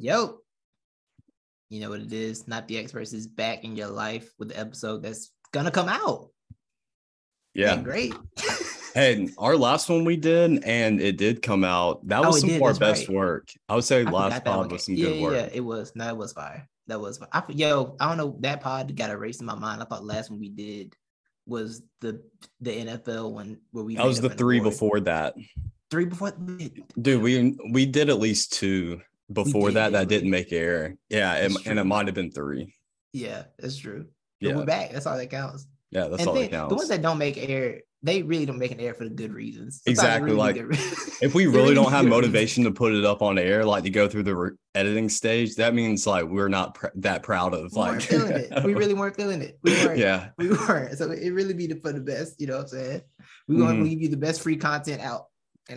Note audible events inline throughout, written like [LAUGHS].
Yo. You know what it is. Not the experts is back in your life with the episode that's gonna come out. Yeah. Great. [LAUGHS] Hey, our last one we did, and it did come out. That Oh, was it some of our best right. work. I would say I last forgot that one pod was some yeah, good yeah, work. Yeah, it was. No, it was fire. That was fire. I, yo, I don't know. That pod got erased in my mind. I thought last one we did was the the NFL one where we That was the three award. before that. Three before. Dude, we we did at least two before that that didn't make air. Yeah, it, and it might have been three. Yeah, that's true. But Yeah, we're back. That's all that counts. yeah, that's and all then that counts. the ones that don't make air, they really don't make an air for the good reasons. Sometimes Exactly, really like. [LAUGHS] If we really don't have motivation to put it up on air, like to go through the re- editing stage, that means like we're not pr- that proud of We like. feeling it. We [LAUGHS] really weren't feeling it. We weren't. yeah, We weren't. So it really be the, for the best. You know what I'm saying? We're going to Mhm. give you the best free content out.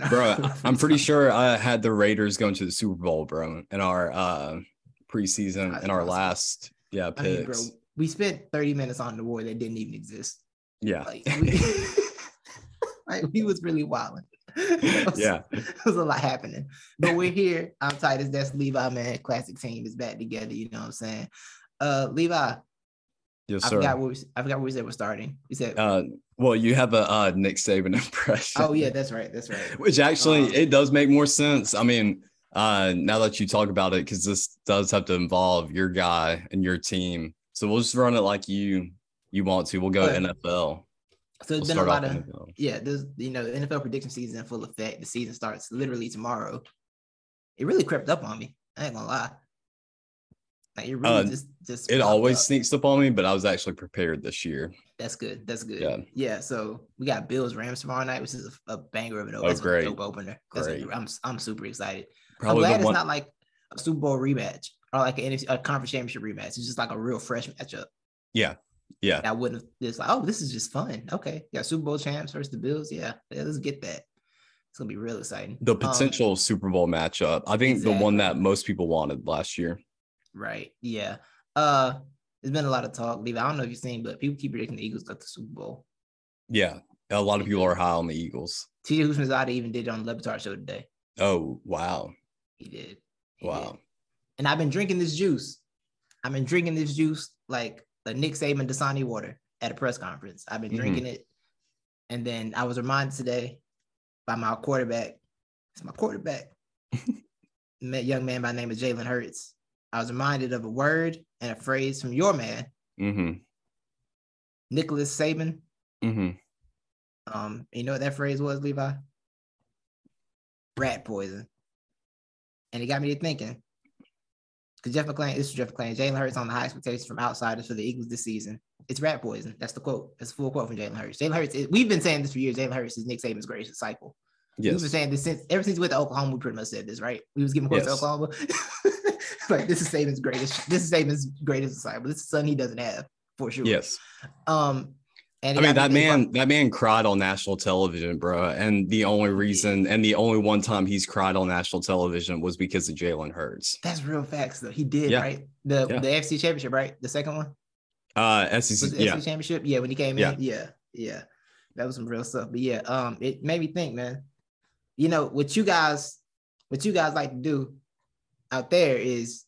Bro. [LAUGHS] I'm pretty sure I had the Raiders going to the Super Bowl, bro, in our uh preseason in our last yeah I mean, bro, picks. we spent 30 minutes on the war that didn't even exist. yeah, Like we, [LAUGHS] like, we was really wilding. [LAUGHS] yeah. There's a lot happening. But we're here. I'm Titus. That's Levi, man. Classic team is back together. You know what I'm saying? Uh Levi, Yes, I sir. forgot where we, I forgot where we said we're starting. We said, Uh, well, you have a uh, Nick Saban [LAUGHS] impression. oh yeah, that's right. That's right. which actually Um, it does make more sense. I mean, uh, now that you talk about it, because this does have to involve your guy and your team, so we'll just run it like you you want to. We'll go Okay. NFL. So We'll it's been a lot of NFL. yeah, there's you know, the NFL prediction season in full effect. The season starts literally tomorrow. It really crept up on me. I ain't gonna lie. Like it really Uh, just just It always up. sneaks up on me, but I was actually prepared this year. That's good. That's good. Yeah. Yeah. So we got Bills Rams tomorrow night, which is a, a banger of an Oh, That's a great. dope opener. That's Great. I'm I'm super excited. Probably I'm glad it's one. not like a Super Bowl rematch or like an NFC, a conference championship rematch. It's just like a real fresh matchup. yeah, yeah. I wouldn't have just like, oh, this is just fun. Okay. Yeah, Super Bowl champs versus the Bills. Yeah. yeah let's get that. It's gonna be real exciting. The Um, potential Super Bowl matchup. I think the one that most people wanted last year. Right. Yeah. Uh there's been a lot of talk, Levi. I don't know if you've seen, but people keep predicting the Eagles got the Super Bowl. Yeah, a lot of people are high on the Eagles. TJ Houshmandzadeh even did it on the Le Batard show today. Oh wow, He did. He wow. did. And I've been drinking this juice. I've been drinking this juice like the Nick Saban Dasani water at a press conference. I've been Mhm. drinking it. And then I was reminded today by my quarterback. It's my quarterback. [LAUGHS] Met young man by the name of Jalen Hurts. I was reminded of a word and a phrase from your man, Mm-hmm. Nicholas Saban. Mm-hmm. Um, you know what that phrase was, Levi? Rat poison. And it got me to thinking. Because Jeff McLane, this is Jeff McLane, Jalen Hurts on the high expectations from outsiders for the Eagles this season. It's rat poison. That's the quote. That's a full quote from Jalen Hurts. Jalen Hurts, is- we've been saying this for years. Jalen Hurts is Nick Saban's greatest disciple. We've been saying this since ever since we went to Oklahoma, we pretty much said this, right? We was giving quotes Yes. to Oklahoma. [LAUGHS] like this is Saban's greatest, this is Saban's greatest disciple. This is son he doesn't have for sure. Yes. Um and I mean that man that man cried on national television, bro. And the only reason and the only one time he's cried on national television was because of Jalen Hurts. That's real facts though. He did, Yeah. right? The Yeah. the FC championship, right? The second one? Uh Was SEC, it yeah. FC championship? Yeah, when he came Yeah. in. Yeah, yeah. That was some real stuff. But yeah, um, it made me think, man. You know, what you guys, what you guys like to do out there is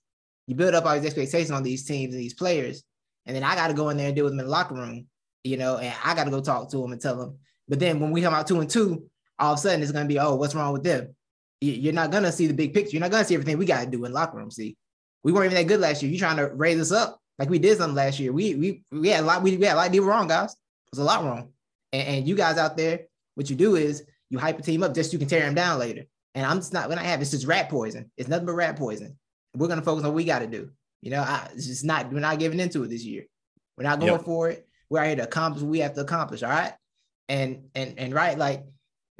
you build up all these expectations on these teams and these players, and then I got to go in there and deal with them in the locker room, you know, and I got to go talk to them and tell them. But then when we come out two and two, all of a sudden it's gonna be, oh, what's wrong with them? You- You're not gonna see the big picture. You're not gonna see everything we got to do in locker room. See, we weren't even that good last year. You trying to raise us up like we did something last year. We we we had a lot. We, we had a lot to do wrong, guys. It was a lot wrong. And, and you guys out there, what you do is you hype a team up just so you can tear them down later. And I'm just not. We're not having. It's just rat poison. It's nothing but rat poison. We're gonna focus on what we got to do. You know, I, it's just not. We're not giving into it this year. We're not going Yep. for it. We're out here to accomplish what we have to accomplish. All right. And and and right, like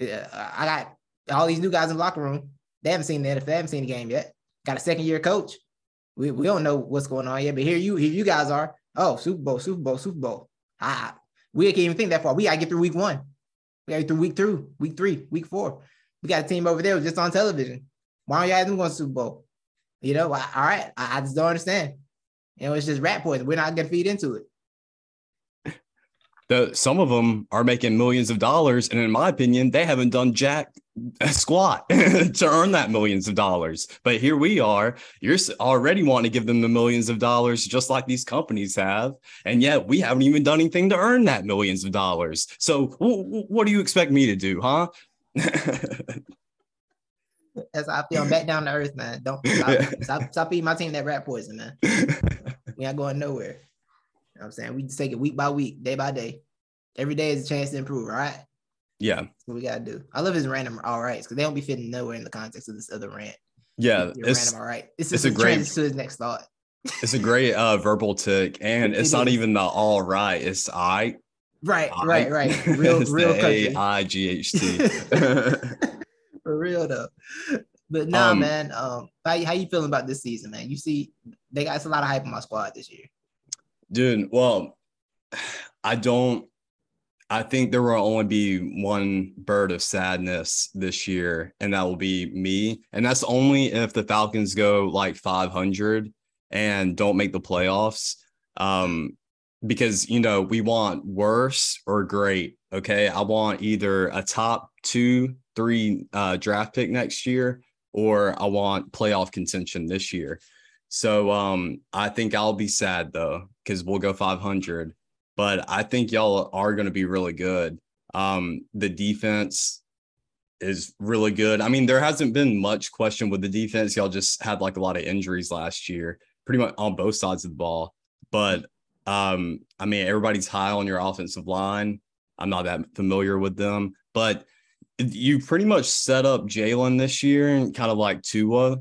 uh, I got all these new guys in the locker room. They haven't seen the NFL. They haven't seen the game yet. Got a second year coach. We, we don't know what's going on yet, but here you here you guys are. Oh, Super Bowl, Super Bowl, Super Bowl. Ah, we can't even think that far. We gotta get through week one. We gotta get through week through, week three, week four. We got a team over there just on television. Why don't you have them going to Super Bowl? You know, I- all right. I, I just don't understand. You know, it's just rat poison. We're not gonna feed into it. The some of them are making millions of dollars, and in my opinion, they haven't done jack a squat [LAUGHS] to earn that millions of dollars. But here we are. You're already wanting to give them the millions of dollars, just like these companies have. And yet we haven't even done anything to earn that millions of dollars. So w- what do you expect me to do, huh? [LAUGHS] As I feel, I'm back down to earth, man. Don't [LAUGHS] stop, stop, stop eating my team that rat poison, man. we ain't going nowhere. You know what I'm saying? We just take it week by week, day by day. Every day is a chance to improve, all right? Yeah. That's what we gotta do. I love his random all right because they don't be fitting nowhere in the context of this other rant. Yeah. It's, random all right. It's, it's a great to his next thought. It's a great uh verbal tic, and it's it not is. even the all right, it's I. Right, I, right, right. Real, real A I G H T. [LAUGHS] For real though. But nah, um, man. Um, how, how you feeling about this season, man? You see, they got a lot of hype on my squad this year. Dude, well, [SIGHS] I don't I think there will only be one bird of sadness this year, and that will be me. And that's only if the Falcons go like 500 and don't make the playoffs. Um, because you know we want worse or great. Okay, I want either a top two, three uh, draft pick next year, or I want playoff contention this year. So um, I think I'll be sad though because we'll go 500 but I think y'all are going to be really good. Um, the defense is really good. I mean, there hasn't been much question with the defense. Y'all just had like a lot of injuries last year, pretty much on both sides of the ball. But um, I mean, everybody's high on your offensive line. I'm not that familiar with them, but you pretty much set up Jalen this year and kind of like Tua,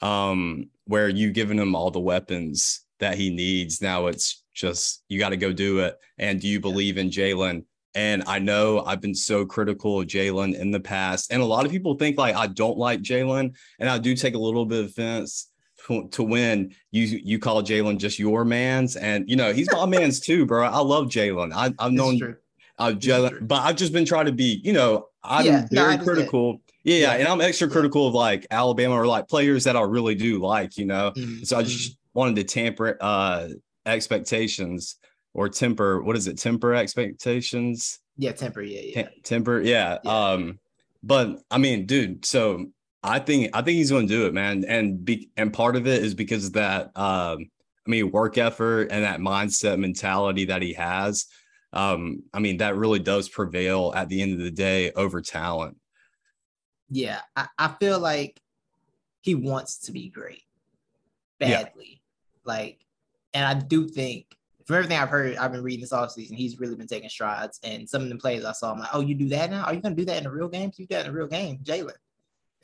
um, where you've given him all the weapons that he needs. Now it's just you got to go do it. And do you believe in Jalen? And I know I've been so critical of Jalen in the past. And a lot of people think like I don't like Jalen. And I do take a little bit of offense to, to when you you call Jalen just your man's. And you know, he's my [LAUGHS] man's too, bro. I love Jalen. I've known uh, Jalen, but I've just been trying to be, you know, I'm yeah, very no, critical. Yeah, yeah, and I'm extra critical of like Alabama or like players that I really do like, you know. Mm-hmm. So I just mm-hmm. wanted to tamper uh expectations or temper what is it temper expectations yeah temper yeah, yeah. temper yeah. yeah. um but i mean dude so i think i think he's going to do it man and be and part of it is because of that um i mean work effort and that mindset mentality that he has um i mean that really does prevail at the end of the day over talent yeah i, I feel like he wants to be great badly yeah. like and I do think from everything I've heard, I've been reading this offseason, he's really been taking strides. And some of the plays I saw, I'm like, oh, you do that now? Are you going to do that in a real game? You do that in a real game, Jalen.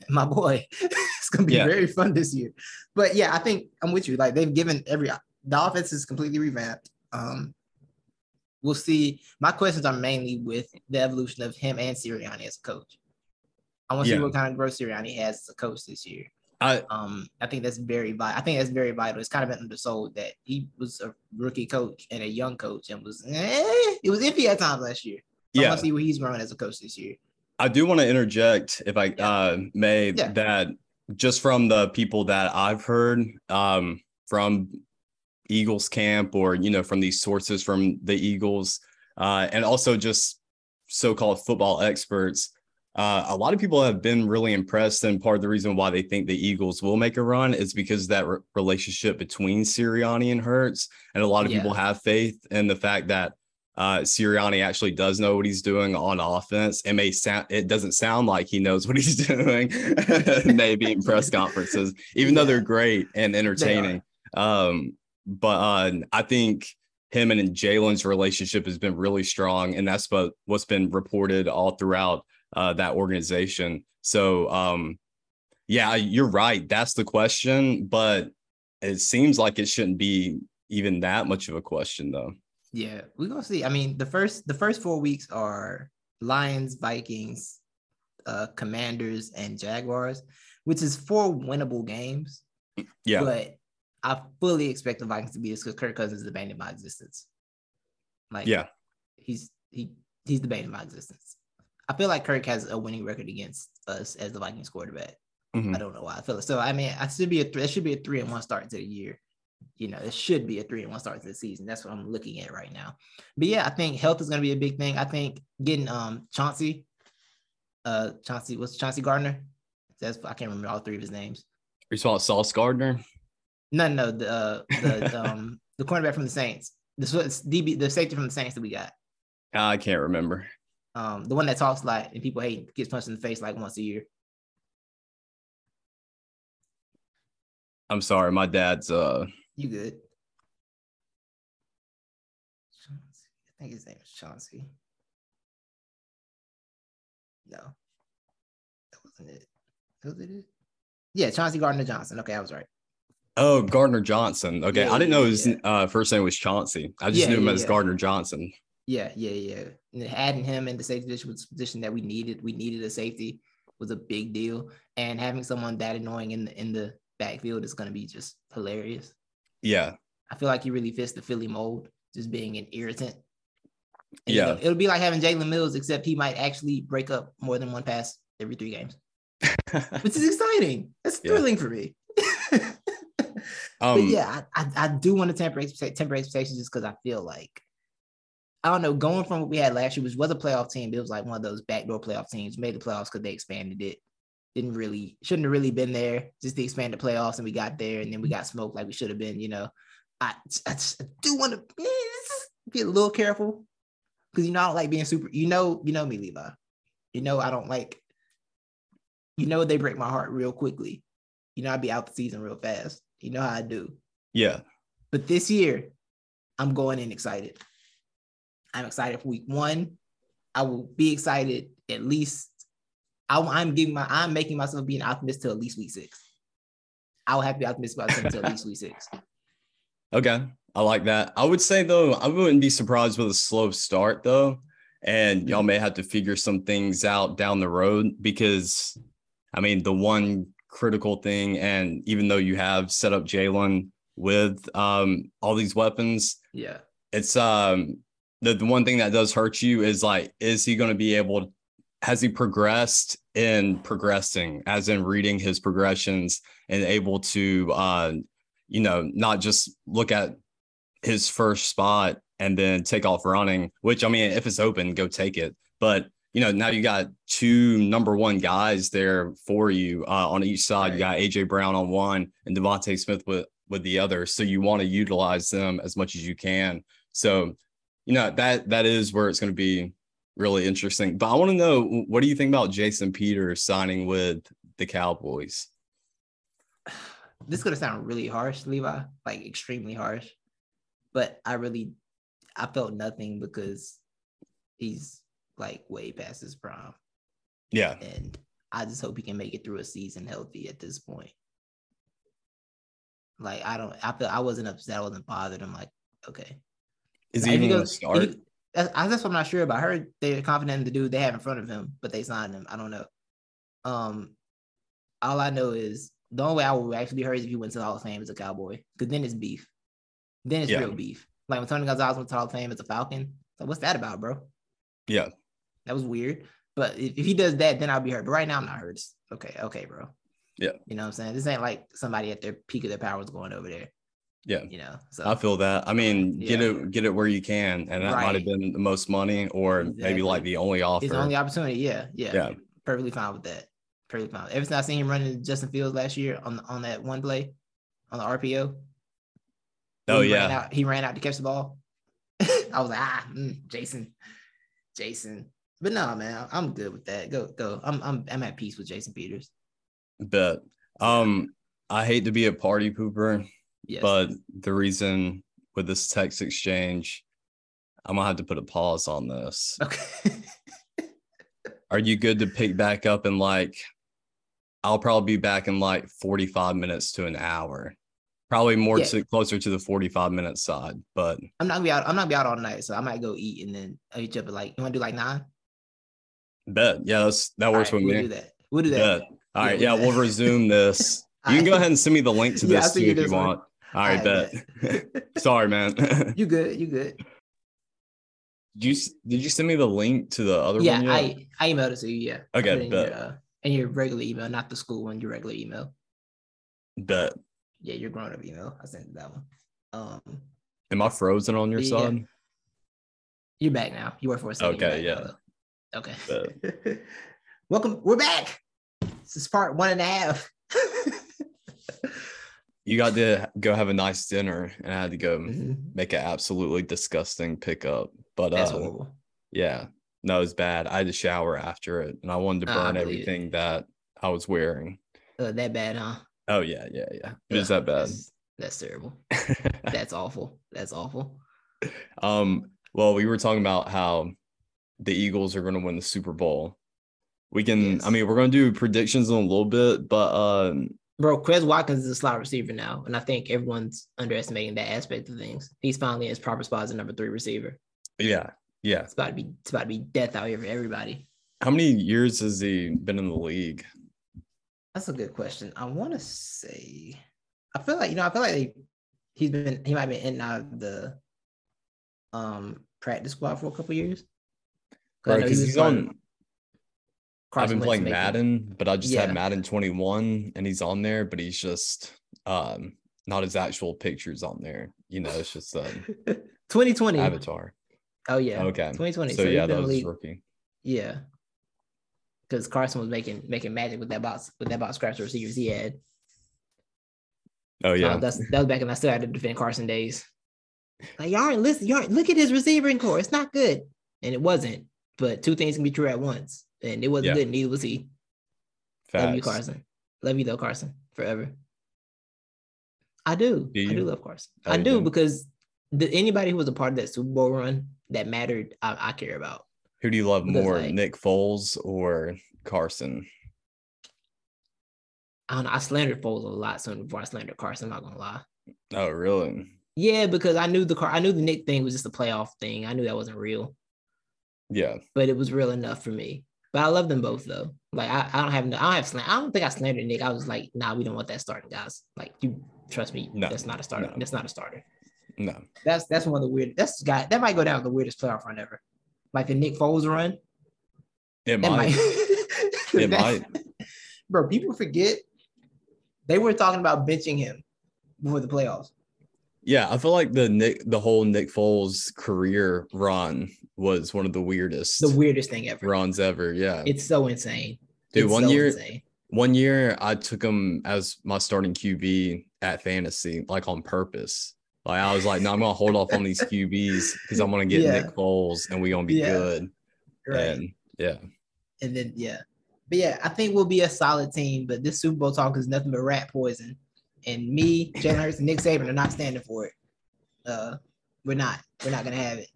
My boy, [LAUGHS] it's going to be yeah. very fun this year. But yeah, I think I'm with you. Like they've given every the offense is completely revamped. Um, we'll see. My questions are mainly with the evolution of him and Sirianni as a coach. I want to yeah. see what kind of growth Sirianni has as a coach this year. I um I think that's very vital. I think that's very vital. It's kind of been undersold that he was a rookie coach and a young coach and was eh, it was iffy at times last year. So yeah. I want to see where he's growing as a coach this year. I do want to interject, if I yeah. uh, may, yeah. that just from the people that I've heard um, from Eagles camp or you know from these sources from the Eagles, uh, and also just so-called football experts, uh, a lot of people have been really impressed, and part of the reason why they think the Eagles will make a run is because that re- relationship between Sirianni and Hurts, and a lot of yeah. people have faith in the fact that uh, Sirianni actually does know what he's doing on offense. It may sound, it doesn't sound like he knows [LAUGHS] what he's doing, maybe in press [LAUGHS] conferences, even yeah. though they're great and entertaining. Um, but uh, I think him and Jalen's relationship has been really strong, and that's what what's been reported all throughout uh, that organization. So, um, yeah, you're right. That's the question, but it seems like it shouldn't be even that much of a question, though. Yeah, we're gonna see. I mean, the first the first four weeks are Lions, Vikings, uh, Commanders, and Jaguars, which is four winnable games. Yeah, but I fully expect the Vikings to beat us because Kirk Cousins is the bane of my existence. Like, yeah, he's he he's the bane of my existence. I feel like Kirk has a winning record against us as the Vikings quarterback. Mm-hmm. I don't know why I feel it. So I mean, I should be a th- it should be a three and one start to the year. You know, it should be a three and one start to the season. That's what I'm looking at right now. But yeah, I think health is going to be a big thing. I think getting um Chauncey uh Chauncey what's Chauncey Gardner? That's I can't remember all three of his names. Are you talking about Sauce Gardner? No, no, the uh, the um [LAUGHS] the cornerback from the Saints. This was DB the safety from the Saints that we got. I can't remember. Um, the one that talks a lot and people hate gets punched in the face like once a year. I'm sorry, my dad's uh You good? Chauncey. I think his name is Chauncey. No, that wasn't it. Was it it? Yeah, Chauncey Gardner Johnson. Okay, I was right. oh Gardner Johnson. Okay, Yeah, I didn't know his yeah. uh, first name was Chauncey. I just Yeah, knew him as. Gardner Johnson. Yeah, yeah, yeah. And adding him in the safety position was position that we needed. We needed a safety was a big deal, and having someone that annoying in the in the backfield is going to be just hilarious. Yeah, I feel like he really fits the Philly mold, just being an irritant. And, you Yeah. know, it'll be like having Jalen Mills, except he might actually break up more than one pass every three games, [LAUGHS] which is exciting. Yeah. thrilling for me. [LAUGHS] but um, yeah, I, I, I do want to temper, temper expectations just because I feel like I don't know, going from what we had last year, which was a playoff team, it was like one of those backdoor playoff teams, made the playoffs because they expanded it. Didn't really, shouldn't have really been there. Just to expanded the playoffs, and we got there, and then we got smoked like we should have been. You know, I, I, just, I do want to be a little careful because you know I don't like being super. You know, you know me, Levi. You know I don't like. You know they break my heart real quickly. You know I'd be out the season real fast. You know how I do. yeah, But this year, I'm going in excited. I'm excited for week one. I will be excited at least. I, I'm giving my. I'm making myself be an optimist till at least week six. I will have to be optimistic about until at least week six. [LAUGHS] okay, I like that. I would say though, I wouldn't be surprised with a slow start though, and y'all may have to figure some things out down the road because, I mean, the one critical thing, and even though you have set up Jalen with um all these weapons, Yeah. it's um the, the one thing that does hurt you is like is he going to be able has he progressed in progressing as in reading his progressions and able to uh you know not just look at his first spot and then take off running which i mean if it's open go take it. But you know now you got two number one guys there for you uh, on each side. You got aj brown on one and devonta smith with with the other. So you want to utilize them as much as you can. So you know that that is where it's going to be really interesting. But I want to know what do you think about Jason Peters signing with the Cowboys? [SIGHS] This is gonna sound really harsh, Levi, like extremely harsh. But I really, I felt nothing because he's like way past his prime. Yeah, and I just hope he can make it through a season healthy at this point. Like I don't, I feel I wasn't upset, I wasn't bothered. I'm like, okay. Is he even going to start? he- that's, I- that's what I'm not sure about. I heard they're confident in the dude they have in front of him, but they signed him. I don't know. Um, all I know is the only way I will actually be hurt is if he went to the Hall of Fame as a Cowboy, because then it's beef. Then it's Yeah. real beef. Like when Tony Gonzalez went to the Hall of Fame as a Falcon. So what's that about, bro? Yeah, That was weird. But if, if he does that, then I'll be hurt. But right now, I'm not hurt. It's okay, okay, bro. Yeah. You know what I'm saying? This ain't like somebody at their peak of their powers going over there. Yeah. You know. So I feel that. I mean, get it, get it where you can, and that might have been the most money, or maybe like the only offer. it's the only opportunity. Yeah, yeah. Yeah. Perfectly fine with that. Perfectly fine. Ever since I seen him running Justin Fields last year on on that one play on the RPO. oh he ran yeah, out, he ran out to catch the ball. [LAUGHS] I was like, ah, mm, Jason, Jason. But no, man, I'm good with that. Go, go. I'm, I'm, I'm at peace with Jason Peters. but um, I hate to be a party pooper, Yes. but the reason with this text exchange, I'm gonna have to put a pause on this. okay. [LAUGHS] Are you good to pick back up in like I'll probably be back in like 45 minutes to an hour. Probably more Yeah. to closer to the 45 minute side, but I'm not gonna be out. I'm not gonna be out all night, so I might go eat and then I'll you up at like you want to do like nine. bet. Yeah, that's that works right, with we'll me. do that. We'll do that. Bet. All Yeah, right, we'll yeah, we'll resume this. [LAUGHS] You can go ahead and send me the link to this send too if you one. want. All All bet. bet. [LAUGHS] Sorry, man. [LAUGHS] you good? You good? Did you did you send me the link to the other Yeah, one? Yeah, I I emailed it to you. Yeah. Okay, in your, uh, in your regular email, not the school one. Your regular email. bet. Yeah, your grown up email. I sent that one. Um, Am I frozen on your Yeah. side? you're back now. You were for a second. Okay, back now, yeah. Okay. [LAUGHS] Welcome. We're back. This is part one and a half. You got to go have a nice dinner, and I had to go Mhm. make an absolutely disgusting pickup. But That's uh, horrible. yeah, no, it was bad. I had to shower after it, and I wanted to burn believe it. everything that I was wearing. Uh, that bad, huh? Oh yeah, yeah, yeah. It was that bad. That's, that's terrible. That's awful. That's awful. [LAUGHS] um, well, we were talking about how the Eagles are going to win the Super Bowl. We can, Yes. I mean, we're going to do predictions in a little bit, but um, Bro, Quez Watkins is a slot receiver now, and I think everyone's underestimating that aspect of things. He's finally in his proper spot as a number three receiver. yeah, yeah. It's about to be it's about to be death out here for everybody. How many years has he been in the league? That's a good question. I want to say, I feel like you know, I feel like they, he's been he might have been in and out of the um practice squad for a couple years. 'Cause I Right, know he because he's starting- on. I've been playing Madden, but I just had Madden 21 and he's on there, but he's just um not his actual pictures on there. You know, it's just um [LAUGHS] 2020. avatar. Oh yeah. Okay. 2020. So, he's yeah, that was rookie. Yeah. Because Carson was making making magic with that box with that box scratch receivers he had. Oh Uh, yeah. that's that was back in I still had to defend Carson days. Like y'all aren't listening. You aren't look at his receiving corps. It's not good. And it wasn't. But two things can be true at once. And it wasn't Yeah. good, neither was he. Love you, Carson. Love you though, Carson. Forever. I do. Do I do love Carson. Oh, I do do? because the, anybody who was a part of that Super Bowl run that mattered, I, I care about. Who do you love Because, more, like- Nick Foles or Carson? I don't know. I slandered Foles a lot soon before I slandered Carson. I'm not gonna lie. Oh, really? Yeah, because I knew the car. I knew the Nick thing was just a playoff thing. I knew that wasn't real, Yeah. but it was real enough for me. But I love them both though. Like I, I don't have no, I don't have slan- I don't think I slandered Nick. I was like, nah, we don't want that starting guys. Like you trust me, No, that's not a starter. no. That's not a starter. No. That's that's one of the weird. That's guy that might go down the weirdest playoff run ever. Like the Nick Foles run. It might. might. [LAUGHS] It That- might. Bro, people forget they were talking about benching him before the playoffs. Yeah, I feel like the Nick, the whole Nick Foles career run was one of the weirdest The weirdest thing ever. runs ever. Yeah, It's so insane. Dude, It's one so year- insane. one year I took him as my starting QB at fantasy, like on purpose. Like I was like, no, I'm gonna hold off on these QBs because I'm gonna get Yeah. Nick Foles and we gonna be Yeah. good. Right. And yeah, and then yeah. But yeah, I think we'll be a solid team. But this Super Bowl talk is nothing but rat poison. And me, Jalen Hurts, and Nick Saban are not standing for it. Uh, we're not. We're not gonna have it.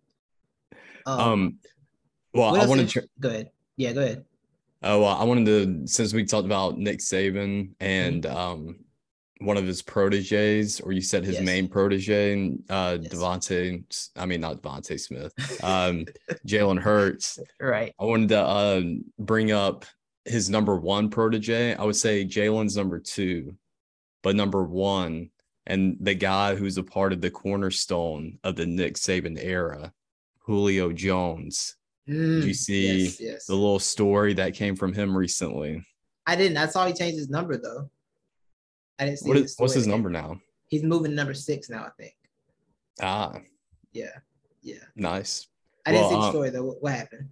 um, well, I else want to. Tr- go ahead. Yeah, go ahead. Oh, well, I wanted to since we talked about Nick Saban and Mm-hmm. um one of his proteges, or you said his Yes. main protege, uh Yes. DeVonta, I mean not DeVonta Smith, [LAUGHS] um Jalen Hurts. Right. I wanted to uh, bring up his number one protege. I would say Jalen's number two, but number one, and the guy who's a part of the cornerstone of the Nick Saban era, Julio Jones. Did you Mm, see yes, yes. the little story that came from him recently? I didn't. I saw he changed his number though. I didn't see What the what's his number now? He's moving to number six now, I think. Ah, Yeah. Yeah. nice. I didn't see the um, story though. What, what happened?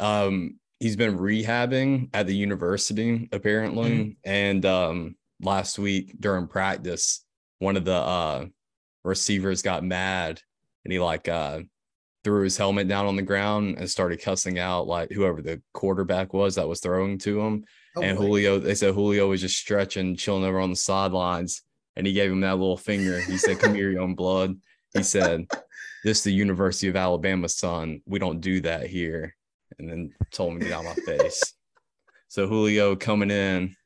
um he's been rehabbing at the university apparently Mm-hmm. and um last week during practice one of the uh receivers got mad and he like uh threw his helmet down on the ground and started cussing out like whoever the quarterback was that was throwing to him. Oh, and boy. Julio they said Julio was just stretching chilling over on the sidelines and he gave him that little finger. He said come here young blood. He said this is the University of Alabama son. We don't do that here. And then told him to get out of my face. So Julio coming in,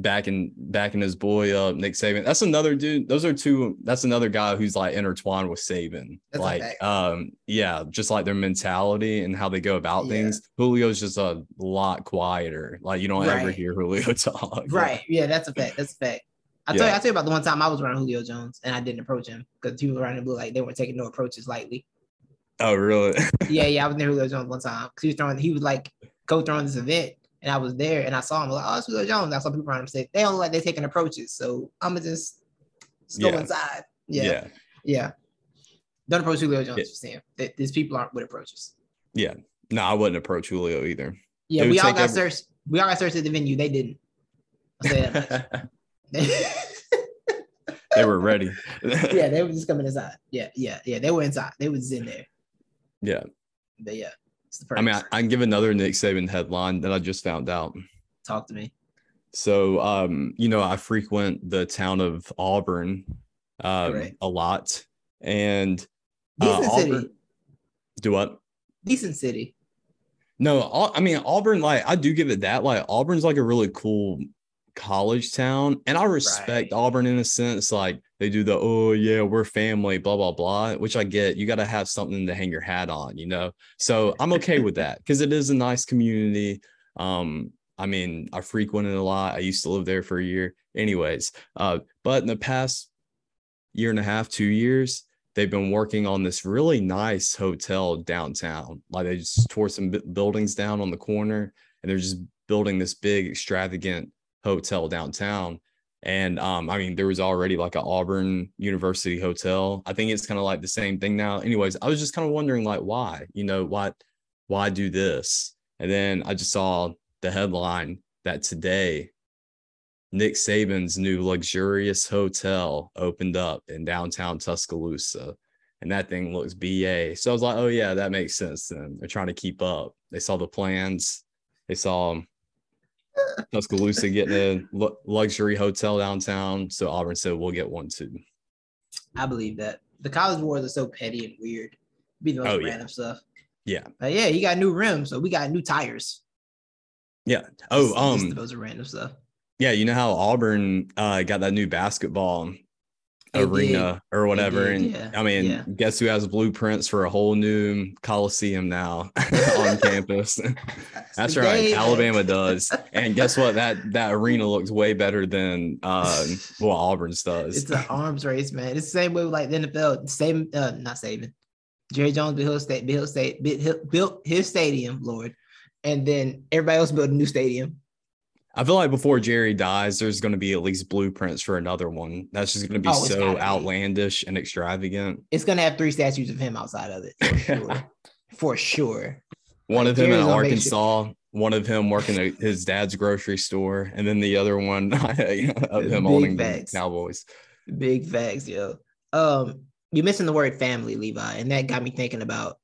backing backing his boy up, Nick Saban. That's another dude. Those are two. That's another guy who's like intertwined with Saban. That's like, um, yeah, just like their mentality and how they go about Yeah. things. Julio's just a lot quieter. Like you don't ever hear Julio [LAUGHS] talk. Right. Yeah, that's a fact. That's a fact. I tell Yeah. you, I tell you about the one time I was around Julio Jones and I didn't approach him because people around him looked like they weren't taking no approaches lightly. Oh, really? [LAUGHS] yeah, yeah, I was near Julio Jones one time because he was throwing, he was like co-throwing this event, and I was there and I saw him like, oh, it's Julio Jones. I saw people around him say they don't like they're taking approaches, so I'm gonna just, just go Yeah. inside. Yeah, yeah, yeah. Don't approach Julio Jones. Yeah. Saying that these people aren't with approaches. Yeah. No, I wouldn't approach Julio either. Yeah, we all got every- searched. We all got searched at the venue. They didn't. I'll say that much. [LAUGHS] they were ready. [LAUGHS] yeah, they were just coming inside. Yeah, yeah, yeah. They were inside. They was in there. Yeah. But yeah, I mean, I. I can give another Nick Saban headline that I just found out. talk to me. So, um, you know, I frequent the town of Auburn um, a lot, and uh, Decent city. Auburn. Do what? Decent city. No, I mean Auburn. Like, I do give it that. Like, Auburn's like a really cool college town, and I respect Right. Auburn in a sense. Like, they do the oh yeah, we're family, blah blah blah, which I get. You got to have something to hang your hat on, you know. So I'm okay with that because it is a nice community. Um, I mean, I frequented a lot. I used to live there for a year, anyways. Uh, but in the past year and a half, two years, they've been working on this really nice hotel downtown. Like they just tore some bu- buildings down on the corner, and they're just building this big, extravagant hotel downtown. And um, I mean, there was already like an Auburn University hotel. I think it's kind of like the same thing now. Anyways, I was just kind of wondering, like, why? You know, what? Why do this? And then I just saw the headline that today Nick Saban's new luxurious hotel opened up in downtown Tuscaloosa. And that thing looks BA. So I was like, oh, yeah, that makes sense. Then they're trying to keep up. They saw the plans. They saw Tuscaloosa getting a luxury hotel downtown. So Auburn said, we'll get one too. I believe that. The college wars are so petty and weird. Be the most Oh, yeah. random stuff. Yeah. Like, yeah, you got new rims, so we got new tires. Yeah. Oh, just um, the most random stuff. yeah. You know how Auburn uh, got that new basketball arena or whatever. did, and yeah, I mean, yeah. guess who has blueprints for a whole new coliseum now [LAUGHS] on campus? [LAUGHS] That's right. Alabama does. And guess what? That that arena looks way better than [LAUGHS] um, what Auburn's does. It's an arms race, man. It's the same way with like the NFL. Same, uh, not saving. Jerry Jones built his state, built state, built his stadium, Lord, and then everybody else built a new stadium. I feel like before Jerry dies, there's going to be at least blueprints for another one. That's just going to be Oh, so gotta be. outlandish and extravagant. It's gonna have three statues of him outside of it for sure. [LAUGHS] for sure. one Like, of him in Jerry's gonna make sure- Arkansas, one of him working at his dad's grocery store, and then the other one [LAUGHS] of him Big owning the facts. Cowboys. Big facts, yo. Um, you're missing the word family, Levi, and that got me thinking about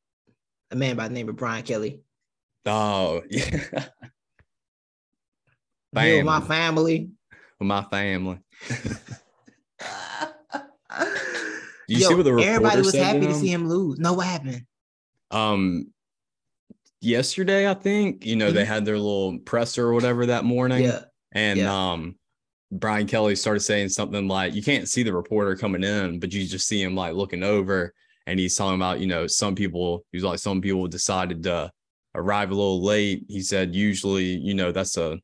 a man by the name of Brian Kelly. Oh, [LAUGHS] yeah. With my Family. family. With my family. [LAUGHS] You Yo, see what the everybody was happy to see him lose. No, what happened? Um, yesterday, I think, you know, they had their little presser or whatever that morning. Mm-hmm. Yeah, And Yeah. um Brian Kelly started saying something like you can't see the reporter coming in, but you just see him like looking over and he's talking about, you know, some people he's like some people decided to arrive a little late. He said usually, you know, that's a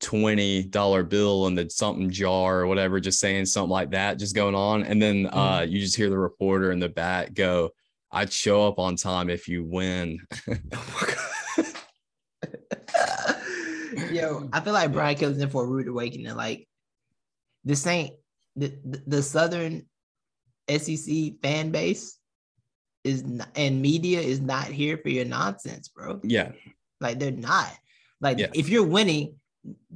$20 bill in the something jar or whatever, just saying something like that, just going on. And then uh you just hear the reporter in the back go, I'd show up on time if you win. [LAUGHS] [LAUGHS] Yo, [LAUGHS] I feel like Brian Kelly's in for a rude awakening. Like this ain't the, the, the Southern SEC fan base is not, and media is not here for your nonsense, bro. yeah. Like they're not. Like Yeah. if you're winning,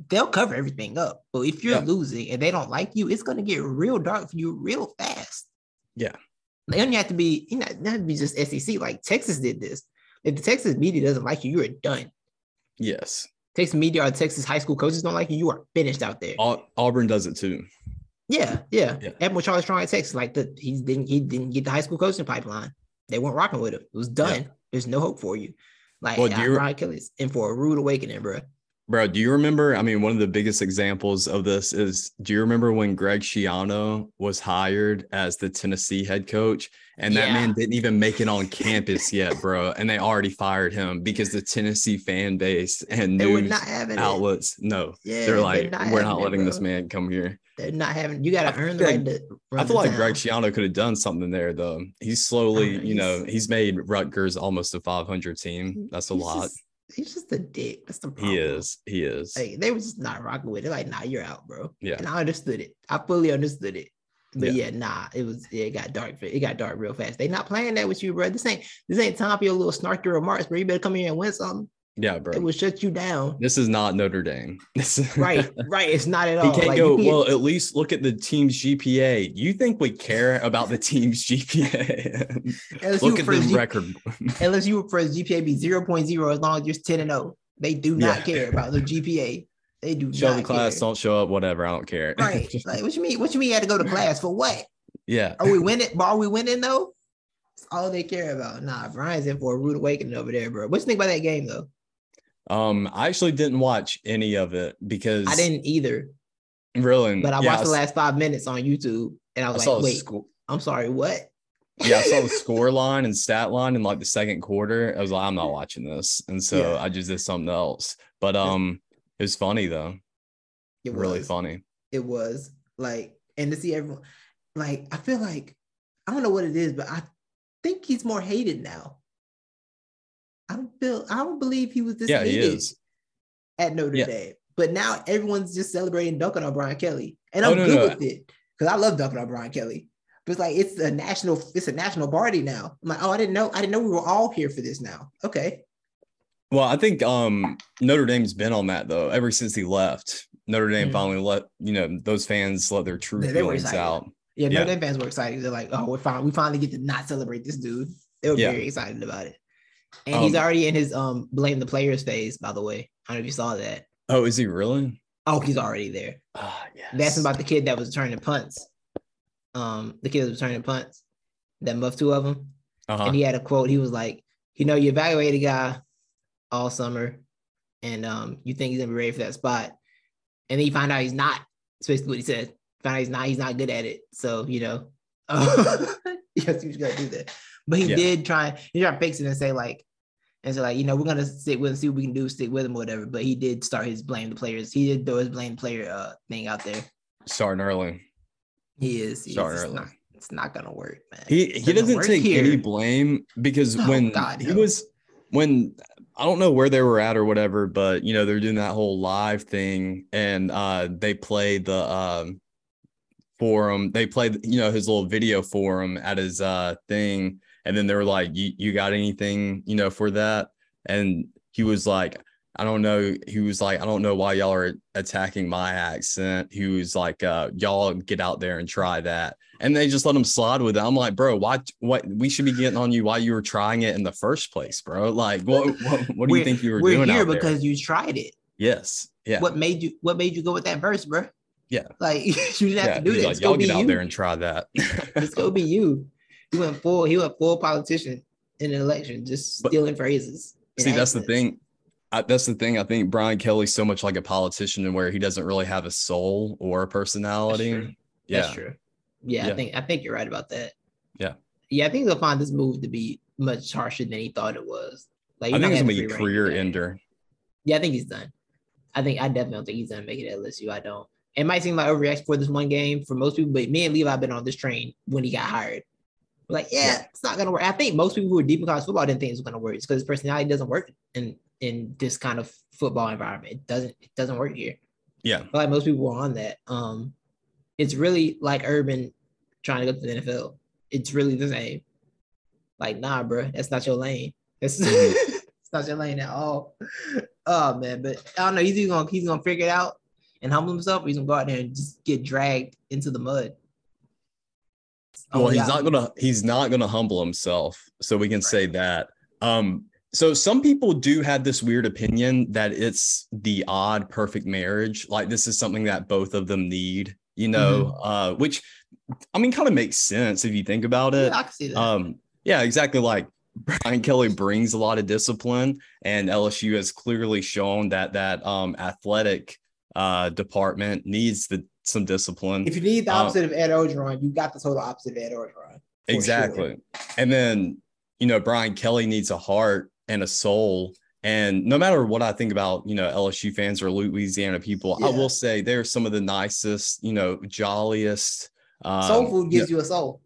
they'll cover everything up. But if you're Yeah. losing and they don't like you, it's gonna get real dark for you real fast. Yeah. They don't have to be, you know, not to be just SEC. Like Texas did this. If the Texas media doesn't like you, you're done. Yes. Texas media or Texas high school coaches don't like you, you are finished out there. Auburn does it too. Yeah, yeah. Yeah. Admiral Charlie Strong at Texas, like the he didn't he didn't get the high school coaching pipeline. They weren't rocking with him. It was done. There's no hope for you. Like Well, you- Brian Kelly's in for a rude awakening, bro. Bro, do you remember? I mean, one of the biggest examples of this is do you remember when Greg Schiano was hired as the Tennessee head coach? And that Yeah. man didn't even make it on [LAUGHS] campus yet, bro. And they already fired him because the Tennessee fan base and They news not it. outlets, no, Yeah, they're like, we're having not it, letting this man come here. They're not having. You got to earn the right to. I feel like Greg. Schiano could have done something there, though. He's slowly, know, you know, he's- made Rutgers almost a 500 team. That's a lot. Just, he's just a dick. That's the problem. He is. He is. Like they were just not rocking with it. Like, nah, you're out, bro. Yeah. And I understood it. I fully understood it. But yeah, nah, it was yeah, it got dark. It got dark real fast. They not playing that with you, bro. This ain't this ain't time for your little snarky remarks, bro. You better come here and win something. Yeah, bro. It will shut you down. This is not Notre Dame. [LAUGHS] Right, [LAUGHS] right. It's not at all. can't Like, go. you Well, at least look at the team's GPA. You think we care about the team's GPA? [LAUGHS] look at the G- record. unless you for his GPA be 0.0 as long as you're 10 and 0. They do not Yeah. care about the GPA. They do Show the class, care. don't show up, whatever. I don't care. Right. like what you mean? What you mean you had to go to class for what? yeah. Are we winning? Are we winning though? That's all they care about. Nah, Brian's in for a rude awakening over there, bro. What you think about that game though? Um, I actually didn't watch any of it because I didn't either, really. but I yeah, watched the last five minutes on YouTube and I I was saw like, wait. I'm sorry, what? Yeah, I saw the [LAUGHS] score line and stat line in like the second quarter. I was like, I'm not watching this, and so Yeah. I just did something else. But um, it was funny though. It was really was. funny. It was like, and to see everyone, like, I feel like I don't know what it is, but I think he's more hated now. I don't feel, I don't believe he was this Yeah, he is. at Notre Yeah. Dame, but now everyone's just celebrating dunking on Brian Kelly, and Oh, I'm no, good no. with it because I love dunking on Brian Kelly. But it's like it's a national, it's a national party now. I'm like, oh, I didn't know, I didn't know we were all here for this now. Okay, Well, I think um Notre Dame's been on that though ever since he left. Notre Dame Mhm. finally let you know those fans let their true they feelings excited. out. yeah, Yeah. Notre Dame fans were excited. They're like, oh, we're fine, we finally get to not celebrate this dude. They were Yeah. very excited about it. And he's Um, already in his um blame the players phase, by the way. I don't know if you saw that. Oh, is he really? Oh, he's already there. Ah, yes. That's about the kid that was turning punts. Um, the kid that was turning punts, that muffed two of them. uh-huh. And he had a quote. He was like, you know, you evaluate a guy all summer and um you think he's gonna be ready for that spot. And then you find out he's not. That's basically what he said. Find out he's not, he's not good at it. So, you know, [LAUGHS] yes, he's gonna do that. But he Yeah. did try, he tried to fix it and say, like, and so like, you know, we're gonna stick with him, see what we can do, stick with him, or whatever. But he did start his blame the players. He did throw his blame player uh thing out there. starting early. He is. He is. Starting It's early. not, it's not gonna work, man. He he doesn't take any blame because Oh, when God, he no. was when I don't know where they were at or whatever, but you know they're doing that whole live thing and uh they played the um forum. They played you know his little video forum at his uh thing, and then they were like, "You you got anything you know for that?" And he was like. I don't know. He was like, I don't know why y'all are attacking my accent. He was like, uh, y'all get out there and try that. And they just let him slide with it. I'm like, bro, why what we should be getting on you while you were trying it in the first place, bro. Like, what what, what do you think you were doing? We're doing here out there? because you tried it. Yes. Yeah. What made you? What made you go with that verse, bro? Yeah. Like [LAUGHS] you didn't have yeah. to do that. like, y'all get out you. there and try that. It's gonna be you. He went full. He went full politician in an election, just But- stealing phrases. and See, that's the thing. I, that's the thing. I think Brian Kelly's so much like a politician and where he doesn't really have a soul or a personality. true. Yeah. That's true. Yeah, Yeah. I think I think you're right about that. Yeah. Yeah, I think he'll find this move to be much harsher than he thought it was. Like I think not it's gonna be a career today. ender. Yeah, I think he's done. I think I definitely don't think he's done making it at LSU. I don't. It might seem like overreaction for this one game for most people, but me and Levi have been on this train when he got hired. Like, yeah, Yeah. it's not gonna work. I think most people who are deep in college football didn't think it was gonna work. It's because his personality doesn't work in in this kind of football environment. It doesn't it doesn't work here. Yeah. Feel like most people were on that. Um, it's really like Urban trying to go to the NFL. It's really the same. Like, nah, bro, that's not your lane. That's [LAUGHS] Mhm. it's not your lane at all. Oh man, but I don't know. He's either gonna he's gonna figure it out and humble himself, or he's gonna go out there and just get dragged into the mud. Well Oh, he's yeah. not gonna he's not gonna humble himself so we can say that um so some people do have this weird opinion that it's the odd perfect marriage like this is something that both of them need you know uh which i mean kind of makes sense if you think about it Yeah, I can see that. um yeah exactly like [LAUGHS] brian kelly brings a lot of discipline and lsu has clearly shown that that um athletic uh department needs the some discipline. If you need the um, opposite of Ed Orgeron, you got the total opposite of Ed Orgeron. for exactly. Sure. and then you know brian kelly needs a heart and a soul. And no matter what i think about you know lsu fans or louisiana people i will say they're some of the nicest you know jolliest um, Soul food yeah, gives you a soul.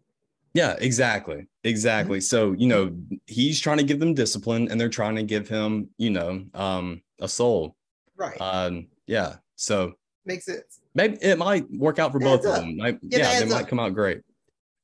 yeah exactly. Exactly. So you know he's trying to give them discipline and they're trying to give him you know um a soul. Right. um yeah. So Makes sense. maybe it might work out for both of them Like, Yeah, it yeah they adds might come out great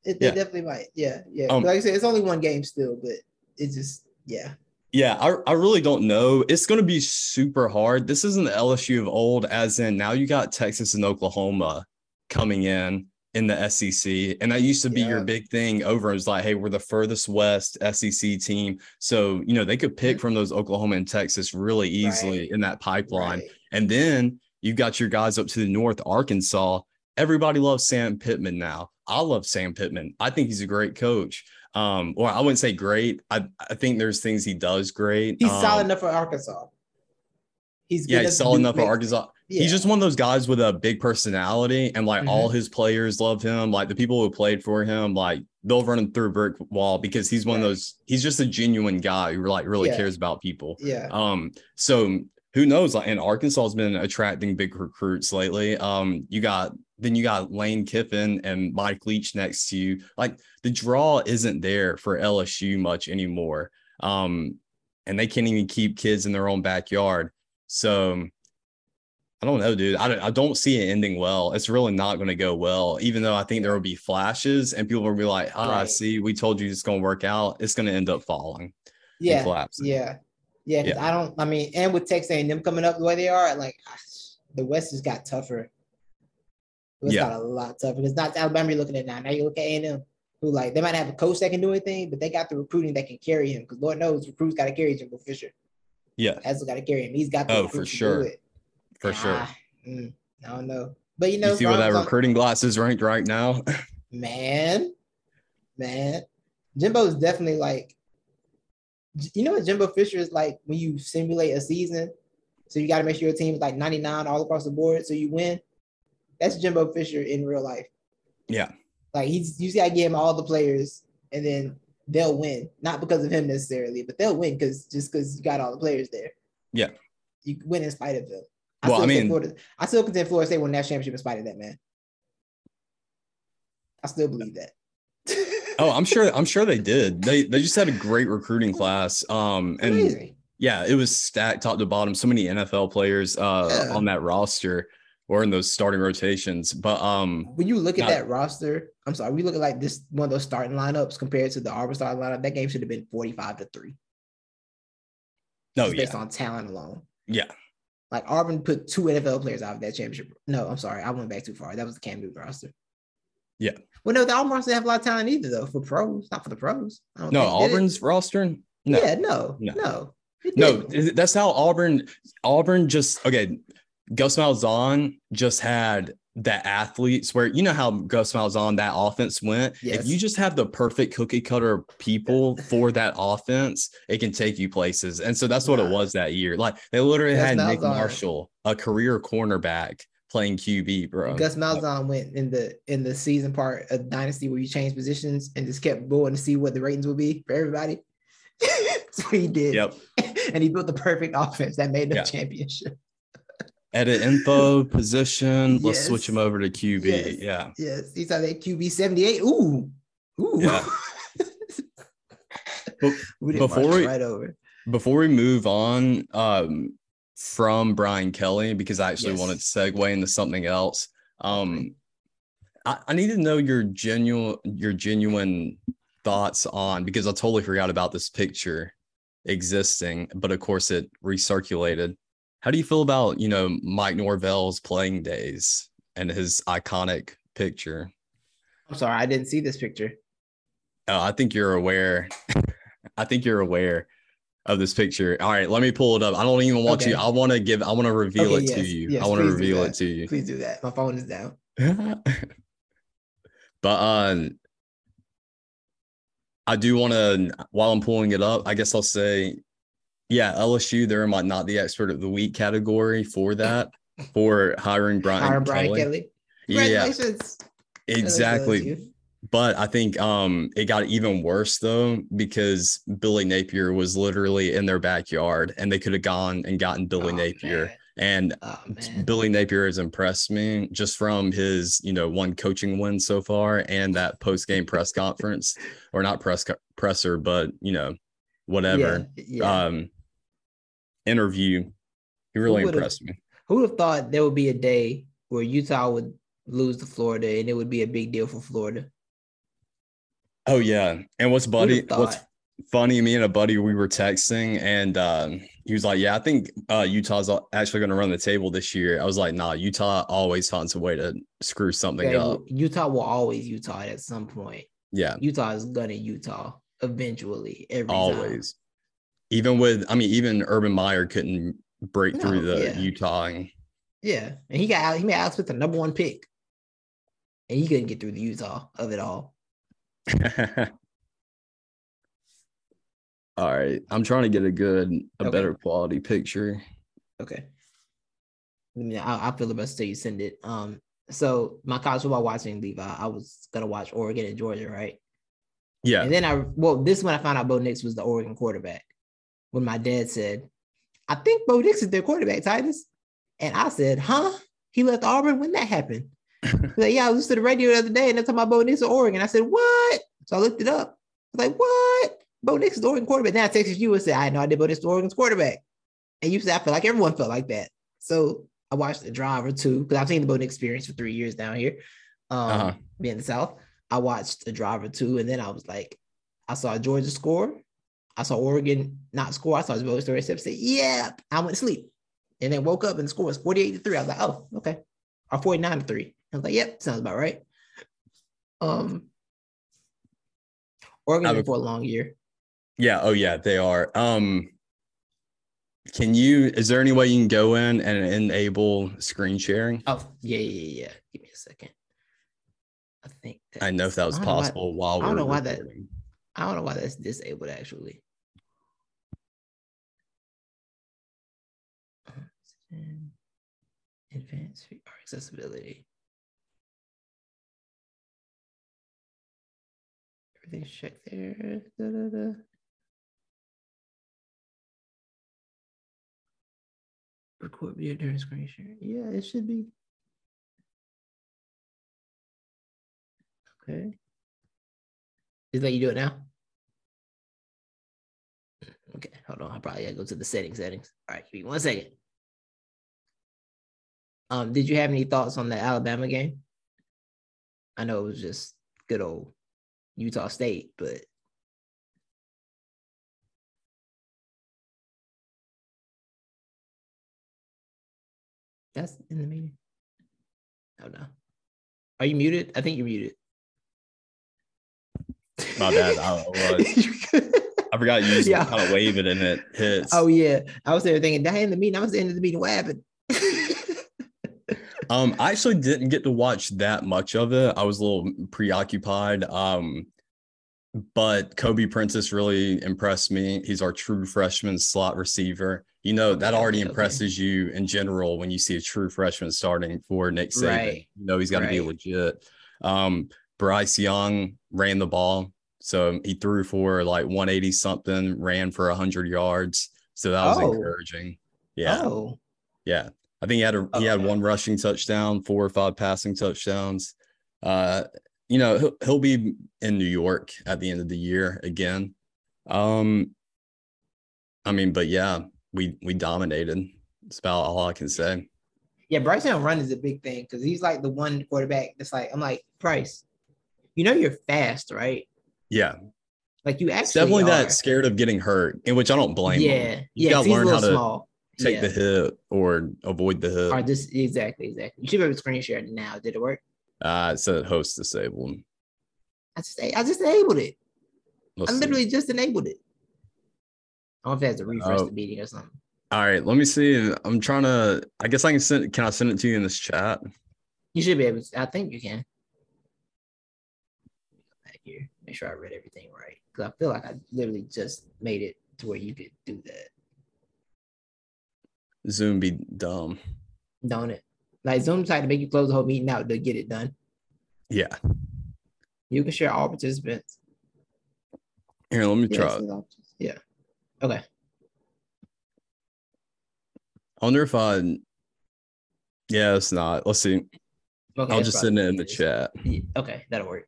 It, they Yeah. definitely might. Yeah, yeah. Um, like I said, it's only one game still, but it's just yeah. Yeah, I, I really don't know. It's going to be super hard. This isn't the LSU of old, as in now you got Texas and Oklahoma coming in in the SEC. And that used to be yeah. your big thing over. It was like, hey, we're the furthest west SEC team. So, you know, they could pick from those Oklahoma and Texas really easily right. in that pipeline. Right. And then you got your guys up to the north, Arkansas. Everybody loves Sam Pittman now. I love Sam Pittman. I think he's a great coach. Um, or I wouldn't say great. I, I think there's things he does great. He's um, solid enough for Arkansas. He's yeah, he's solid enough for Arkansas. Yeah. He's just one of those guys with a big personality, and like mm-hmm. all his players love him. Like the people who played for him, like they'll run him through a brick wall because he's one right. of those. He's just a genuine guy who like really yeah. cares about people. Yeah. Um. So who knows? Like, and Arkansas has been attracting big recruits lately. Um. You got then you got Lane Kiffin and Mike Leach next to you. Like the draw isn't there for LSU much anymore. Um. And they can't even keep kids in their own backyard. So I don't know, dude. I don't, I don't see it ending well. It's really not going to go well, even though I think there will be flashes and people will be like, ah, right. see, we told you it's going to work out. It's going to end up falling. Yeah. Yeah. Yeah. yeah. I don't, I mean, and with Texas and them coming up the way they are, like [SIGHS] the West has got tougher. It's yeah. got a lot tougher because not Alabama you're looking at now. Now you look at A&M who like, they might have a coach that can do anything, but they got the recruiting that can carry him because Lord knows recruits got to carry Jimbo Fisher. Yeah. Has got to carry him. He's got the oh, for sure for ah, sure. Mm, I don't know, but you know, you see where that recruiting glass is ranked right now. [LAUGHS] man, man, Jimbo is definitely like, you know what Jimbo Fisher is like when you simulate a season. So you got to make sure your team is like 99 all across the board, so you win. That's Jimbo Fisher in real life. Yeah. Like he's you got to give him all the players, and then they'll win. Not because of him necessarily, but they'll win because just because you got all the players there. Yeah. You win in spite of them. I well, I mean, Florida, I still contend Florida State won that championship in spite of that, man. I still believe that. [LAUGHS] oh, I'm sure. I'm sure they did. They they just had a great recruiting class. Um, and Amazing. yeah, it was stacked top to bottom. So many NFL players uh yeah. on that roster or in those starting rotations. But um, when you look at not, that roster, I'm sorry, we look at like this one of those starting lineups compared to the Auburn starting lineup. That game should have been 45 to three. No, yeah. based on talent alone. Yeah, like Auburn put two NFL players out of that championship. No, I'm sorry, I went back too far. That was the Cam Newton roster. Yeah. Well, no, the Auburn roster have a lot of talent either, though, for pros, not for the pros. no, Auburn's roster. No. Yeah, no, no, no. No, that's how Auburn. Auburn just okay. Gus Malzahn just had that athletes where you know how Gus Malzahn that offense went. Yes. If you just have the perfect cookie cutter people [LAUGHS] for that offense, it can take you places. And so that's what it was that year. Like they literally Gus had Nick Marshall, a career cornerback, playing QB, bro. Gus Malzahn went in the in the season part of Dynasty where you changed positions and just kept going to see what the ratings would be for everybody. [LAUGHS] so he did. Yep. [LAUGHS] and he built the perfect offense that made the yeah. championship edit info [LAUGHS] position. Let's yes. switch him over to QB. Yes. Yeah. Yes. He's on that QB 78. Ooh. Ooh. Yeah. we before we right over. Before we move on um, from Brian Kelly, because I actually yes. wanted to segue into something else. Um, I, I need to know your genuine your genuine thoughts on because I totally forgot about this picture existing, but of course it recirculated. How do you feel about, you know, Mike Norvell's playing days and his iconic picture? I'm sorry, I didn't see this picture. Oh, I think you're aware. [LAUGHS] I think you're aware of this picture. All right, let me pull it up. I don't even want okay. you. I want to give. I want to reveal okay, it yes, to you. Yes, I want to reveal it to you. Please do that. My phone is down. [LAUGHS] but um, I do want to. While I'm pulling it up, I guess I'll say yeah, LSU, they're in my not the expert of the week category for that, [LAUGHS] for hiring Brian, hiring Brian Kelly. Kelly. Congratulations. Yeah, exactly. But I think um, it got even worse though because Billy Napier was literally in their backyard, and they could have gone and gotten Billy oh, Napier. Man. And oh, Billy Napier has impressed me just from his, you know, one coaching win so far and that post game press conference, or not press presser, but you know, whatever. Yeah, yeah. Um, interview. He really impressed me. Who would have thought there would be a day where Utah would lose to Florida and it would be a big deal for Florida? Oh yeah, and what's Buddy? What's funny. Me and a buddy, we were texting, and um, he was like, "Yeah, I think uh, Utah's actually going to run the table this year." I was like, "Nah, Utah always finds a way to screw something They up." Utah will always Utah at some point. Yeah, Utah is gonna Utah eventually. Every time. always. Even with, I mean, even Urban Meyer couldn't break through the yeah. Utah. Yeah, and he got he made Alex with the number one pick, and he couldn't get through the Utah of it all. [LAUGHS] All right, I'm trying to get a good, a Okay. better quality picture. Okay. I mean, I, I feel the best till you send it. Um, so my college football watching Levi, I, was gonna watch Oregon and Georgia, right? Yeah, And then I well, this is when I found out Bo Nix was the Oregon quarterback. When my dad said, "I think Bo Nix is their quarterback, Titus," and I said, "Huh? He left Auburn when that happened?" Like, "Yeah, I listened to the radio the other day, and they're talking about Bo Nix of Oregon." I said, "What?" So I looked it up. I was like, "What? Bo Nix is the Oregon quarterback?" Then I texted you and said, "I know I did Bo Nix is Oregon's quarterback," and you said, "I feel like everyone felt like that." So I watched the drive or two because I've seen the Bo Nix experience for three years down here, um, Uh-huh. being in the South. I watched the drive or two, and then I was like, I saw Georgia score. I saw Oregon not score. I saw Bo story step say, yeah, I went to sleep. And then woke up and the score was 48 to 3. I was like, oh, okay. Or 49 to 3. I was like, yep, sounds about right. Um Oregon for a long year. yeah. Oh, yeah, they are. Um, can you? Is there any way you can go in and enable screen sharing? Oh, yeah, yeah, yeah. Give me a second. I think I know if that was know why- possible while I don't know why that- I don't know why that's disabled actually. Advanced VR accessibility. Everything's checked there. Da, da, da. Record video during screen share. Yeah, it should be. Okay. Is that you do it now? Okay, hold on. I probably gotta go to the settings. Settings. All right, give me one second. Um, did you have any thoughts on the Alabama game? I know it was just good old Utah State, but that's in the meeting. Oh no. Are you muted? I think you're muted. My bad. I [LAUGHS] was. I forgot you Yeah. kind of wave it and it hits. Oh yeah, I was there thinking, "Did I end the meeting?" I was the end of the meeting. What happened? Um, I actually didn't get to watch that much of it. I was a little preoccupied. Um, but Kobe Prentice really impressed me. He's our true freshman slot receiver. You know, that already okay. impresses you in general when you see a true freshman starting for Nick Saban. Right. You know, he's got to be legit. Um, Bryce Young ran the ball. So he threw for like 180 something, ran for 100 yards. So that was Oh. encouraging. Yeah. Oh, Yeah. I think he had a he had one rushing touchdown, four or five passing touchdowns. Uh, you know, he'll he'll be in New York at the end of the year again. Um I mean, but yeah, we we dominated. That's about all I can say. yeah. Bryce Young run is a big thing because he's like the one quarterback that's like, I'm like, Bryce, you know you're fast, right? Yeah. Like you It's actually definitely are. that scared of getting hurt, in which I don't blame yeah, him. You yeah. gotta learn how little to small. Take yeah. the hit or avoid the hit. Or this exactly, exactly. You should be able to screen share now. Did it work? Uh it said host disabled. I just I just enabled it. Let's I see. literally just enabled it. I don't know if it has to refresh Oh. the meeting or something. All right, let me see. I'm trying to I guess I can send can I send it to you in this chat? You should be able to. I think you can. Back here, make sure I read everything right because I feel like I literally just made it to where you could do that. Zoom be dumb. Don't it? Like Zoom tried to make you close the whole meeting out to get it done. Yeah. You can share all participants. Here, let me Yeah, try. yeah. Okay. I wonder if I. Yeah, it's not. Let's see. Okay. I'll just send it in the chat. Okay, that'll work.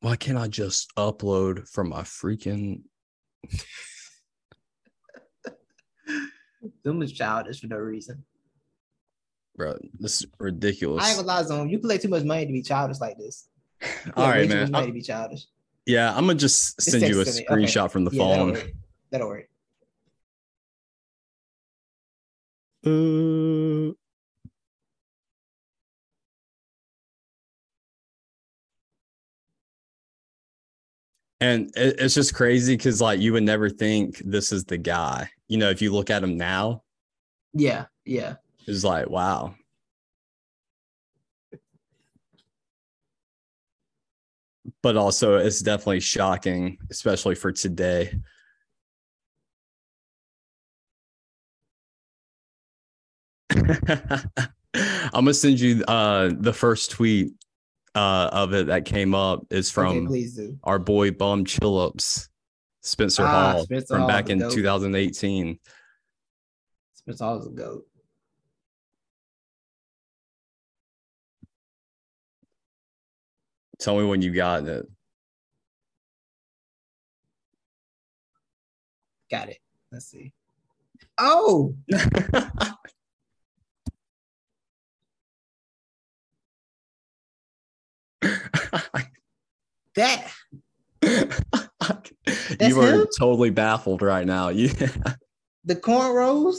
Why can't I just upload from my freaking? [LAUGHS] Zoom is childish for no reason. Bro, this is ridiculous. I ain't gonna lie, Zoom. You play too much money to be childish like this. [LAUGHS] All right, man. made to be childish. Yeah, I'm gonna just Just send you a text it to me. Okay. screenshot from the Yeah, that'll phone. work. That'll work. Uh, and it's just crazy because like you would never think this is the guy. You know, if you look at him now, Yeah, yeah. it's like wow. But also, it's definitely shocking, especially for today. [LAUGHS] I'm gonna send you uh the first tweet uh of it that came up is okay, from do. our boy Bum Chillups, Spencer Ah, Hall Spencer from Hall, back in goat. 2018. Spencer Hall's a goat. Tell me when you got it. Got it. Let's see. Oh, [LAUGHS] [LAUGHS] that [LAUGHS] you are him? totally baffled right now. [LAUGHS] The cornrows?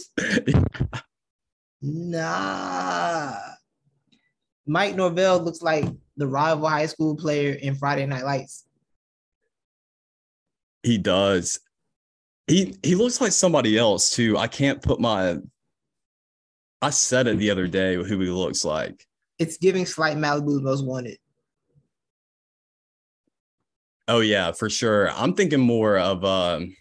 Nah. Mike Norvell looks like the rival high school player in Friday Night Lights. he does. He he looks like somebody else too. I can't put my I said it the other day who he looks like. It's giving slight Malibu's most wanted. Oh yeah, for sure. I'm thinking more of um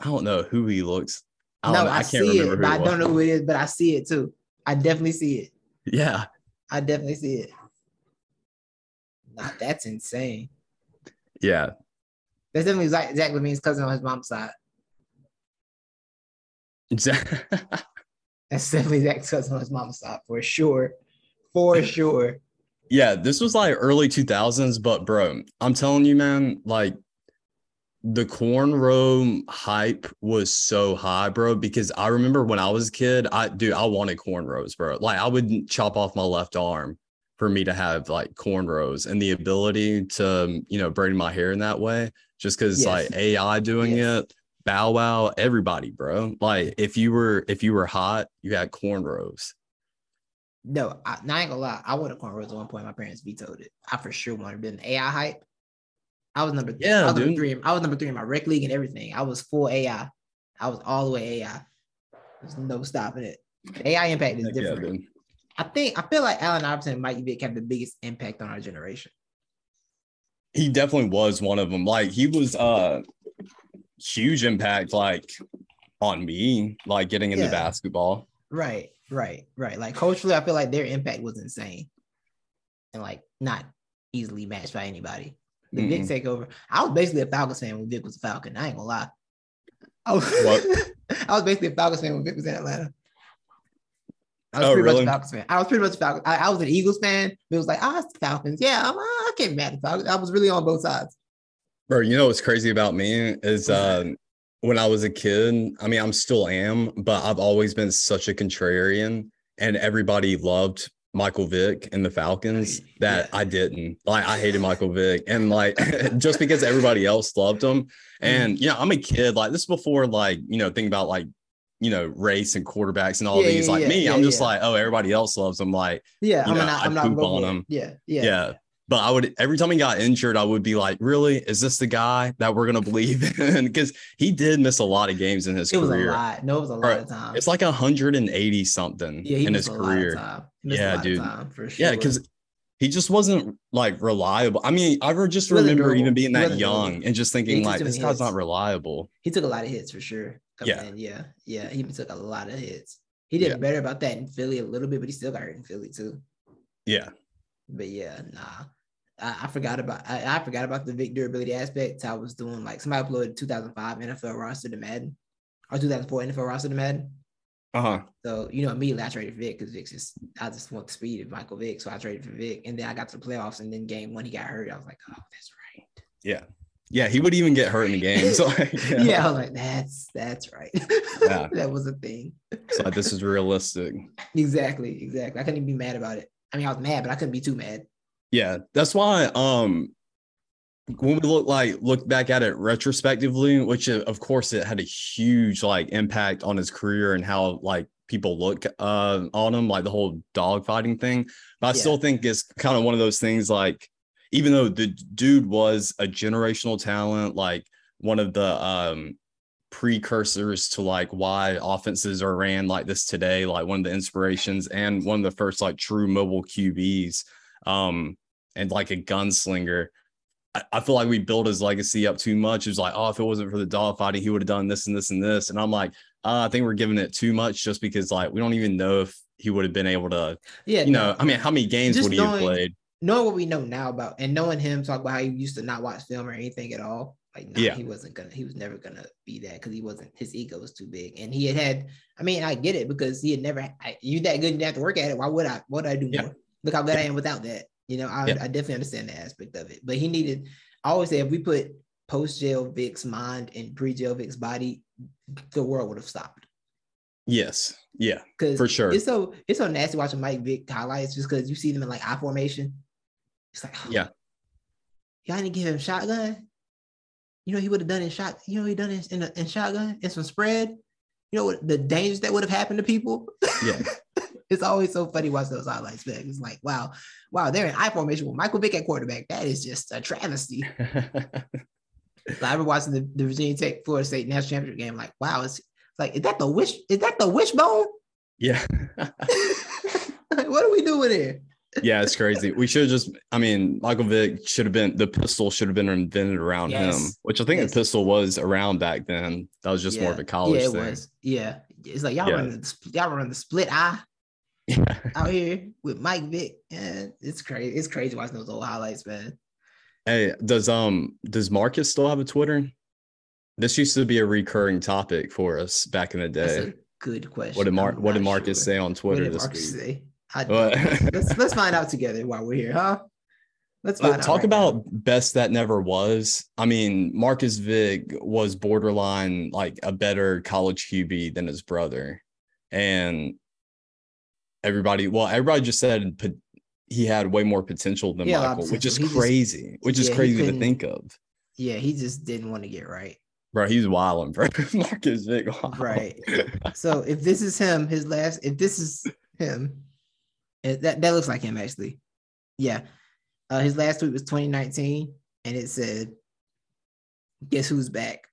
I don't know who he looks. I no, don't know. I, see it, who but I don't know who it is, but I see it too. I definitely see it. Yeah. I definitely see it. Nah, that's insane. Yeah. That's definitely Zach, Zach LaVine's cousin on his mom's side. Exactly. That's definitely Zach's cousin on his mom's side for sure. For [LAUGHS] sure. Yeah, this was like early 2000s, but bro, I'm telling you, man, like the cornrow hype was so high, bro. Because I remember when I was a kid, I dude, I wanted cornrows, bro. Like I would chop off my left arm for me to have like cornrows and the ability to, you know, braid my hair in that way, just because Yes. like AI doing Yes. it, Bow Wow, everybody, bro. Like if you were if you were hot, you had cornrows. No, I, ain't gonna lie. I wanted cornrows at one point. My parents vetoed it. I for sure wanted been AI hype. I was number Yeah, I was number three. I was number three in my rec league and everything. I was full AI. I was all the way AI. There's no stopping it. The AI impact is Heck different. dude. I think I feel like Allen Iverson and Mike Vick have the biggest impact on our generation. he definitely was one of them. Like he was uh huge impact like on me, like getting into Yeah. basketball. Right, right, right. Like culturally, I feel like their impact was insane, and like not easily matched by anybody. The Vic takeover. I was basically a Falcons fan when Vic was a Falcon. I ain't gonna lie. [LAUGHS] I was, What? I was basically a Falcons fan when Vic was in Atlanta. I was Oh, pretty much really? a Falcons fan. I was pretty much a Falcons. I, I was an Eagles fan. It was like, ah, it's the Falcons. Yeah, I'm, ah, I can't be mad at Falcons. I was really on both sides. Bro, you know what's crazy about me is uh when I was a kid, I mean I'm still am, but I've always been such a contrarian and everybody loved Michael Vick and the Falcons that Yeah. I didn't. Like I hated Michael Vick and like [LAUGHS] just because everybody else loved him. Mm. And you know, I'm a kid. Like this before like, you know, think about like you know, race and quarterbacks and all Yeah, these. yeah, like me, I'm just like, oh, everybody else loves him. Like, Yeah, I'm know, not. I'm not on him. Yeah, yeah. yeah. But I would every time he got injured, I would be like, really? Is this the guy that we're gonna believe [LAUGHS] in? Because he did miss a lot of games in his It was a career. lot. No, it was a lot Bro, of time. It's like 180 something yeah, in his a lot of career. time. He missed a Yeah, dude. time, for sure. Yeah, because he just wasn't like reliable. I mean, I just He remember even being that young durable. and just thinking took like this many guy's not reliable. he took a lot of hits for sure. Yeah. in. yeah, yeah. He took a lot of hits. He did Yeah. better about that in Philly a little bit, but he still got hurt in Philly too. Yeah. But yeah, nah. I, I forgot about I, I forgot about the Vic durability aspect. I was doing like somebody uploaded 2005 NFL roster to Madden or 2004 NFL roster to Madden. Uh-huh. So you know, immediately I traded for Vic because Vic's just I just want the speed of Michael Vick, so I traded for Vic, and then I got to the playoffs, and then game one he got hurt. I was like, oh, that's right. Yeah. Yeah. He would even get hurt in the games. [LAUGHS] Like, Yeah, I was like, that's that's right. Yeah. [LAUGHS] that was a thing. So like, this is realistic. [LAUGHS] Exactly, exactly. I couldn't even be mad about it. I mean, I was mad, but I couldn't be too mad. Yeah, that's why um when we look like look back at it retrospectively, which uh, of course it had a huge like impact on his career and how like people look uh on him, like the whole dog fighting thing. But I Yeah. still think it's kind of one of those things like even though the dude was a generational talent, like one of the um precursors to like why offenses are ran like this today, like one of the inspirations and one of the first like true mobile QBs, um, and like a gunslinger. I, I feel like we built his legacy up too much. It was like, oh, if it wasn't for the dog fighting, he would have done this and this and this. And I'm like, uh, I think we're giving it too much just because like we don't even know if he would have been able to, Yeah, you know, I mean, how many games would he have played? knowing what we know now about and knowing him talk about how he used to not watch film or anything at all. Like, nah, Yeah. he wasn't gonna, he was never gonna be that because he wasn't, his ego was too big. And he had had, I mean, I get it because he had never, I, you that good, you have to work at it. Why would I, what would I do Yeah. more? Look how good I am without that. You know, I, Yeah. I definitely understand the aspect of it. But he needed, I always say, if we put post jail Vic's mind and pre jail Vic's body, the world would have stopped. Yes. Yeah. Because For sure. it's so it's so nasty watching Mike Vick highlights just because you see them in like I formation. It's like, oh, Yeah. [GASPS] y'all didn't give him shotgun. You know he would have done in shot. You know he done in in, a, in shotgun and some spread. You know what the dangers that would have happened to people. Yeah. [LAUGHS] it's always so funny watching those highlights back. It's like, wow, wow, they're in I formation with Michael Vick at quarterback. That is just a travesty. [LAUGHS] So I remember watching the, the Virginia Tech Florida State national championship game. Like, wow, it's, it's like, is that the wish? Is that the wishbone? yeah. [LAUGHS] like, what are we doing here? yeah, it's crazy. We should have just, I mean, Michael Vick should have been, the pistol should have been invented around him, which I think Yes. the pistol was around back then. That was just more of a college yeah, it thing. was. Yeah, it's like y'all Yeah. running the, y'all running the split I Yeah. [LAUGHS] out here with Mike Vick. Yeah, it's crazy. It's crazy watching those old highlights, man. Hey, does um does Marcus still have a Twitter? This used to be a recurring topic for us back in the That's day. a good question. What did Mar- what did Marcus sure. say on Twitter this Marcus week? [LAUGHS] Let's let's find out together while we're here, huh? Let's Uh, out talk right now. about best that never was. I mean, Marcus Vick was borderline like a better college QB than his brother, and everybody, well, everybody just said he had way more potential than Yeah, a lot of Michael, which is. He just- crazy. which is yeah, crazy to think of, Yeah, he just didn't want to get right. bro. He's wilding, bro. Marcus Vick, wild. Right. So if this is him, his last, if this is him, that that looks like him actually. Yeah. Uh, his last tweet was 2019, and it said, "Guess who's back?"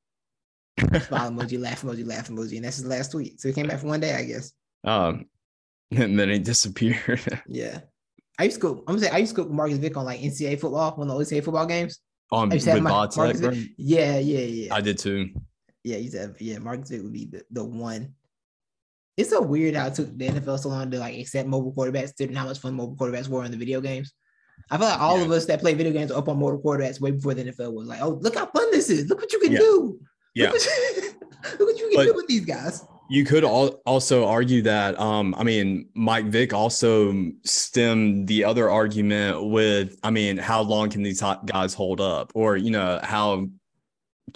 [LAUGHS] Smile emoji, laugh emoji, laugh emoji, and that's his last tweet. So he came back for one day, I guess. um, [LAUGHS] and then he disappeared. [LAUGHS] Yeah. I used to go. I'm gonna say I used to go with Marcus Vick on like NCAA football, one of the NCAA football games. on I with used to my- Vodtech, Marcus bro. Vick- Yeah, yeah, yeah. I did too. Yeah, he's said yeah. Marcus Vick would be the, the one. It's so weird how it took the NFL so long to like accept mobile quarterbacks, didn't how much fun mobile quarterbacks were in the video games. I feel like all Yeah. of us that play video games are up on mobile quarterbacks way before the NFL was like, oh, look how fun this is. Look what you can Yeah. do. Yeah. Look what you, [LAUGHS] look what you can But- do with these guys. You could al- also argue that, um, I mean, Mike Vick also stemmed the other argument with, I mean, how long can these guys hold up? Or, you know, how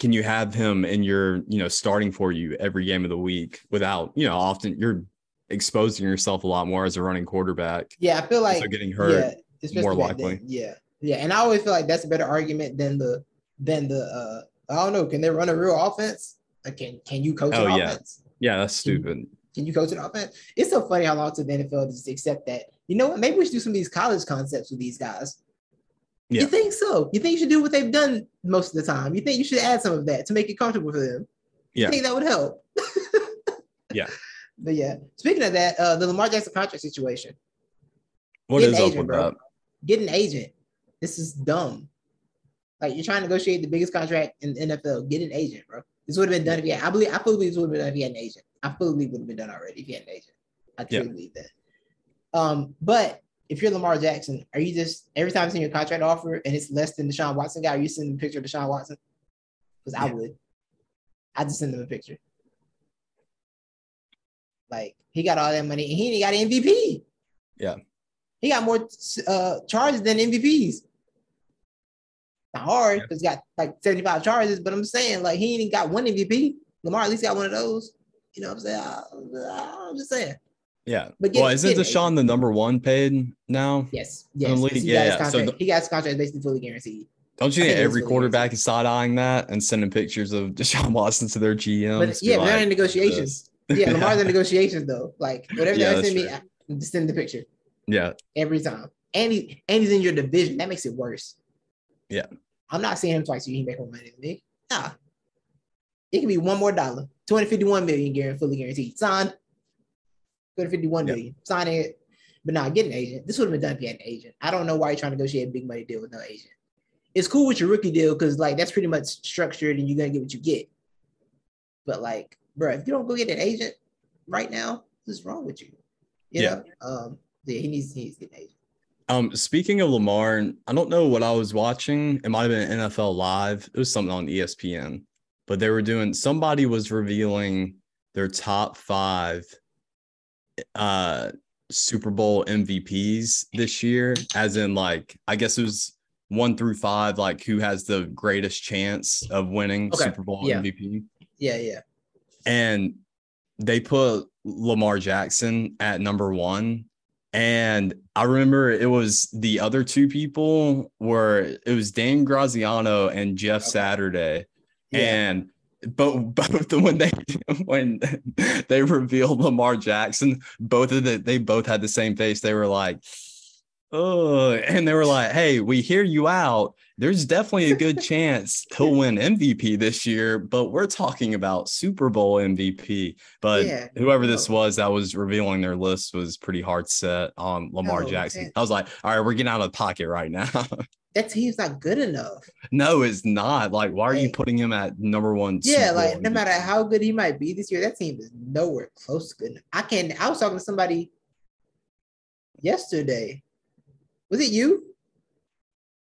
can you have him in your, you know, starting for you every game of the week without, you know, often you're exposing yourself a lot more as a running quarterback. Yeah, I feel like so getting hurt. yeah, especially more back then. likely. Yeah, yeah, and I always feel like that's a better argument than the than the uh I don't know. Can they run a real offense? Like, can can you coach Oh, an yeah. offense? Yeah, that's stupid. Can you coach an offense? It's so funny how long it took the NFL to just accept that. You know what? Maybe we should do some of these college concepts with these guys. Yeah. You think so? You think you should do what they've done most of the time? You think you should add some of that to make it comfortable for them? Yeah. You think that would help? [LAUGHS] Yeah. [LAUGHS] But yeah, speaking of that, uh, the Lamar Jackson contract situation. What Get is an up agent, with bro. that? Get an agent. This is dumb. Like you're trying to negotiate the biggest contract in the NFL. Get an agent, bro. This would have been done if you had, I believe I fully believe this would have been done if you had an agent. I fully believe it would have been done already if you had an agent. I Yeah. truly believe that. Um, but if you're Lamar Jackson, are you just every time you send your contract offer and it's less than Deshaun Watson guy, are you sending a picture of Deshaun Watson? Because I would. I just send them a picture. Like he got all that money and he ain't got an MVP. Yeah. He got more uh, charges than MVPs. Not hard because he got like 75 charges, but I'm saying like he ain't got one MVP. Lamar at least got one of those. You know what I'm saying? I, am just saying. Yeah. But get- well, isn't Deshaun the number one paid now? Yes, yes. He Yeah, got yeah. So he got his contract basically fully guaranteed. Don't you think think every quarterback is side eyeing that and sending pictures of [LAUGHS] Deshaun Watson to their GMs? But yeah, but they're in negotiations. Yeah, [LAUGHS] Lamar's in negotiations though. Like whatever Yeah, they send me. I just send the picture yeah, every time. And he and he's in your division. That makes it worse. Yeah. I'm not seeing him twice. a year. He make more money than me. Nah. It can be one more dollar. 251 million guaranteed, fully guaranteed. Sign. 251 Yeah. million. Sign it. But nah, get an agent. This would have been done if you had an agent. I don't know why you're trying to negotiate a big money deal with no agent. It's cool with your rookie deal because like that's pretty much structured and you're gonna get what you get. But like, bro, if you don't go get an agent right now, what's wrong with you? You Yeah. know? Um, yeah, he needs he needs to get an agent. Um, speaking of Lamar, I don't know what I was watching. It might have been NFL Live. It was something on ESPN, but they were doing somebody was revealing their top five uh Super Bowl MVPs this year, as in like I guess it was one through five, like who has the greatest chance of winning Okay, Super Bowl yeah. MVP. Yeah, yeah. and they put Lamar Jackson at number one. And I remember it was the other two people were it was Dan Graziano and Jeff Okay. Saturday. Yeah. And but [LAUGHS] both when they [LAUGHS] when they revealed Lamar Jackson, both of the they both had the same face. They were like, oh, and they were like, hey, we hear you out. There's definitely a good chance [LAUGHS] he'll win MVP this year, but we're talking about Super Bowl MVP. But Yeah, whoever this was that was revealing their list was pretty hard set on Lamar No, Jackson. I was like, all right, we're getting out of the pocket right now. [LAUGHS] that team's not good enough. no, it's not. Like, why are you putting him at number one? Yeah, like no matter how good he might be this year, that team is nowhere close to good. enough. I can I was talking to somebody yesterday. Was it you?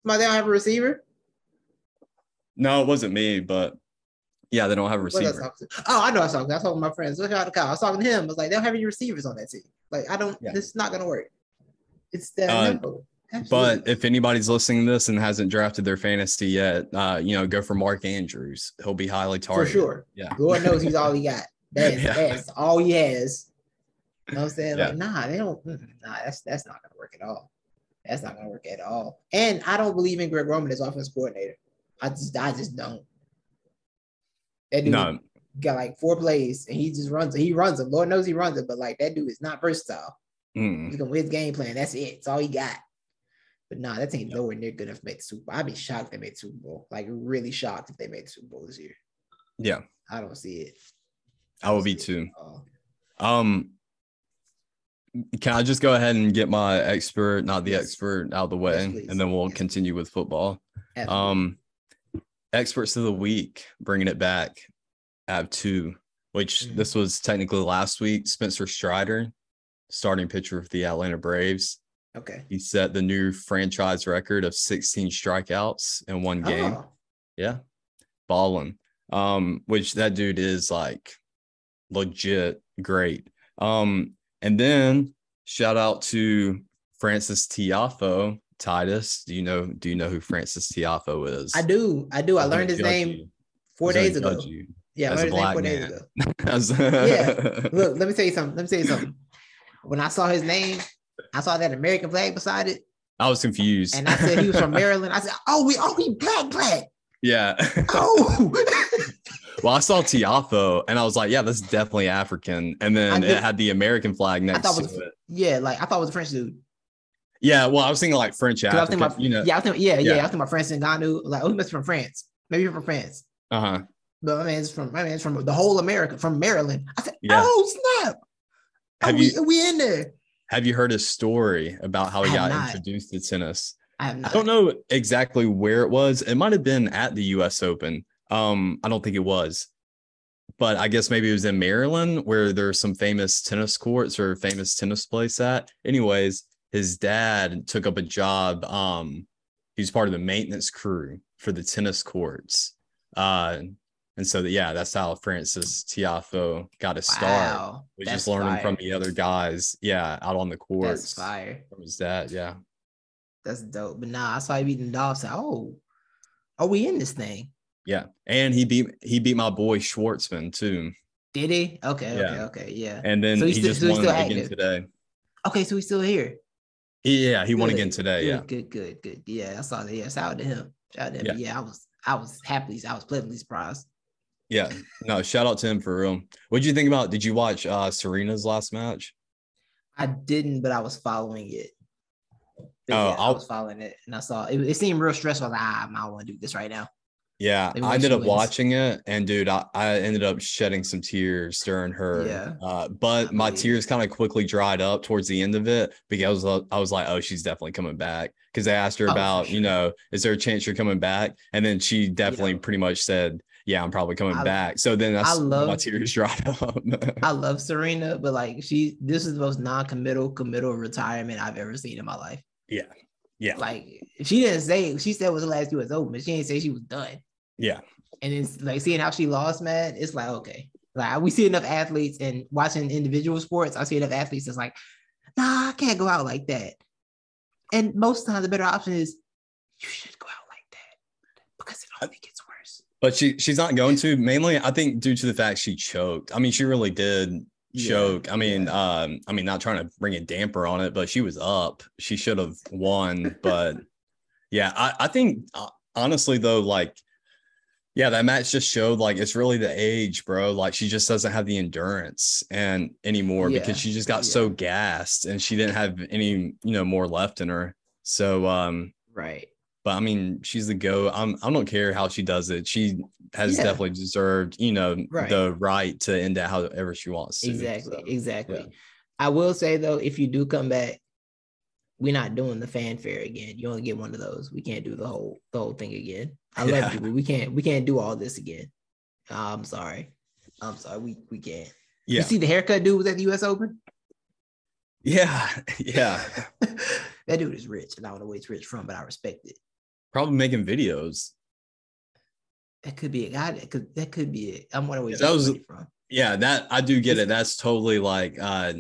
Somebody don't have a receiver? No, it wasn't me, but yeah, they don't have a What was I receiver. Oh, I know I was talking. to- I was talking to my friends. Shout out to Kyle. I was talking to him. I was like, they don't have any receivers on that team. Like, I don't. Yeah. This is not gonna work. It's that Uh, no. But if anybody's listening to this and hasn't drafted their fantasy yet, uh, you know, go for Mark Andrews. He'll be highly targeted. for sure, Yeah. Lord knows he's all he got. [LAUGHS] That is, Yeah. that's all he has. You know what I'm saying? Yeah. Like, nah, they don't. Nah, that's that's not gonna work at all. That's not gonna work at all. And I don't believe in Greg Roman as offense coordinator. I just, I just don't. That dude No, got like four plays and he just runs it. He runs them. Lord knows he runs it, but like that dude is not versatile. mm, He's gonna win his game plan. That's it. That's all he got. But nah, that Yeah. nowhere near good enough to make the Super Bowl. I'd be shocked if they made the Super Bowl. Like really shocked if they made the Super Bowl this year. yeah, I don't see it. I will be don't see it too. Um, can I just go ahead and get my expert, not the Yes. expert, out of the way, please. and then we'll Yes. continue with football. Absolutely. Um, experts of the week, bringing it back. I have two, which Mhm. this was technically last week. Spencer Strider, starting pitcher for the Atlanta Braves. okay. He set the new franchise record of 16 strikeouts in one game. Oh, Yeah. Balling. Um, which that dude is like legit great. Um, and then shout out to Frances Tiafoe. Titus, do you know do you know who Frances Tiafoe is? I do. I do. I gonna learned his name you. four I days ago. you Yeah, I as a learned his name four black days man. ago. [LAUGHS] Yeah. Look, let me tell you something. Let me tell you something. When I saw his name, I saw that American flag beside it, I was confused. and I said he was from [LAUGHS] Maryland. I said, "Oh, we, oh, he black, black. yeah. Oh, [LAUGHS] well, I saw Tiafoe and I was like, yeah, that's definitely African. And then it had the American flag I next thought to it was it. yeah, like I thought it was a French dude. Yeah, well, I was thinking like French 'Cause I was African, thinking about, you know. yeah, I was thinking, yeah, yeah, Yeah. I was thinking about Francis Ngannou. Like, oh, he must be from France. Maybe you're from France. Uh-huh. But my man's from my man's from the whole America, from Maryland. I said, Yeah. oh snap. Oh, Have we, you we in there. have you heard a story about how he got not. introduced to tennis? I have I don't know exactly where it was. It might have been at the US Open. Um, I don't think it was. But I guess maybe it was in Maryland where there's some famous tennis courts or famous tennis place at. Anyways, his dad took up a job. Um, he's part of the maintenance crew for the tennis courts. Uh, and so yeah, that's how Frances Tiafoe got his start. Wow. Was just learning fire. from the other guys, yeah, out on the courts. That's fire. from his dad. Yeah. That's dope. But nah, I saw you beating Dolph. Said, oh, are we in this thing? Yeah, and he beat he beat my boy Schwartzman too. Did he? Okay, okay, Yeah. okay, yeah. And then So he still- just so won again active. today. Okay, so he's still here. Yeah, he won again today. Good, Yeah. good, good, good. Yeah, I saw that. Yeah, shout out to him. Shout out to him. Yeah. Yeah. I was, I was happily, I was pleasantly surprised. Yeah. No, shout out to him for real. What'd you think about? Did you watch uh Serena's last match? I didn't, but I was following it. But Oh, yeah, I was following it, and I saw it. It seemed real stressful. I was like, ah, I don't want to do this right now. Yeah, I ended up wins. watching it, and dude, I, I ended up shedding some tears during her. Yeah. Uh, but I my tears kind of quickly dried up towards the end of it because I was, I was like, oh, she's definitely coming back. Because they asked her Oh, about, you know, is there a chance you're coming back? And then she definitely pretty much said, yeah, I'm probably coming I- back. So then that's when my tears [LAUGHS] dried up. I love Serena, but like she, this is the most non-committal, committal retirement I've ever seen in my life. yeah. Yeah. Like she didn't say she said it was the last U.S. Open, but she didn't say she was done. Yeah. And it's like seeing how she lost, man. It's like okay, like we see enough athletes and watching individual sports. I see enough athletes that's like, nah, I can't go out like that. And most times, the better option is you should go out like that because it only gets worse. But she she's not going to mainly, I think, due to the fact she choked. I mean, she really did Yeah, choke. I mean, yeah. um, I mean, not trying to bring a damper on it, but she was up. She should have won. But [LAUGHS] yeah, I, I think uh, honestly though, like, yeah, that match just showed like it's really the age, bro. Like she just doesn't have the endurance and anymore Yeah, because she just got yeah. so gassed and she didn't have any, you know, more left in her. So um, right. but I mean, she's the go. I'm I don't care how she does it. She has Yeah. definitely deserved, you know, Right. the right to end it however she wants to. Exactly. So, exactly. I will say though, if you do come back, we're not doing the fanfare again. You only get one of those. We can't do the whole the whole thing again. I love Yeah. you, but we can't we can't do all this again. I'm sorry. I'm sorry. We we can't. You see the haircut dude was at the US Open? yeah, [LAUGHS] yeah. [LAUGHS] that dude is rich. And I don't know where he's rich from, but I respect it. Probably making videos. That could be a guy that could that could be it. I'm wondering where he's That was- from. Yeah, that I do get it. That's totally like uh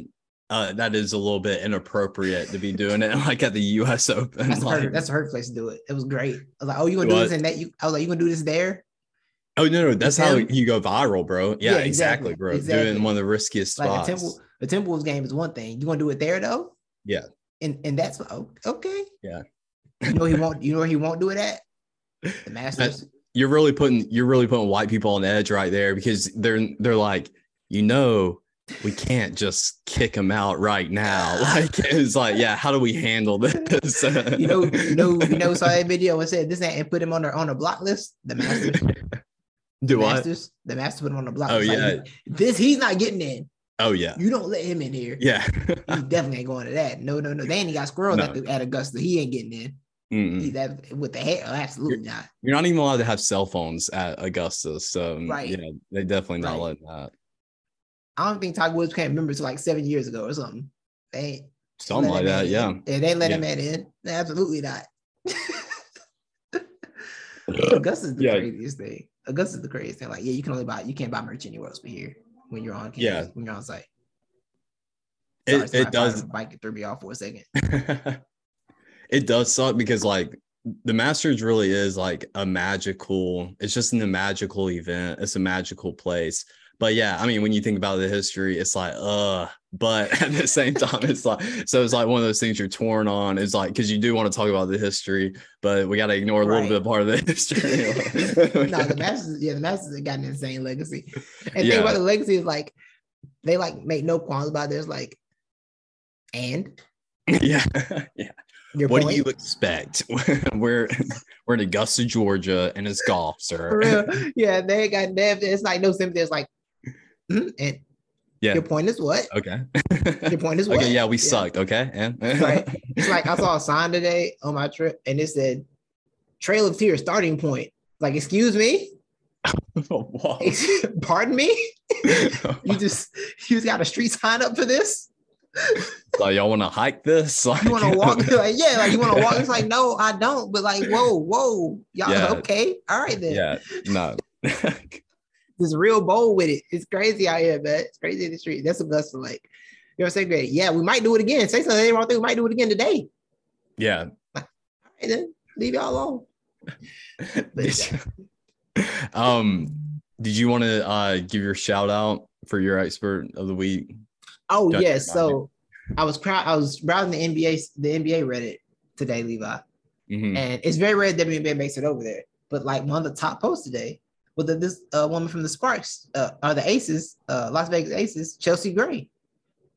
uh that is a little bit inappropriate to be doing it [LAUGHS] like at the US Open. That's a like, hurt, that's a hurt place to do it. It was great. I was like, oh, you gonna do What? this and that? You I was like, you gonna do this there? oh no, no, that's how you go viral, bro. Yeah, Yeah, exactly, exactly, bro. Exactly. in one of the riskiest Like a spots. temple, the Timberwolves game is one thing. You gonna do it there though? Yeah. And and that's oh, okay. Yeah. You know he won't. [LAUGHS] You know where he won't do it at the Masters. you're really putting you're really putting white people on edge right there because they're they're like you know we can't just kick him out right now [LAUGHS] like it's like yeah how do we handle this you know, you know, you know. Saw that video and said this ain't and put him on the on a block list. The Masters, [LAUGHS] do what Masters, the Masters put him on the block. Oh, list. Like, yeah. this he's not getting in. oh yeah You don't let him in here. yeah [LAUGHS] He definitely ain't going to that. No, no, no. They ain't got squirrels No. at, the, at Augusta. He ain't getting in. Mm-mm. That with the hair. Absolutely not. you're not even allowed to have cell phones at augusta so Right. yeah they definitely not Right. letting that I don't think Tiger Woods became a member until like seven years ago or something. They something like him that yeah in. Yeah, they let him Yeah. in. Absolutely not. Augusta's the Yeah. craziest thing. Augusta's the craziest thing. Like, yeah, you can only buy you can't buy merch anywhere else but here when you're on campus, Yeah. when you're on site. it, Sorry, it does Bike it threw me off for a second. [LAUGHS] it does suck because like the masters really is like a magical it's just a magical event it's a magical place but yeah i mean when you think about the history it's like uh but [LAUGHS] at the same time it's like so it's like one of those things you're torn on it's like because you do want to talk about the history but we got to ignore a little Right. bit part of the [LAUGHS] history [LAUGHS] no, the Masters, yeah, the Masters have got an insane legacy. And Yeah. think about the legacy is like they like make no qualms about this. Like, and yeah yeah your what point? do you expect we're we're in augusta georgia and it's golf sir Yeah, they got have- It's like no sympathy. It's like, mhm, and Yeah. your point is what? okay Your point is [LAUGHS] what? okay yeah we sucked okay and Right. It's like I saw a sign today on my trip, and it said "Trail of Tears starting point." Like, excuse me, [LAUGHS] pardon me. [LAUGHS] You just you just got a street sign up for this? like y'all want to hike this? Like, You want to walk? like, yeah, like you want to walk? It's like, no, I don't. But like, whoa, whoa, y'all, Yeah. okay, all right then. yeah, no. Just real bold with it. It's crazy out here, but It's crazy in the street. That's Augusta. Like, you know what I'm saying? Great. Yeah, we might do it again. Say something wrong thing. We might do it again today. yeah. [LAUGHS] All right, then leave y'all alone. [LAUGHS] But, Did you- [LAUGHS] um, did you want to uh give your shout out for your expert of the week? Oh Don't yeah, so I was proud. I was browsing the NBA the NBA Reddit today, Levi, Mhm. and it's very rare WNBA makes it over there. But like one of the top posts today was that this uh, woman from the Sparks, uh, or the Aces, uh, Las Vegas Aces, Chelsea Gray,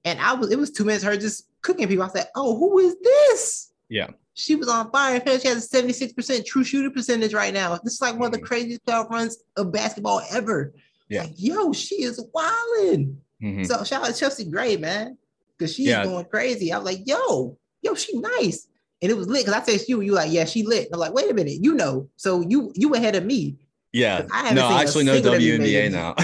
and I was it was two minutes her just cooking people. I said, "Oh, who is this?" Yeah. She was on fire. She has a 76% true shooter percentage right now. This is like one of the Mhm. craziest playoff runs of basketball ever. Yeah. Like, yo, she is wilding. Mhm. So shout out to Chelsea Gray, man, because she's Yeah. going crazy. I was like, yo, yo, she nice, and it was lit. Because I said you, you like, yeah, she lit. I'm like, wait a minute, you know, so you you ahead of me. Yeah. I No, I actually know WNBA WNBA now.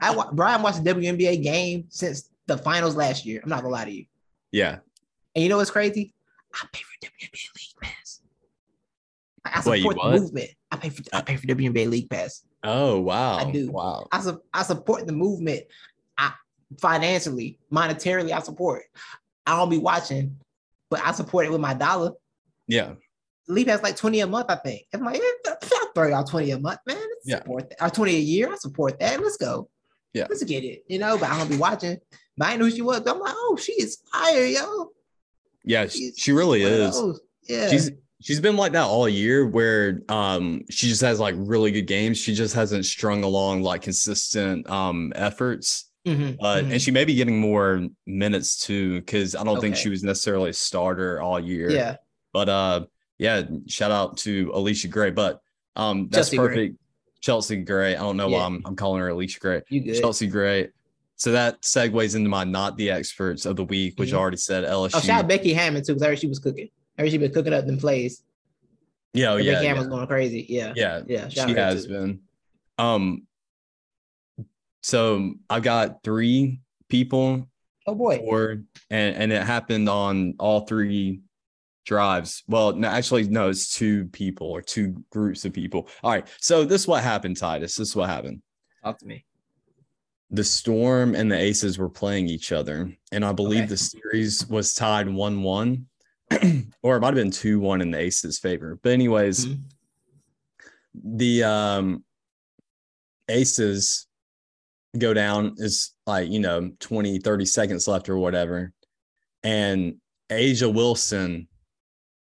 I wa- [LAUGHS] Brian watched the WNBA game since the finals last year. I'm not gonna lie to you. yeah. And you know what's crazy? I pay for WNBA League Pass. I, Wait, support what? the movement. I pay for I pay for WNBA League Pass. Oh wow. I do. Wow. I, su- I support the movement. I financially, monetarily, I support. I don't be watching, but I support it with my dollar. Yeah. League Pass like 20 a month, I think. I'm like, yeah, I'll throw y'all 20 a month, man. Yeah. Support that. Or 20 a year. I support that. Let's go. Yeah. Let's get it. You know, but I don't be watching. But I know who she was. But I'm like, oh, she is fire, yo. Yeah. She, She's she really is. Yeah. She's she's been like that all year where um she just has like really good games. She just hasn't strung along like consistent um efforts. Mhm, Uh, mhm. and she may be getting more minutes too, because I don't think she was necessarily a starter all year. yeah. But uh yeah, shout out to Alicia Gray. But um that's perfect. Gray. Chelsea Gray. I don't know why I'm I'm calling her Alicia Gray. You good. Chelsea Gray. So that segues into my not the experts of the week, which I Mhm. already said LSU. Oh, shout out Becky Hammon too, because I heard she was cooking. I heard she been cooking up them plays. yeah, oh, yeah, Becky yeah, Hammon's going crazy. Yeah. yeah. Yeah. she out has too. been. Um, so I've got three people Oh boy. for, and and it happened on all three drives. Well, no, actually, no, it's two people or two groups of people. All right. So this is what happened, Titus. This is what happened. Talk to me. The Storm and the Aces were playing each other, and I believe Okay. the series was tied one-one, [CLEARS THROAT] or it might have been two-one in the Aces' favor. But anyways, Mhm. the um aces go down is like you know 20 30 seconds left or whatever and A'ja Wilson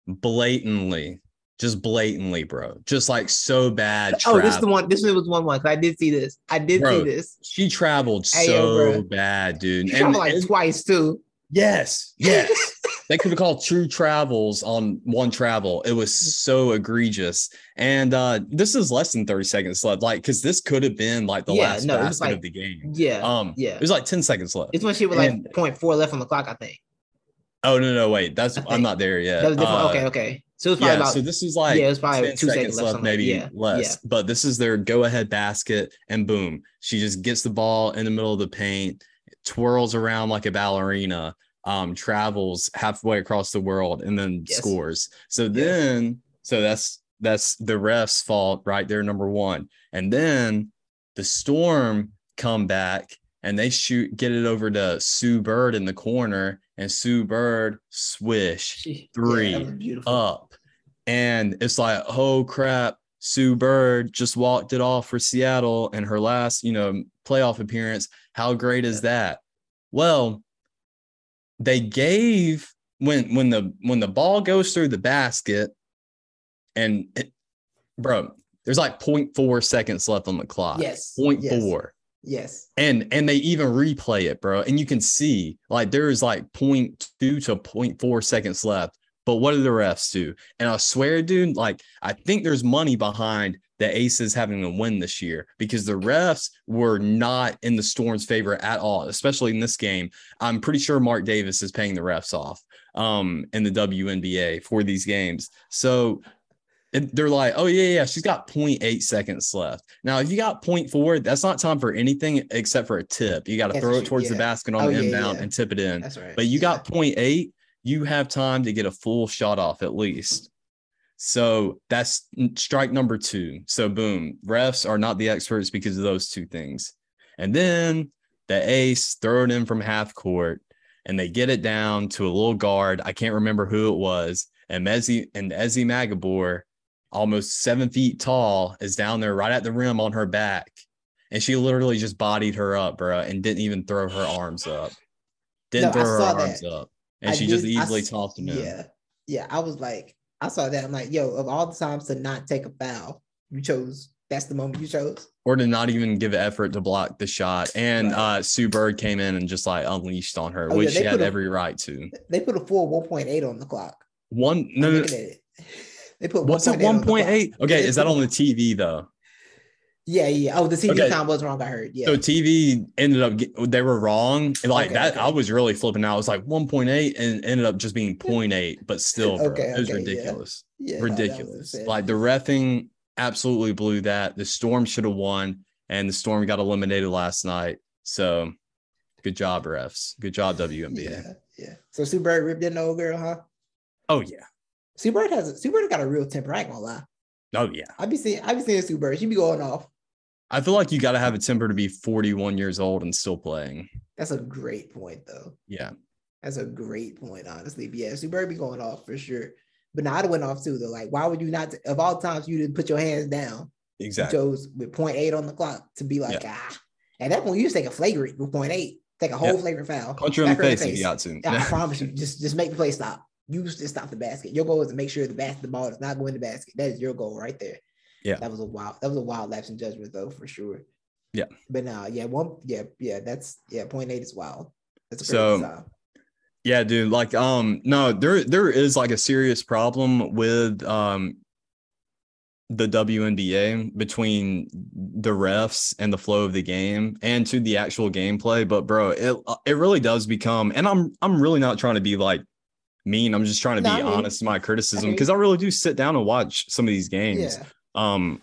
blatantly just blatantly bro just like so bad Oh, this is the one. This was one one. 'cause I did see this. I did Bro, see this. she traveled so bad dude She and, traveled like and- twice too. yes yes [LAUGHS] they could have called true travels on one travel. It was so egregious. And uh this is less than 30 seconds left. Like, because this could have been like the Yeah, last no, basket like- of the game. Yeah. Um, yeah. it was like 10 seconds left. It's when she was like and- 0.4 left on the clock, I think. Oh no, no, wait. That's I'm not there yet. That was different. Uh, okay, okay. So it's probably yeah, about so this is like yeah, it's probably 10 two seconds seconds left, left, maybe yeah, less. yeah. But this is their go-ahead basket, and boom, she just gets the ball in the middle of the paint, twirls around like a ballerina, um, travels halfway across the world, and then Yes. scores. So then, so that's that's the refs' fault right there, number one. And then the Storm come back and they shoot, get it over to Sue Bird in the corner, and Sue Bird swish three yeah, that was beautiful. up. And it's like, oh crap, Sue Bird just walked it off for Seattle in her last, you know, playoff appearance. How great is that? Well, they gave when when the when the ball goes through the basket and it, bro, there's like 0.4 seconds left on the clock. yes. 0.4 Yes. Yes. and and they even replay it bro. And you can see like there's like 0.2 to 0.4 seconds left. But what do the refs do? And i swear dude like i think there's money behind the aces having a win this year because the refs were not in the storm's favor at all especially in this game. I'm pretty sure mark davis is paying the refs off um in the WNBA for these games. So and they're like, oh yeah, yeah, she's got 0.8 seconds left. Now, if you got 0.4, that's not time for anything except for a tip. You got to throw it towards the basket on Oh, the yeah, inbound yeah. and tip it in. That's right. But you Yeah. got 0.8, you have time to get a full shot off at least. So that's strike number two. So boom, refs are not the experts because of those two things. And then the ace throw it in from half court and they get it down to a little guard. I can't remember who it was. And Mezzi and Ezi Magbegor, almost seven feet tall, is down there right at the rim on her back. and she literally just bodied her up, bro, and didn't even throw her arms up. Didn't No, throw her saw arms up, and I she just did- I easily s- tossed him in. Yeah, yeah. I was like, I saw that. I'm like, yo, of all the times to not take a foul, you chose. That's the moment you chose. or to not even give effort to block the shot. And Right. uh, Sue Bird came in and just like unleashed on her, Oh, yeah, which she had a- every right to. They put a full 1.8 on the clock. One, no, no, looking at it. They put what's it? 1.8 on One point eight. Yeah, Okay, is that on the TV though? Yeah, yeah. Oh, the TV Okay. time was wrong. I heard. Yeah. So TV ended up they were wrong. And like Okay, that, okay. I was really flipping out. It was like 1.8 and ended up just being 0.8, but still, bro, Okay, it was yeah. ridiculous. yeah, no, was ridiculous. insane. Like the refing absolutely blew that. The Storm should have won, and the Storm got eliminated last night. So good job, refs. Good job, WNBA. Yeah, yeah. So Sue Bird ripped in the old girl, huh? Oh yeah. Sue Bird has a, Sue Bird got a real temper. I ain't gonna lie. Oh yeah. I be seeing I be seeing Sue Bird. She be going off. I feel like you got to have a temper to be 41 years old and still playing. That's a great point, though. Yeah. That's a great point, honestly. But yeah, Sue Bird be going off for sure. But now I'd have went off too, though. Like, why would you not? Of all times, you didn't put your hands down. Exactly. You chose with 0.8 on the clock to be like, ah. At that point, you just take a flagrant with 0.8. Take a whole Yeah. flagrant foul. Punch her in the her face if you got to. I [LAUGHS] promise you, just just make the play stop. You just stop the basket. Your goal is to make sure the basket, the ball does not go in the basket. That is your goal right there. Yeah. That was a wild. That was a wild lapse in judgment, though, for sure. Yeah. But now, yeah, one, yeah, yeah, that's yeah, point eight is wild. That's a So. Yeah, dude. Like, um, no, there there is like a serious problem with um the WNBA between the refs and the flow of the game and to the actual gameplay. But bro, it it really does become, and I'm I'm really not trying to be like mean. I'm just trying to No, be you. honest in my criticism because I really do sit down and watch some of these games. Yeah, Um,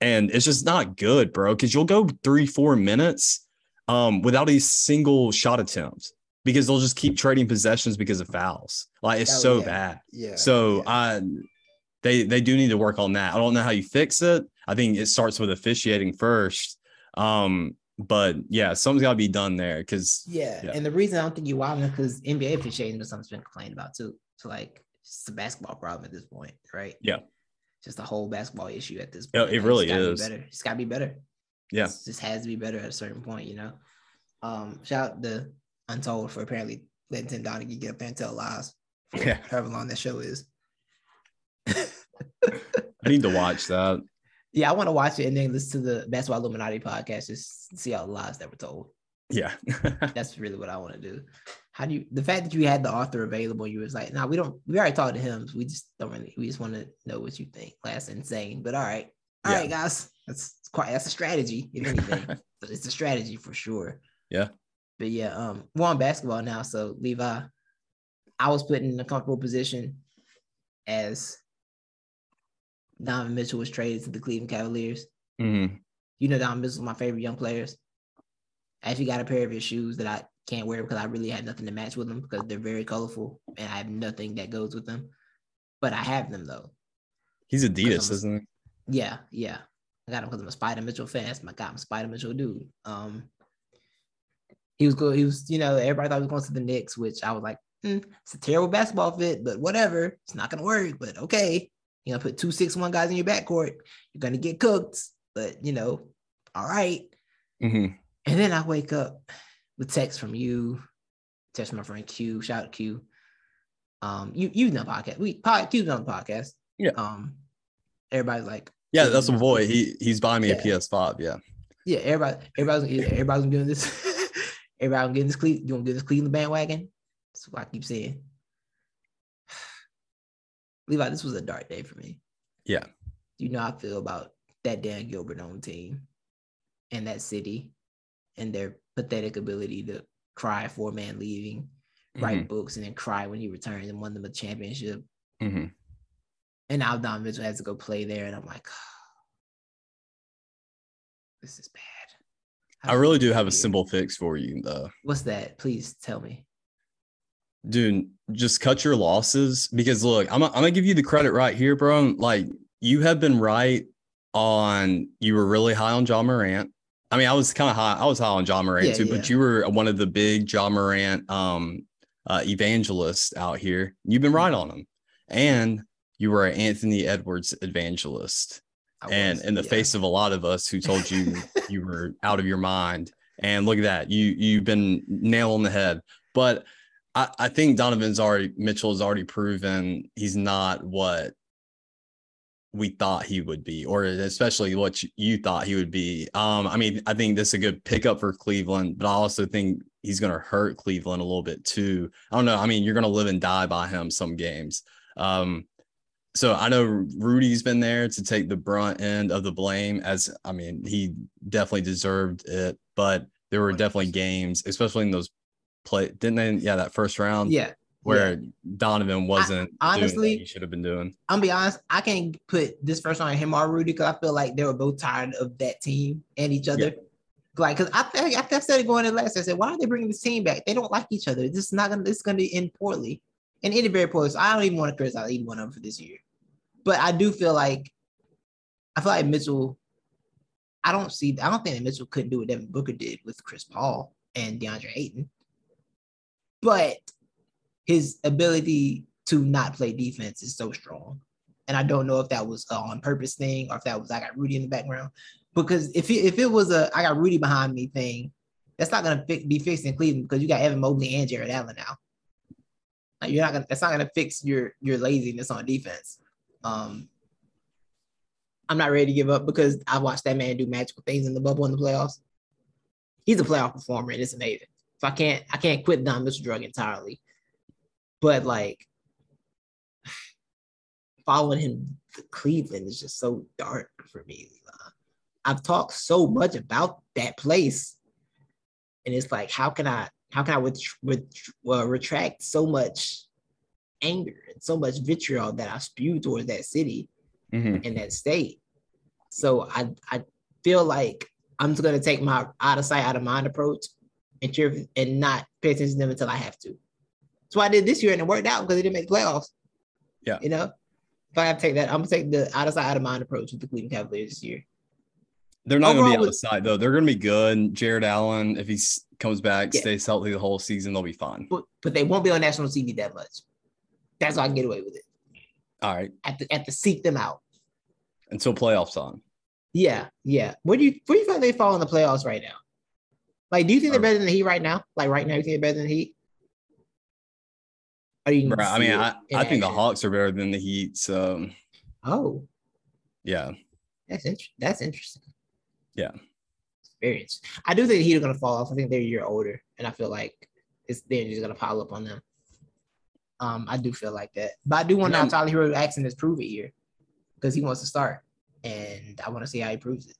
and it's just not good, bro, because you'll go three, four minutes um without a single shot attempt because they'll just keep trading possessions because of fouls. Like it's Oh, so yeah. bad. yeah. So yeah. I they they do need to work on that. I don't know how you fix it. I think it starts with officiating first. Um, but yeah, something's got to be done there because yeah. yeah. And the reason I don't think you wild because NBA officiating is something that's been complained about too. So like, it's a basketball problem at this point, right? Yeah. Just a whole basketball issue at this Yeah, point. it Like, really it's gotta be is. better. It's got to be better. yeah, It's- just has to be better at a certain point, you know. Um, shout out to Untold for apparently letting Tim Donaghy get up there and tell lies. For [LAUGHS] Yeah. however long that show is. [LAUGHS] I need to watch that. Yeah, I want to watch it and then listen to the Basketball Illuminati podcast, just see all the lies that were told. Yeah. [LAUGHS] That's really what I want to do. How do you the fact that you had the author available, you was like, nah, we don't we already talked to him. So we just don't really we just want to know what you think. That's insane. But all right. all right, Yeah. guys. That's quite that's a strategy, if anything. [LAUGHS] It's a strategy for sure. Yeah. But yeah, um, we're on basketball now. So Levi, I was put in a comfortable position as Donovan Mitchell was traded to the Cleveland Cavaliers. Mhm. You know, Donovan Mitchell's my favorite young players. I actually got a pair of his shoes that I can't wear because I really had nothing to match with them because they're very colorful and I have nothing that goes with them. But I have them though. He's I'm a- Adidas, isn't he? Yeah, yeah. I got him because I'm a Spida Mitchell fan. That's my guy. I'm a Spida Mitchell dude. Um, he was good. He was, you know, everybody thought he was going to the Knicks, which I was like, "Hmm, it's a terrible basketball fit, but whatever. It's not gonna work. But okay, you know, put two six one guys in your backcourt. You're gonna get cooked, but you know, all right. Mhm. And then I wake up with text from you, text from my friend Q. Shout out Q. Um, you you know podcast. We pod Q's on the podcast. Yeah. Um, everybody's like, Yeah, Yeah, that's my boy. He he's buying me a PS5. Yeah. yeah, everybody, everybody's everybody's doing this. [LAUGHS] everybody's getting this Cle- you gonna get this Cleveland bandwagon. That's what I keep saying. Levi, this was a dark day for me. Yeah. You know how I feel about that Dan Gilbert on team and that city and their pathetic ability to cry for a man leaving, write books, and then cry when he returns and won them a championship. Mhm. And now Don Mitchell has to go play there, and I'm like, this is bad. How I really do have a simple fix for you though. What's that? Please tell me. Dude, just cut your losses because look, I'm, I'm gonna give you the credit right here, bro. Like you have been right on you were really high on Ja Morant. I mean, I was kind of high, I was high on Ja Morant Yeah, too, yeah. but you were one of the big Ja Morant um uh evangelists out here. You've been right on him. And you were an Anthony Edwards evangelist. I and in the yeah. face of a lot of us who told you you were out of your mind. And look at that, you you've been nail on the head. But I, I think Donovan's already Mitchell has already proven he's not what we thought he would be, or especially what you- you thought he would be. Um, I mean, I think this is a good pickup for Cleveland, but I also think he's going to hurt Cleveland a little bit too. I don't know. I mean, you're going to live and die by him some games. Um, so I know Rudy's been there to take the brunt end of the blame, as I mean, he definitely deserved it, but there were definitely games, especially in those play, didn't they? Yeah, that first round Yeah, where Donovan wasn't doing honestly- he should have been doing. I'm gonna be honest. I can't put this first on him or Rudy because I feel like they were both tired of that team and each other. Like, cause I think I I said it going in last. I said, why are they bringing this team back? They don't like each other. This is not gonna. This is gonna end poorly, and ended very poorly. So I don't even want to criticize either one of them for this year. But I do feel like, I feel like Mitchell. I don't see. I don't think that Mitchell couldn't do what Devin Booker did with Chris Paul and DeAndre Ayton. But his ability to not play defense is so strong. And I don't know if that was on purpose thing or if that was I got Rudy in the background. Because if it, if it was a I got Rudy behind me thing, that's not gonna be fixed in Cleveland because you got Evan Mobley and Jarrett Allen now. Like you're not gonna that's not gonna fix your your laziness on defense. Um I'm not ready to give up because I watched that man do magical things in the bubble in the playoffs. He's a playoff performer and it's amazing. So I can't I can't quit Don Mitchell drug entirely. But like following him to Cleveland is just so dark for me. I've talked so much about that place, and it's like, how can I, how can I with, with, uh, retract so much anger and so much vitriol that I spew towards that city Mhm. in that state? So I, I feel like I'm just gonna take my out of sight, out of mind approach, and cheer and not pay attention to them until I have to. That's what I did this year, and it worked out because they didn't make playoffs. Yeah. you know, if I have to take that, I'm gonna take the out of sight, out of mind approach with the Cleveland Cavaliers this year. They're not going to be Overall, out of sight though. They're going to be good. Jarrett Allen, if he comes back, Yeah. stays healthy the whole season, they'll be fine. But but they won't be on national TV that much. That's why I can get away with it. All right, At the at to seek them out. until playoffs on. Yeah, yeah. Where do you where do you think they fall in the playoffs right now? Like, do you think they're better than the Heat right now? Like right now, you think they're better than the Heat? Or you Bruh, I mean, I, I think the? Hawks are better than the Heat. So Oh, yeah, that's interesting. That's interesting. Yeah. experience. I do think the Heat are gonna fall off. I think they're a year older, and I feel like it's they're just gonna pile up on them. Um, I do feel like that, but I do want now Tyler Herro Jackson is prove it here because he wants to start, and I want to see how he proves it.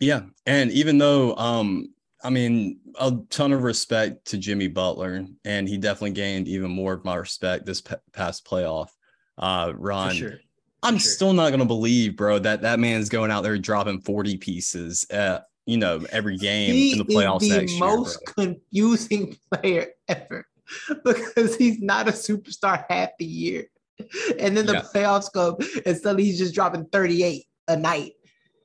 yeah. And even though, um, I mean, a ton of respect to Jimmy Butler, and he definitely gained even more of my respect this pa- past playoff uh. For sure. I'm sure. still not gonna believe, bro, that that man's going out there dropping 40 pieces at you know every game He in the playoffs is the next most year. confusing [LAUGHS] player ever [LAUGHS] because he's not a superstar half the year, and then the Yeah. playoffs come and suddenly he's just dropping 38 a night.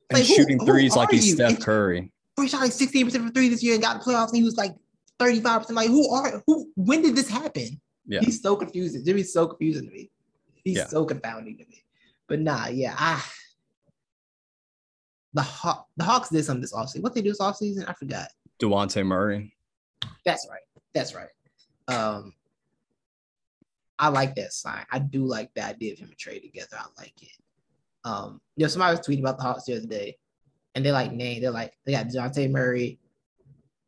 And Like, who- shooting threes like he's you? Steph Curry. He shot like 16% from three this year and got the playoffs, and he was like 35%. Like, who are who? When did this happen? Yeah. He's so confusing. Jimmy's so confusing to me. He's Yeah. so confounding to me. But nah, yeah, I the Haw- the Hawks did something this offseason. What they do this offseason? I forgot. Dejounte Murray. That's right. That's right. Um, I like that sign. I do like the idea of him and trade together. I like it. Um, you know, somebody was tweeting about the Hawks the other day, and they like name. They're like they got Dejounte Murray,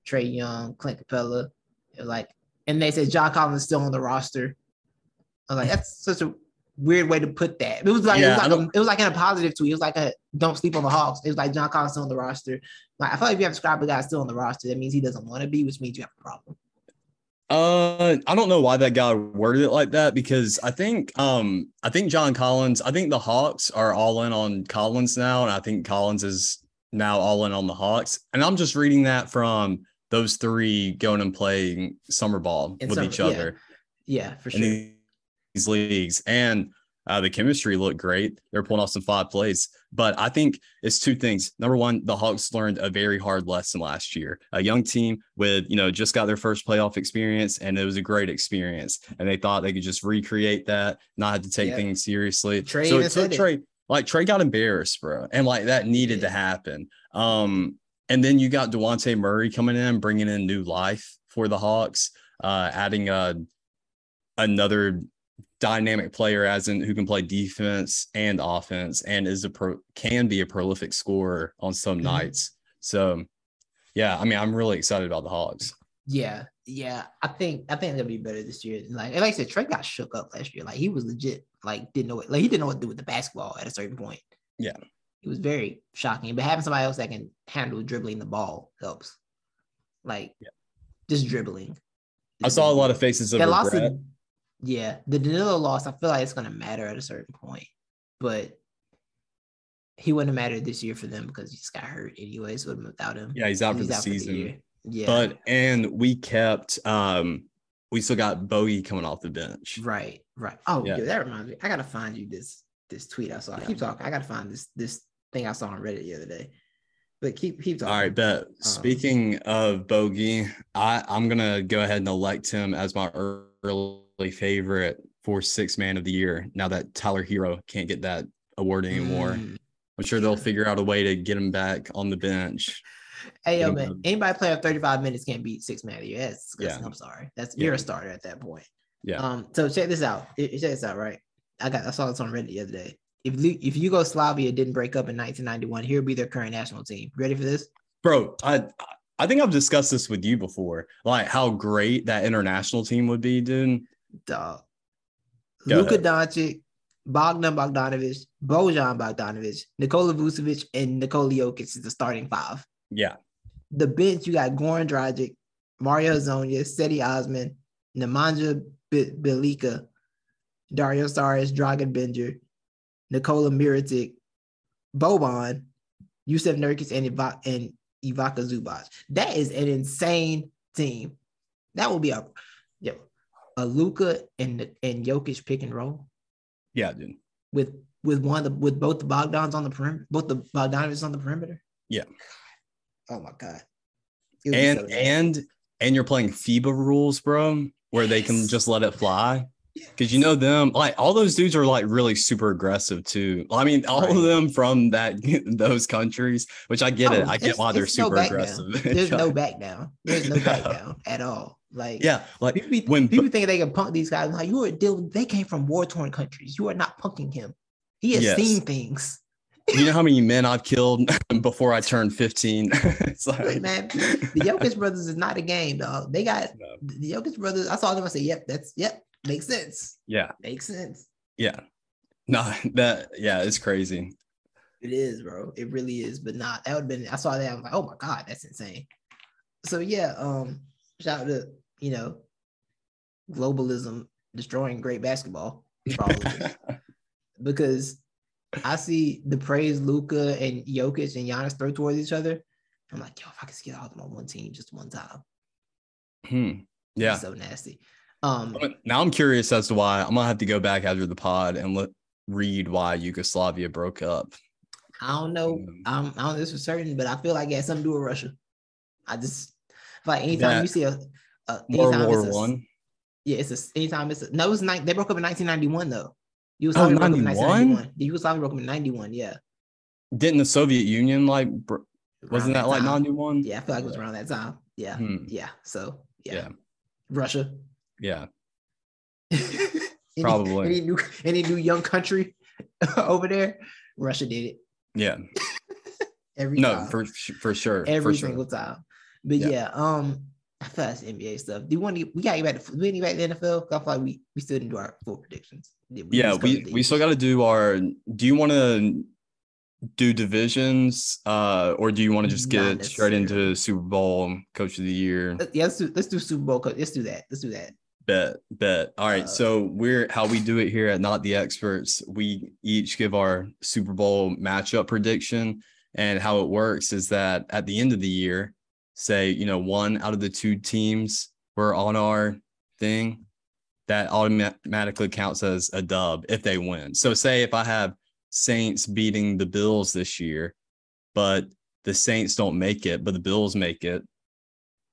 Trae Young, Clint Capela. They're like, and they said John Collins is still on the roster. I was like, that's such a weird way to put that. It was like Yeah, it, was like a, it was like in a positive tweet. It was like a don't sleep on the Hawks. It was like John Collins still on the roster. Like I feel like if you have to describe a guy still on the roster, that means he doesn't want to be, which means you have a problem. Uh, I don't know why that guy worded it like that because I think um I think John Collins, I think the Hawks are all in on Collins now, and I think Collins is now all in on the Hawks. And I'm just reading that from those three going and playing summer ball In with summer- each other Yeah, for sure. these, these leagues. And uh, the chemistry looked great. They're pulling off some five plays. But I think it's two things. Number one, the Hawks learned a very hard lesson last year. A young team with, you know, just got their first playoff experience, and it was a great experience. And they thought they could just recreate that, not have to take Yeah. things seriously. Trae so it took. Trae, like Trae got embarrassed, bro, and like that needed to happen. Um, and then you got Dejounte Murray coming in, bringing in new life for the Hawks, uh, adding a another dynamic player as in who can play defense and offense and is a pro can be a prolific scorer on some mm-hmm. nights. So yeah, I mean I'm really excited about the Hawks. Yeah, yeah. I think I think they'll be better this year. Like like I said, Trae got shook up last year. Like he was legit, like didn't know it, like he didn't know what to do with the basketball at a certain point. Yeah. It was very shocking. But having somebody else that can handle dribbling the ball helps. Like yeah. just dribbling. I saw a lot of faces of regret. Yeah, the Danilo loss, I feel like it's gonna matter at a certain point, but he wouldn't have mattered this year for them because he just got hurt anyways. Without him, yeah, he's out for the out season. For the yeah, but and we kept um we still got Bogey coming off the bench. Right, right. Oh, yeah. that reminds me. I gotta find you this this tweet I saw. Yeah. Keep talking. I gotta find this this thing I saw on Reddit the other day. But keep keep talking. All right, but um, speaking of Bogey, I I'm gonna go ahead and elect him as my early favorite for six man of the year now that Tyler Herro can't get that award anymore. Mm. I'm sure they'll figure out a way to get him back on the bench. Hey yo, man, anybody playing 35 minutes can't beat six man of the year. That's, yeah. I'm sorry. That's yeah. you're a starter at that point. Yeah. Um. So check this out. Check this out. Right. I got I saw this on Reddit the other day. If if Yugoslavia didn't break up in 1991, here would be their current national team. Ready for this? Bro, I I think I've discussed this with you before. Like how great that international team would be, dude dog. Luka Doncic, Bogdan Bogdanovic, Bojan Bogdanovic, Nikola Vucevic, and Nikola Jokic is the starting five. Yeah. The bench, you got Goran Dragic, Mario Hezonja, Cedi Osman, Nemanja Bjelica, Dario Saric, Dragan Bender, Nikola Mirotic, Boban, Jusuf Nurkic, and, Iva- and Ivica Zubac. That is an insane team. That will be a yo, a Luka and and Jokic pick and roll. Yeah, dude. With with one of the with both the Bogdans on the perimeter, both the Bogdanovich on the perimeter. Yeah. Oh my god. And so and and you're playing FIBA rules, bro, where they can just let it fly. Because you know them, like all those dudes are like really super aggressive too. I mean, all right. of them from that [LAUGHS] those countries, which I get oh, it. I get why they're super no aggressive. [LAUGHS] There's no back down. There's no [LAUGHS] back down at all. Like yeah, like people, be, when people think they can punk these guys. Like you are dealing, they came from war torn countries. You are not punking him. He has yes. seen things. You know how many men I've killed [LAUGHS] before I turned 15? [LAUGHS] it's like, man, [LAUGHS] the Jokic brothers is not a game, dog. They got no. the Jokic brothers. I saw them. I said, "Yep, that's yep, makes sense." Yeah, makes sense. Yeah, no, that yeah, it's crazy. It is, bro. It really is. But not that would have been. I saw that. I'm like, oh my god, that's insane. So yeah, um, shout out to you know, globalism destroying great basketball, because I see the praise Luka and Jokic and Giannis throw towards each other. I'm like, yo, if I could get all of them on one team just one time. Hmm. Yeah. So nasty. Um now I'm curious as to why I'm gonna have to go back after the pod and let read why Yugoslavia broke up. I don't know. Um, I'm, I don't know this for certain, but I feel like it has something to do with Russia. I just like anytime that, you see a uh, World War One. Yeah, it's a anytime it's a, no, it was ni- they broke up in 1991 though. Yugoslavia oh, broke up in 1991. The Yugoslavia broke up in 91. Yeah. Didn't the Soviet Union like wasn't that, that like 91? Yeah, I feel like it was around that time. Yeah. Hmm. Yeah. So yeah. yeah. Russia. Yeah. [LAUGHS] any, Probably. Any new any new young country [LAUGHS] over there? Russia did it. Yeah. [LAUGHS] Every no, time. for for sure. Every for single sure. time. But yeah. yeah, um, I feel that's NBA stuff. Do you want to? We got you back. To, we need back to the NFL? I feel like we we still didn't do our full predictions. We yeah, we we still got to do our. Do you want to do divisions, uh, or do you want to just get straight into Super Bowl Coach of the Year? Yeah, let's do let's do Super Bowl. Let's do that. Let's do that. Bet, bet. All right. Uh, so we're how we do it here at Not the Experts. We each give our Super Bowl matchup prediction, and how it works is that at the end of the year, say, you know, one out of the two teams were on our thing, that automatically counts as a dub if they win. So, say if I have Saints beating the Bills this year, but the Saints don't make it, but the Bills make it,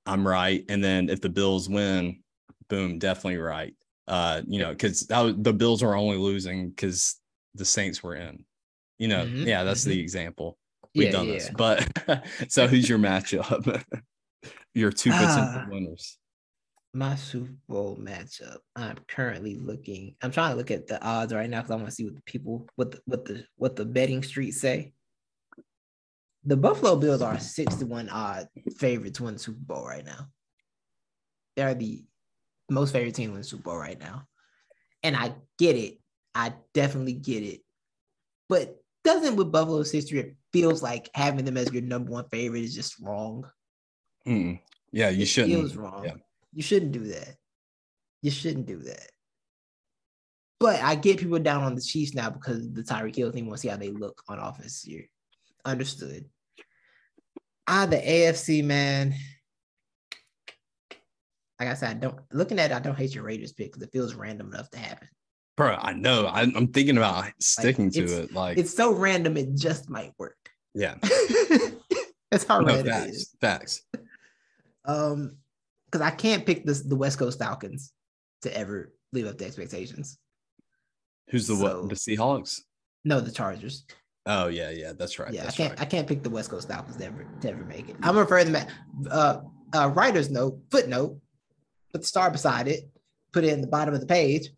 I'm right. And then if the Bills win, boom, definitely right. Uh, you know, because the Bills are only losing because the Saints were in. You know, Mhm, yeah, that's the mhm. example. We've Yeah, done yeah. this. But [LAUGHS] so who's your matchup? [LAUGHS] your two potential Ah. winners. My Super Bowl matchup. I'm currently looking. I'm trying to look at the odds right now because I want to see what the people, what the what the what the betting streets say. The Buffalo Bills are six to one odd favorite to win the Super Bowl right now. They're the most favorite team to win the Super Bowl right now, and I get it. I definitely get it, but doesn't with Buffalo's history, it feels like having them as your number one favorite is just wrong. Mm. Yeah, you It shouldn't. feels wrong. Yeah. You shouldn't do that. You shouldn't do that. But I get people down on the Chiefs now because the Tyreek Hill team want to see how they look on offense this year. Understood. Ah, the AFC man. Like I said, I don't looking at it, I don't hate your Raiders pick because it feels random enough to happen. Bro, I know. I, I'm thinking about sticking to it. Like, It's so random, it just might work. yeah, [LAUGHS] That's how no, random it is. facts, facts. Um, because I can't pick this the West Coast Falcons to ever live up to expectations. Who's the So- what? The Seahawks? No, the Chargers. Oh yeah, yeah, that's right. yeah, I can't. right. I can't pick the West Coast Falcons to ever to ever make it. I'm referring to. Uh, uh, writer's note, footnote, put the star beside it, put it in the bottom of the page.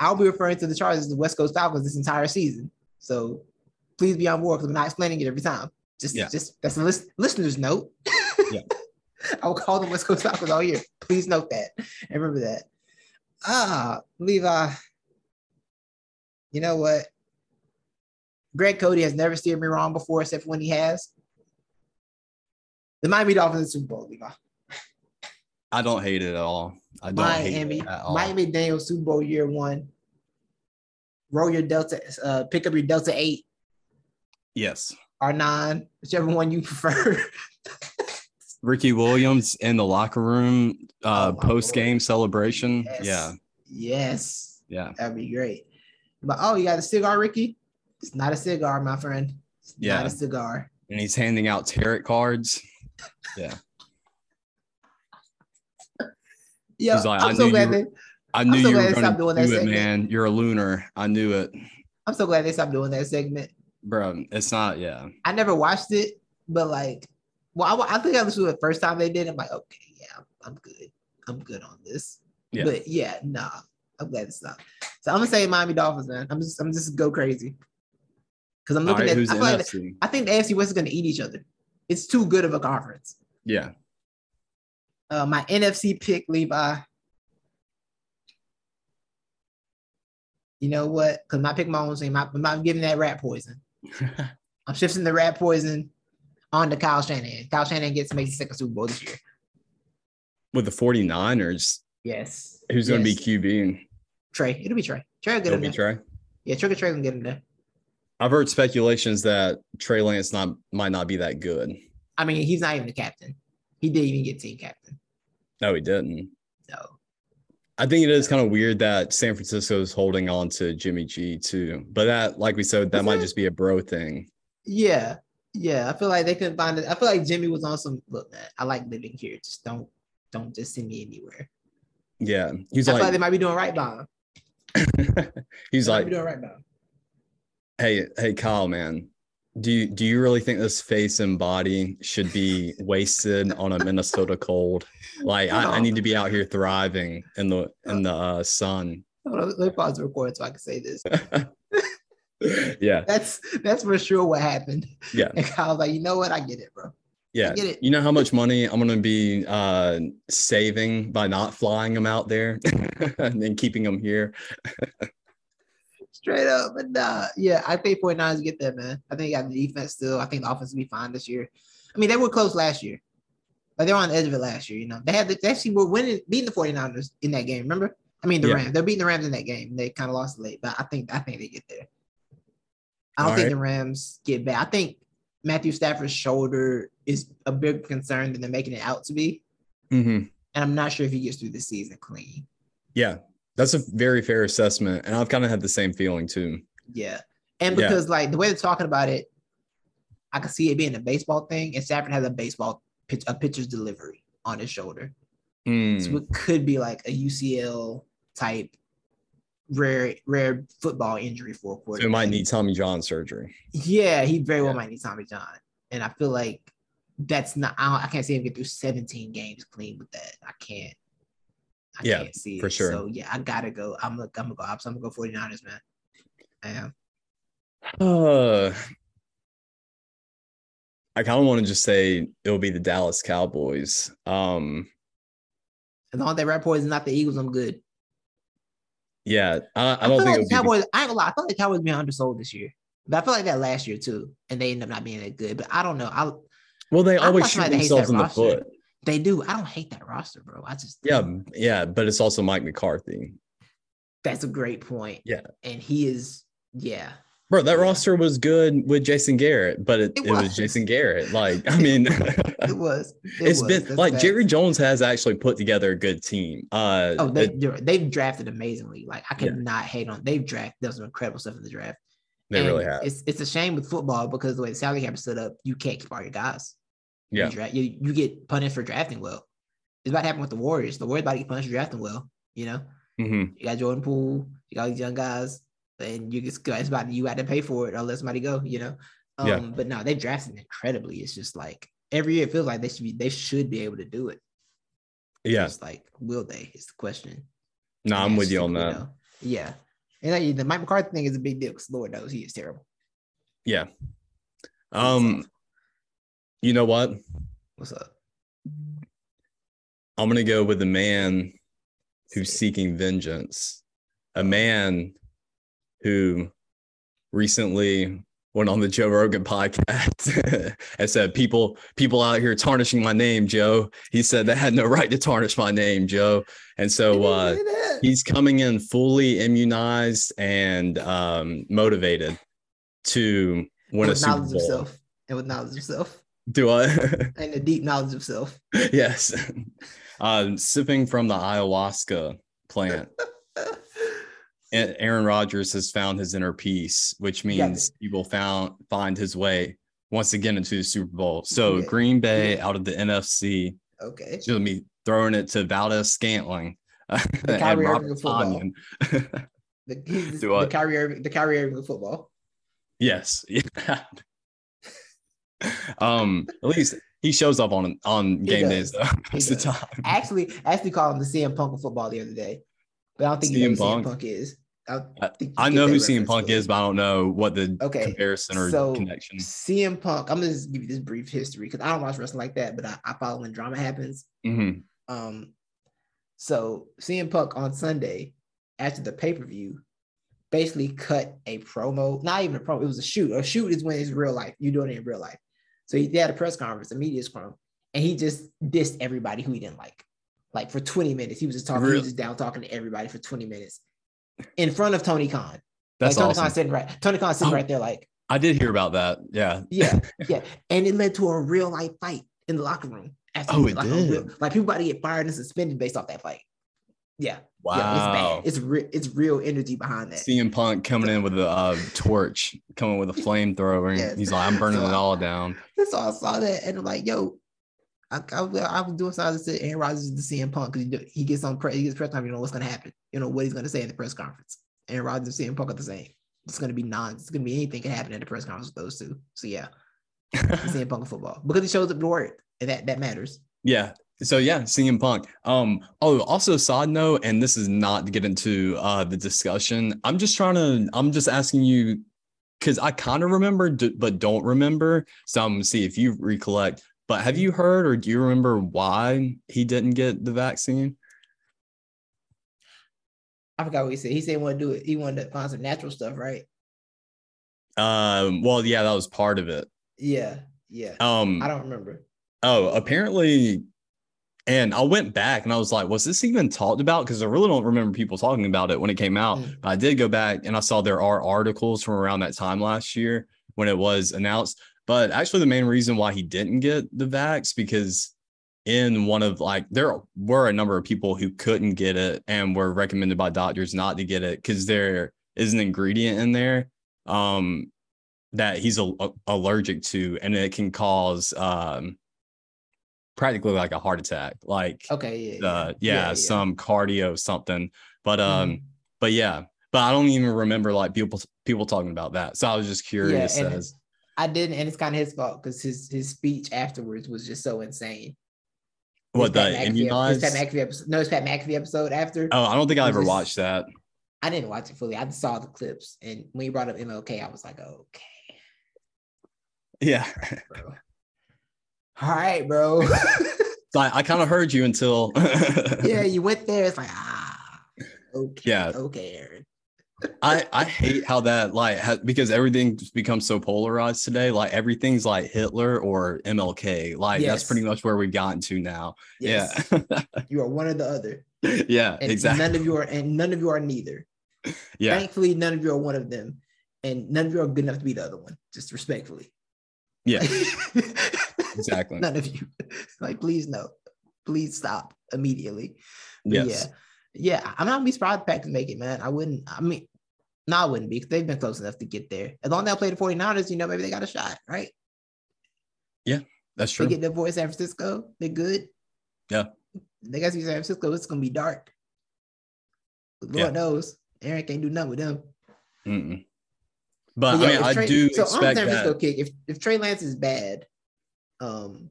I'll be referring to the Chargers as the West Coast Falcons this entire season. So please be on board because I'm not explaining it every time. Just, Yeah. just that's a list, listener's note. Yeah. [LAUGHS] [LAUGHS] I will call them West Coast Falcons all year. Please note that and remember that. Ah, Levi. You know what? Greg Cote has never steered me wrong before, except when he has. The Miami Dolphins Super Bowl, Levi. I don't hate it at all. I don't hate Miami, it at all. Miami Daniels Super Bowl year one. Roll your Delta, uh, pick up your Delta 8 Yes. or 9, whichever one you prefer. [LAUGHS] Ricky Williams in the locker room uh Oh, post game celebration. Yes. Yeah. Yes. Yeah. That'd be great. But oh, you got a cigar, Ricky? It's not a cigar, my friend. It's Yeah. not a cigar. And he's handing out tarot cards. Yeah. Yeah, like, I'm I so glad you were- they I knew so you glad were gonna stopped doing that do it, segment. man. You're a lunar. I knew it. I'm so glad they stopped doing that segment. Bro, it's not, yeah. I never watched it, but like, well, I, I think I to it the first time they did. it. I'm like, okay, yeah, I'm, I'm good. I'm good on this. Yeah. But yeah, nah, I'm glad it's not. So I'm gonna say Miami Dolphins, man. I'm just, I'm just go crazy because I'm looking right, at. I feel, like? I think the AFC West is gonna eat each other. It's too good of a conference. Yeah. Uh, my NFC pick, Levi. You know what? Because my pick my own team. I'm not giving that rat poison. [LAUGHS] I'm shifting the rat poison on to Kyle Shanahan. Kyle Shanahan gets to make the second Super Bowl this year. With the 49ers, Yes. who's gonna be QB? Trey? It'll be Trey. Trey will get It'll him be there. Trey. Yeah, Trey, Trey can get him there. I've heard speculations that Trey Lance not might not be that good. I mean, he's not even the captain. He didn't even get team captain. No, he didn't. So I think it is kind of weird that San Francisco is holding on to Jimmy G too. But that, like we said, that Is might just be a bro thing. yeah, yeah. I feel like they couldn't find it. I feel like Jimmy was on some look, man. I like living here. Just don't don't just send me anywhere. Yeah. He's I feel like like, they might be doing right by him. [LAUGHS] he's They like, doing right by him. hey, hey, Kyle, man. Do you do you really think this face and body should be wasted on a Minnesota cold? Like I, I need to be out here thriving in the in the uh, sun. Hold on, let me pause the recording so I can say this. [LAUGHS] [LAUGHS] yeah, That's that's for sure what happened. yeah, [LAUGHS] And Kyle's like, you know what? I get it, bro. yeah. get it. You know how much money I'm gonna be uh, saving by not flying them out there [LAUGHS] and then keeping them here. Straight up. But nah, yeah, I think 49ers get there, man. I think they got the defense still. I think the offense will be fine this year. I mean, they were close last year. Like they were on the edge of it last year, you know. They had the, they actually were winning, beating the 49ers in that game, remember? I mean the Yeah. Rams. They're beating the Rams in that game. They kind of lost late, but I think I think they get there. I don't All think right. the Rams get bad. I think Matthew Stafford's shoulder is a bigger concern than they're making it out to be. hmm And I'm not sure if he gets through the season clean. Yeah, that's a very fair assessment, and I've kind of had the same feeling too. Yeah. And Yeah. because like the way they're talking about it, I can see it being a baseball thing, and Stafford has a baseball pitch, a pitcher's delivery on his shoulder. Mm, So it could be like a UCL type rare rare football injury for a So quarterback. it might need Tommy John surgery. Yeah, he very well Yeah. might need Tommy John, and I feel like that's not. I, don't, I can't see him get through 17 games clean with that. I can't. I Yeah, can't see for it. sure. So yeah, I gotta go. I'm gonna, I'm gonna go. I'm gonna go 49ers, man. I am. Uh, [SIGHS] I kind of want to just say it'll be the Dallas Cowboys. Um, As long as that rapport is not the Eagles, I'm good. Yeah, I, I I, don't feel think like the be. Cowboys. I ain't gonna lie. I feel like the Cowboys being undersold this year. But I feel like that last year too, and they end up not being that good. But I don't know. I well, they always shoot themselves in the roster. foot. they do. I don't hate that roster, bro. I just Yeah, yeah, but it's also Mike McCarthy. That's a great point. Yeah. and he is. Yeah, Bro, that Yeah. roster was good with Jason Garrett, but it, It it, was. was. Jason Garrett. Like, [LAUGHS] I mean, it was. [LAUGHS] It it's was. been That's like facts. Jerry Jones has actually put together a good team. Uh, Oh, they, they've drafted amazingly. Like I Yeah. cannot hate on. They've drafted. There's some incredible stuff in the draft. they And really have. It's it's a shame with football because the way the salary cap is set up, you can't keep all your guys. You Yeah, draft, you, you get punished for drafting well. It's about to happen with the Warriors. The Warriors about to get punished for drafting well. You know, hmm you got Jordan Poole, you got all these young guys, and you just it's about you had to pay for it or let somebody go. You know, um, Yeah. But no, they drafted incredibly. It's just like every year it feels like they should be they should be able to do it. yeah. It's like will they? Is the question. No, I'm with you on that. Yeah. And like, the Mike McCarthy thing is a big deal because Lord knows he is terrible. Yeah. Um, you know what? What's up? I'm gonna go with the man who's seeking vengeance, a man who recently went on the Joe Rogan podcast [LAUGHS] and said, "People, people out here tarnishing my name, Joe." He said they had no right to tarnish my name, Joe. And so uh, he's coming in fully immunized and um, motivated to win a with Super knowledge Bowl. of self and with knowledge of self Do I? [LAUGHS] and a deep knowledge of self. yes. Um, [LAUGHS] sipping from the ayahuasca plant. And Aaron Rodgers has found his inner peace, which Yeah. means he will found find his way once again into the Super Bowl. So Yeah. Green Bay Yeah. out of the NFC, Okay. she'll be throwing it to Valdes-Scantling [LAUGHS] and Kyrie Irving Robert. Tonyan. [LAUGHS] The, the what? Kyrie Irving, the Kyrie Irving of football. yes. [LAUGHS] Yeah. um, at least he shows up on on game days though most the time. I actually, I actually called him the CM Punk of football the other day, but I don't think you know CM who CM Punk? Punk is. I, I- think you I get know who CM Punk is, but I don't know what the Okay, comparison or so connection. CM Punk. I'm gonna just give you this brief history because I don't watch wrestling like that, but I, I follow when drama happens. Mhm. Um, so CM Punk on Sunday after the pay per view basically cut a promo, not even a promo, it was a shoot. A shoot is when it's real life. You doing it in real life. So he had a press conference, a media scrum, and he just dissed everybody who he didn't like. Like for 20 minutes, he was just talking, he was just down talking to everybody for 20 minutes in front of Tony Khan. That's like Tony awesome. Khan sitting right, Tony Khan sitting Oh. right there, like, I did hear about that. Yeah. yeah, [LAUGHS] yeah. And it led to a real life fight in the locker room. Oh, it like, did? real- like people about to get fired and suspended based off that fight. Yeah. Wow. Yeah, it's bad. It's real. It's real energy behind that. CM Punk coming in with a uh, torch, coming with a [LAUGHS] flamethrower. Yes. He's like, I'm burning So it all down. [LAUGHS] So all I saw that and I'm like, yo, I, I, I was doing something that said Aaron Rodgers is the CM Punk because he, he gets on press, he gets press time. You know what's gonna happen. You know what he's gonna say in the press conference. Aaron Rodgers and CM Punk are the same. It's gonna be non. It's gonna be anything can happen at the press conference with those two. So yeah, CM Punk football because he shows up to work and that that matters. yeah. So yeah, CM Punk. Um. Oh, also side note, and this is not to get into uh the discussion. I'm just trying to. I'm just asking you because I kind of remember, but don't remember. So I'm gonna see if you recollect. But have you heard or do you remember why he didn't get the vaccine? I forgot what he said. He said he wanted to do it. He wanted to find some natural stuff, right? Um. Well, yeah, that was part of it. Yeah, yeah. Um. I don't remember. Oh, apparently. And I went back and I was like, was this even talked about? Because I really don't remember people talking about it when it came out. Mm. But I did go back and I saw there are articles from around that time last year when it was announced. But actually, the main reason why he didn't get the vax because in one of like there were a number of people who couldn't get it and were recommended by doctors not to get it because there is an ingredient in there um that he's a, allergic to and it can cause um practically like a heart attack like Okay, yeah. uh yeah, some cardio something but um Mhm. but yeah but I don't even remember like people people talking about that. So I was just curious and as I didn't, and it's kind of his fault because his his speech afterwards was just so insane. what the His Pat McAfee, episode, no, his Pat McAfee episode after. Oh, I don't think I ever was- watched that. I didn't watch it fully. I just saw the clips, and when you brought up MLK, I was like, okay, Yeah. bro. All right, bro. [LAUGHS] So I, I kind of heard you until [LAUGHS] yeah, you [LAUGHS] went there. It's like ah, okay, Yeah. okay, Aaron. I I hate how that like ha- because everything just becomes so polarized today. Like everything's like Hitler or MLK. Like that's pretty much where we've gotten to now. Yes, [LAUGHS] you are one or the other, Yeah. yeah. and Exactly. none of you are, and none of you are neither. Yeah. Thankfully, none of you are one of them, and none of you are good enough to be the other one. Just respectfully. Yeah. [LAUGHS] Exactly. none of you. [LAUGHS] Like, please no, please stop immediately. But Yes. Yeah, yeah. I'm not gonna be surprised if Packers make it, man. I wouldn't. I mean, no, I wouldn't be because they've been close enough to get there. As long as they play the 49ers, you know, maybe they got a shot, right? Yeah, that's true. They get to avoid San Francisco. They're good. Yeah. They got to San Francisco. It's gonna be dark. Lord Yeah. knows, Aaron can't do nothing with them. Mm-mm. But, But I mean, if I do So on expect San Francisco that. kick, if if Trey Lance is bad, um,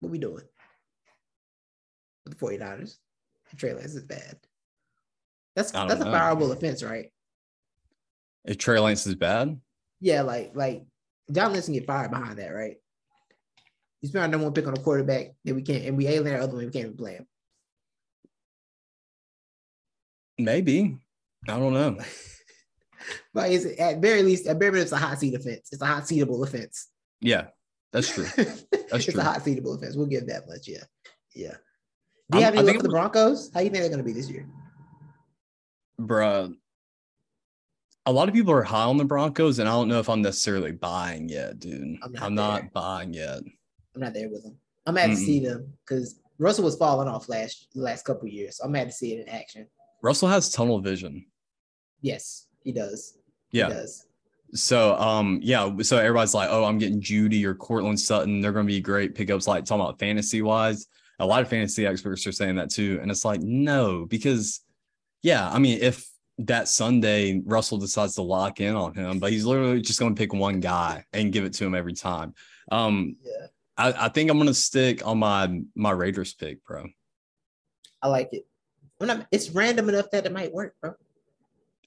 what we doing with the 49ers? If Trey is bad. That's that's a know. fireable offense, right? If Trey Lance is bad, Yeah, like like John Lynch can get fired behind that, right? He's been our number one pick on a quarterback that we can't, and we alien our other one, we can't even play him. maybe. I don't know. [LAUGHS] But it's at very least, at very least, it's a hot seat offense. It's a hot seatable offense. Yeah, that's true. [LAUGHS] it's true. a hot seatable offense. We'll give that much. Yeah. Yeah. Do you have any look for the Broncos? How do you think they're going to be this year? Bruh. A lot of people are high on the Broncos, and I don't know if I'm necessarily buying yet, dude. I'm I'm not not, buying yet. I'm not there with them. I'm mad to see them because Russell was falling off last the last couple years. So I'm mad to see it in action. Russell has tunnel vision. Yes, he does. Yeah. He does. So um yeah, so everybody's like, oh, I'm getting Jeudy or Courtland Sutton. They're gonna be great pickups, like talking about fantasy wise. A lot of fantasy experts are saying that too. And it's like, no, because yeah, I mean, if that Sunday Russell decides to lock in on him, but he's literally just gonna pick one guy and give it to him every time. Um Yeah. I, I think I'm gonna stick on my my Raiders pick, bro. I like it. I'm not, it's random enough that it might work, bro.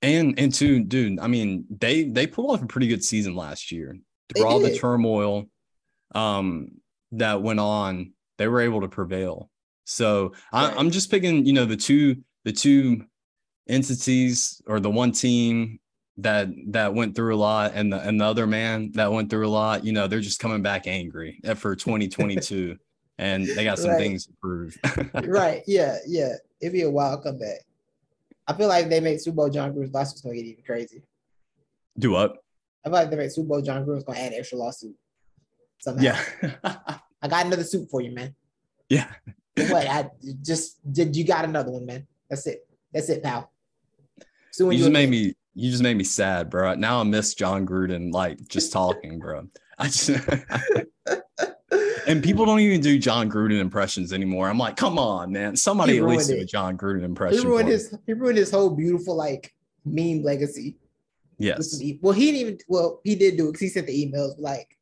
And and two, dude, I mean, they they pulled off a pretty good season last year. Through all the turmoil um that went on, they were able to prevail. So I, Right. I'm just picking, you know, the two the two entities or the one team that that went through a lot and the and the other man that went through a lot, you know, they're just coming back angry for 2022 [LAUGHS] and they got some Right. things to prove. [LAUGHS] right. Yeah. Yeah. It'd be a wild comeback. I feel like they make Super Bowl Jon Gruden's lawsuit's gonna get even crazy. Do what? I feel like they make Super Bowl Jon Gruden's gonna add an extra lawsuit. Somehow. Yeah. [LAUGHS] I got another suit for you, man. yeah. What? I just did. You got another one, man. That's it. That's it, pal. Suing you just made me you just made me sad, bro. Now I miss Jon Gruden like just talking, bro. I just [LAUGHS] and people don't even do Jon Gruden impressions anymore. I'm like, come on, man. Somebody at least do a. Jon Gruden He ruined his. He ruined his whole beautiful like meme legacy. yes. Well, he didn't even. Well, he did do it because he sent the emails like,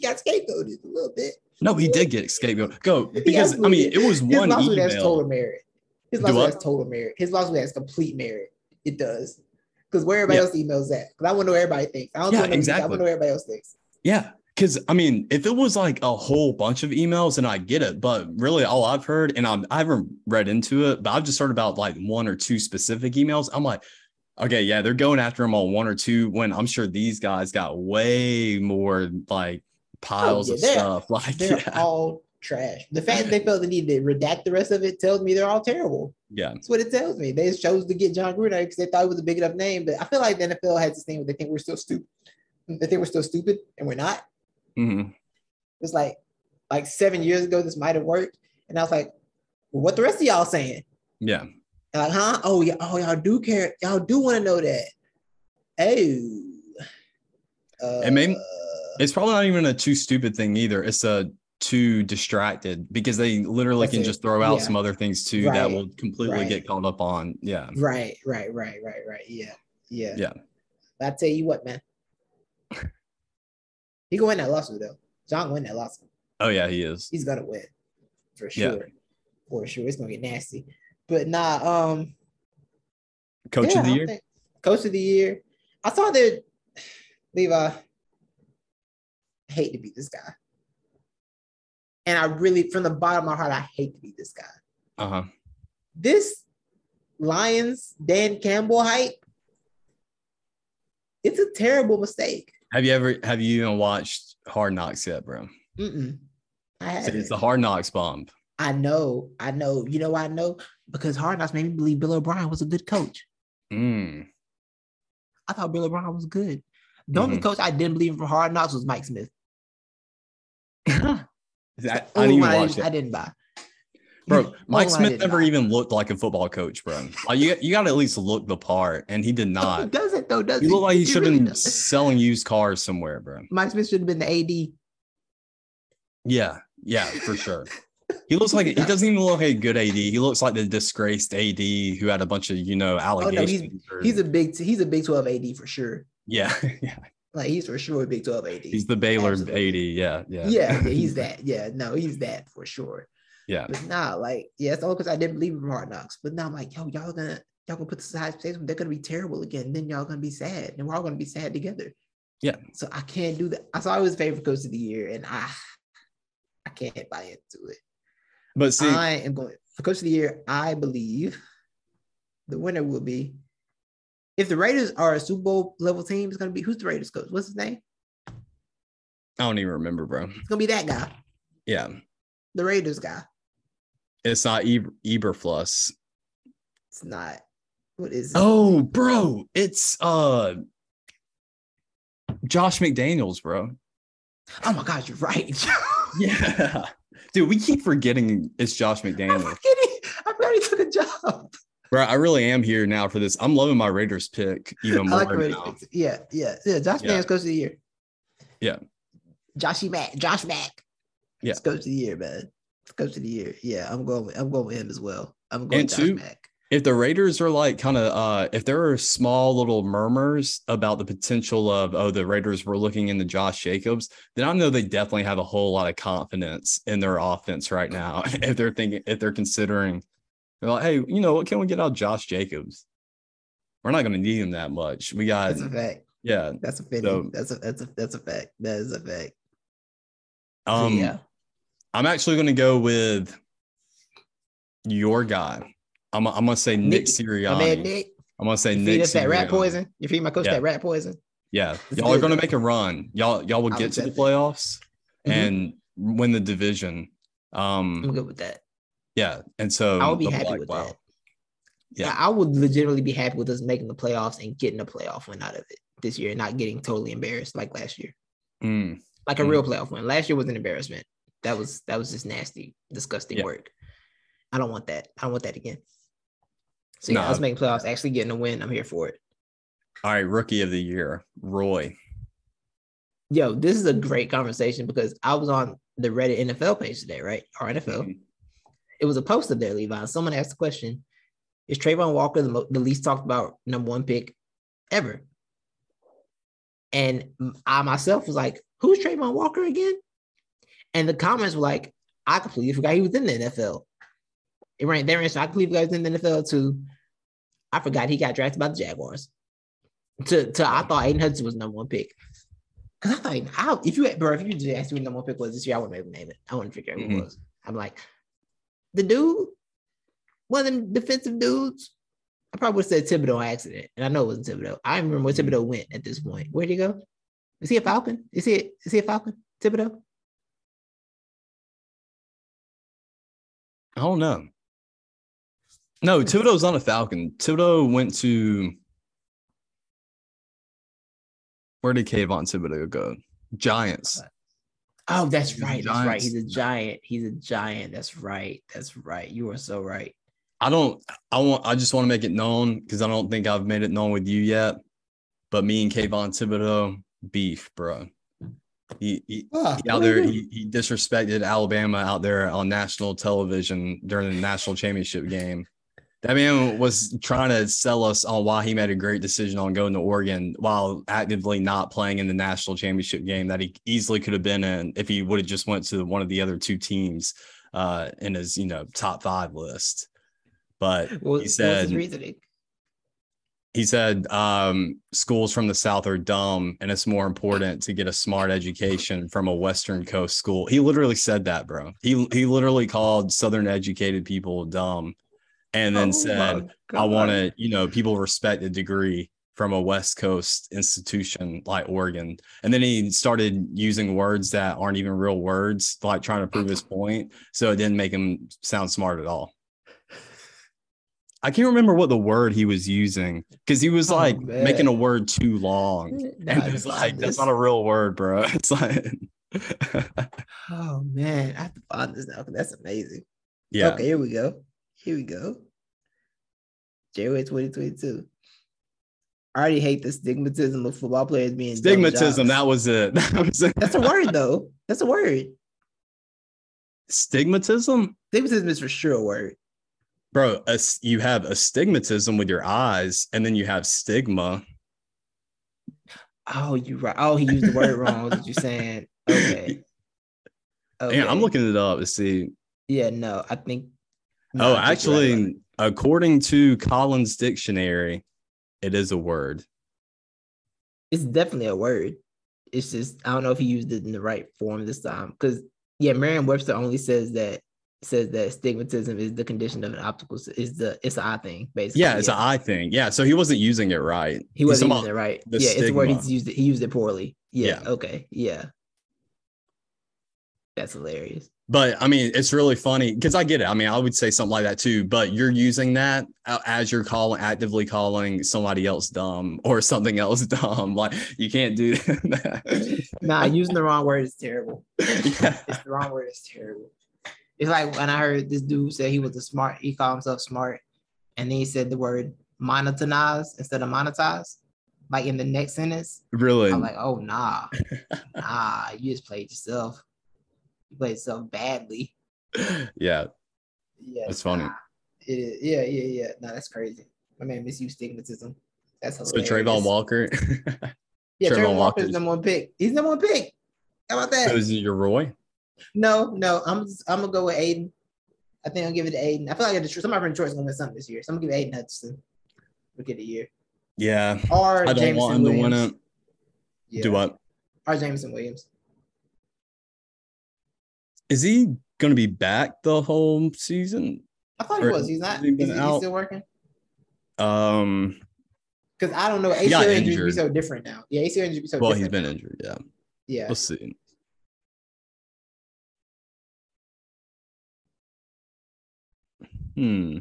"You got scapegoated a little bit." No, he did get scapegoated. Go [LAUGHS] because I mean it was one. His lawsuit has total merit. His lawsuit has total merit. His lawsuit has complete merit. It does. Because where everybody Yeah. else emails at. Because I want to know what everybody thinks. I don't Yeah, want to I want to know what everybody else thinks. Yeah. Cause I mean, if it was like a whole bunch of emails, and I get it, but really all I've heard, and I'm I haven't read into it, but I've just heard about like one or two specific emails. I'm like, okay, yeah, they're going after him on one or two when I'm sure these guys got way more like piles yeah, of stuff. [LAUGHS] Like, They're yeah, all trash. The fact that they felt the need to redact the rest of it tells me they're all terrible. yeah, That's what it tells me. They chose to get Jon Gruden because they thought it was a big enough name. But I feel like the NFL has this thing where they think we're still stupid. They think we're still stupid and we're not. Mhm. It's like like seven years ago, this might have worked. And I was like, well, what the rest of y'all saying? yeah, And like, huh? Oh, yeah, oh, y'all do care. Y'all do want to know that. Oh. Uh, And maybe- it's probably not even a too stupid thing either. It's a too distracted because they literally That's can it. just throw out Yeah. some other things too that will completely Right. get caught up on. Yeah. Right, right, right, right, right. Yeah, yeah, Yeah. But I tell you what, man, he gonna win that lawsuit though. John win that lawsuit. Oh yeah, he is. He's gonna win for Yeah. sure, for sure. It's gonna get nasty. But nah, um, Coach yeah, of the year. think- coach of the year. I saw that Levi. I hate to be this guy, and I really, from the bottom of my heart, I hate to be this guy. Uh-huh. this Lions Dan Campbell hype, it's a terrible mistake. Have you ever have you even watched Hard Knocks yet, bro? Mm-mm. I So haven't. it's the Hard Knocks bomb. I know, I know. You know, why I know because Hard Knocks made me believe Bill O'Brien was a good coach. Mm. I thought Bill O'Brien was good. The only Mhm. coach I didn't believe in for Hard Knocks was Mike Smith. I, I didn't even I watch I didn't buy. Bro, [LAUGHS] Mike Smith never buy. even looked like a football coach, bro. Like you, you got to at least look the part, and he did No, [LAUGHS] he not. doesn't though, does He looked like he should have really been does. [LAUGHS] selling used cars somewhere, bro. Mike Smith should have been the AD. Yeah, yeah, for sure. He looks like he doesn't even look like a good AD. He looks like the disgraced AD who had a bunch of you know Oh no, he's allegations. or- he's a big he's a Big Twelve AD for sure. yeah, yeah. Like he's for sure a Big Twelve AD. He's the Baylor Absolutely. AD. Yeah, yeah, yeah, [LAUGHS] he's that. Yeah, no, he's that for sure. yeah. But nah, like, yeah, it's all because I didn't believe in Hard Knocks. But now I'm like, yo, y'all gonna y'all gonna put the space, they're gonna be terrible again. Then y'all gonna be sad, and we're all gonna be sad together. Yeah. So I can't do that. I saw it was favorite coach of the year, and I I can't buy into it. But see, I am going for coach of the year. I believe the winner will be if the Raiders are a Super Bowl level team. It's gonna be who's the Raiders coach? What's his name? I don't even remember, bro. It's gonna be that guy, Yeah, the Raiders guy. it's not Eber, Eberflus. It's not. What is? it? Oh, bro, it's uh Josh McDaniels, bro. Oh my God, you're right. [LAUGHS] Yeah, dude, we keep forgetting it's Josh I'm McDaniels, forgetting. I already took a job. Bro. I really am here now for this. I'm loving my Raiders pick even I more like Raiders now. picks. Yeah, yeah, yeah. Josh Yeah. Man's coach of the year. Yeah. Joshy Mack. Josh Mack. Yeah. It's coach of the year, man. It's coach of the year. Yeah, I'm going. With, I'm going with him as well. I'm going And with Josh two- Mack. if the Raiders are like kind of uh if there are small little murmurs about the potential of oh the Raiders were looking into Josh Jacobs, then I know they definitely have a whole lot of confidence in their offense right now. [LAUGHS] if they're thinking if they're considering they're like, hey, you know what, can we get out Josh Jacobs? We're not gonna need him that much. We got That's a fact. yeah. That's a fitting. So- that's a that's a that's a fact. That is a fact. Um yeah. I'm actually gonna go with your guy. I'm, I'm gonna say Nick, Nick- Sirianni. Man Nick. I'm gonna say You Nick feed us that rat Sirianni. poison. You feed my coach Yeah. that rat poison. Yeah, y'all are going to make a run. Y'all y'all will get to the playoffs Mhm. and win the division. I'm Um, good with that. Yeah, and so I would be happy like, with wow. that. Yeah. Yeah, I would legitimately be happy with us making the playoffs and getting a playoff win out of it this year, and not getting totally embarrassed like last year. Mm, Like a Mm. real playoff win. Last year was an embarrassment. That was that was just nasty, disgusting Yeah. work. I don't want that. I don't want that again. So yeah, Nah. us making playoffs, actually getting a win. I'm here for it. All right, rookie of the year, Roy. Yo, this is a great conversation because I was on the Reddit NFL page today, right? Or NFL. Mhm. It was a post up there, Levi. Someone asked the question: Is Travon Walker the, mo- the least talked about number one pick ever? And I myself was like, "Who's Travon Walker again?" And the comments were like, "I completely forgot he was in the NFL." It ran there, and so I completely forgot he was in the NFL too. I forgot he got drafted by the Jaguars. To, to I thought Aiden Hudson was number one pick. Cause I thought, if you had, bro, if you just asked me what number one pick was this year, I wouldn't be able to name it. I wouldn't figure out who Mhm. it was. I'm like, the dude, one of them defensive dudes. I probably would have said Thibodeaux accident, and I know it wasn't Thibodeaux. I remember where mm-hmm. Thibodeaux went at this point. Where'd he go? Is he a Falcon? Is he? Is he a Falcon? Thibodeaux? I don't know. No, Thibodeaux's not a Falcon. Thibodeaux went to where did Kayvon Thibodeau go? Giants. Oh, that's He's right. That's right. He's a giant. He's a giant. That's right. That's right. You are so right. I don't. I want. I just want to make it known because I don't think I've made it known with you yet. But me and Kayvon Thibodeaux, beef, bro. He, he, Ah, he out there he, he disrespected Alabama out there on national television during the national championship game. That man was trying to sell us on why he made a great decision on going to Oregon while actively not playing in the national championship game that he easily could have been in if he would have just went to one of the other two teams uh, in his you know top five list. But What, he what was his said reasoning? he said um, schools from the south are dumb and it's more important to get a smart education from a western coast school he literally said that bro he he literally called southern educated people dumb and then Oh said i want to you know people respect a degree from a west coast institution like oregon and then he started using words that aren't even real words like trying to prove his point so it didn't make him sound smart at all I can't remember what the word he was using because he was Oh, like man. making a word too long. [LAUGHS] And it's like that's not a real word, bro. [LAUGHS] It's like Oh man, I have to find this now because that's amazing. yeah. Okay, here we go. Here we go. January 2022. I already hate the stigmatism of football players being Stigmatism, that was it. [LAUGHS] That was it. That's a word though. That's a word. Stigmatism? Stigmatism is for sure a word. Bro, a, you have astigmatism with your eyes, and then you have stigma. Oh, you right. Oh, he used the word wrong. What you saying? [LAUGHS] Okay. Okay. Yeah, I'm looking it up to see. Yeah, no, I think. Oh, no, I think right actually, according to Collins Dictionary, it is a word. it's definitely a word. It's just I don't know if he used it in the right form this time. Because yeah, Merriam-Webster only says that says that stigmatism is the condition of an optical is the it's an eye thing basically. Yeah, it's an eye thing. Yeah, so he wasn't using it right. He wasn't using it right. the Yeah, it's a word stigma. he's used it. He used it poorly. Yeah. Yeah. Okay. Yeah. That's hilarious. But I mean, it's really funny because I get it. I mean, I would say something like that too, but you're using that as you're calling, actively calling somebody else dumb or something else [LAUGHS] dumb. Like you can't do [LAUGHS] that. Nah, using the wrong word is terrible. yeah. It's the wrong word is terrible. It's like when I heard this dude say he was a smart, he called himself smart, and then he said the word monetize instead of monetize, like in the next sentence. Really? I'm like, oh nah, nah, you just played yourself. You played yourself badly. [LAUGHS] yeah. Yeah, That's funny. nah. It is. Yeah, yeah, yeah. No, that's crazy. My man misused stigmatism. That's hilarious. So. Travon Walker. Yeah, [LAUGHS] Travon Travon Walker's Walker's- number one pick. He's number one pick. How about that? so is it your Roy? No, no, I'm just, I'm gonna go with Aiden. I think I'll give it to Aiden. I feel like Detroit, somebody from Detroit's gonna win something this year, so I'm gonna give Aiden Hudson rookie of the year Yeah. or I don't Jameson want him to win it. Yeah. Do what? Or Jameson Williams. Is he going to be back the whole season? I thought he Or was. He's not. has he Is been he, out? still working? Um, Because I don't know. He got ACL injuries be so different now. Yeah, ACL injuries be so well, different. he's been now. injured. Yeah. Yeah. Let's see. Hmm.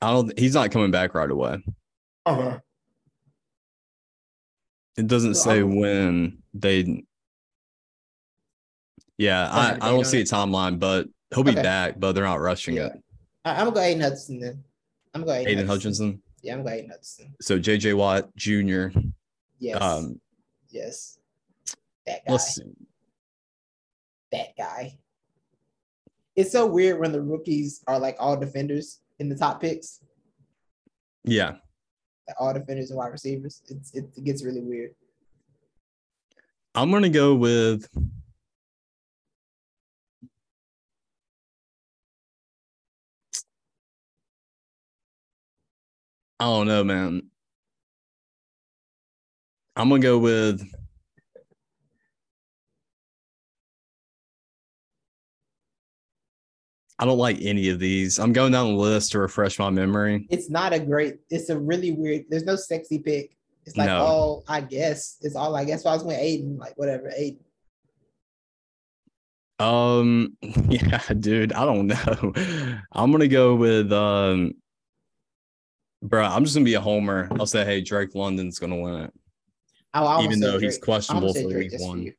I don't. He's not coming back right away. Uh-huh. It doesn't Well, say I'm- when they. Yeah, I, I don't see a timeline, but he'll be Okay. back. But they're not rushing Yeah. it. I'm gonna go Aiden Hudson then. I'm gonna go Aiden, Aidan Hutchinson. Yeah, I'm gonna go Aiden Hudson. So J.J. Watt Jr. Yes. Um, yes. That guy. let's see. that guy. It's so weird when the rookies are like all defenders in the top picks, Yeah, all defenders and wide receivers. It's, it, gets really weird. I'm gonna go with. I don't know, man. I'm gonna go with. I don't like any of these. I'm going down the list to refresh my memory. It's not a great. It's a really weird. There's no sexy pick. It's like No. all I guess. It's all I guess. So I was going Aiden, like whatever. Aiden. Um, [LAUGHS] yeah, dude, I don't know. I'm gonna go with um, bro. I'm just gonna be a homer. I'll say, hey, Drake London's gonna win it, I even though said he's questionable for week one.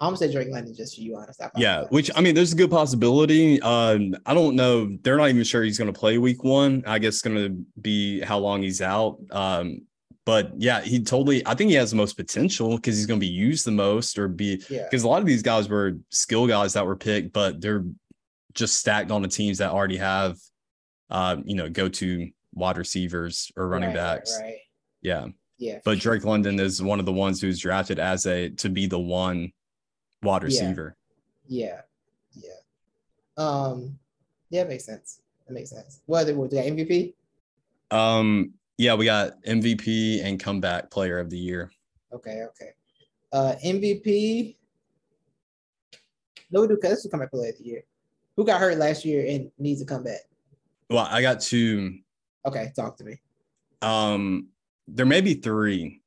You. I almost said Drake London just for you, honestly. I Yeah, which I mean, there's a good possibility. Um, I don't know. They're not even sure he's gonna play week one. I guess it's gonna be how long he's out. Um, but yeah, he totally. I think he has the most potential because he's going to be used the most, or be Yeah. because a lot of these guys were skill guys that were picked, but they're just stacked on the teams that already have, uh, you know, go to wide receivers or running Right, right, backs. Right. Yeah, Yeah. but. Drake London is one of the ones who's drafted as a to be the one wide receiver. Yeah. Yeah. Um, yeah, it makes sense. It makes sense. What other what, do you got MVP? Um, yeah, we got MVP and comeback player of the year. Okay, okay. Uh MVP. No, we do because this is come back player of the year. Who got hurt last year and needs to come back? Well, I got two. Okay, talk to me. Um, there may be three.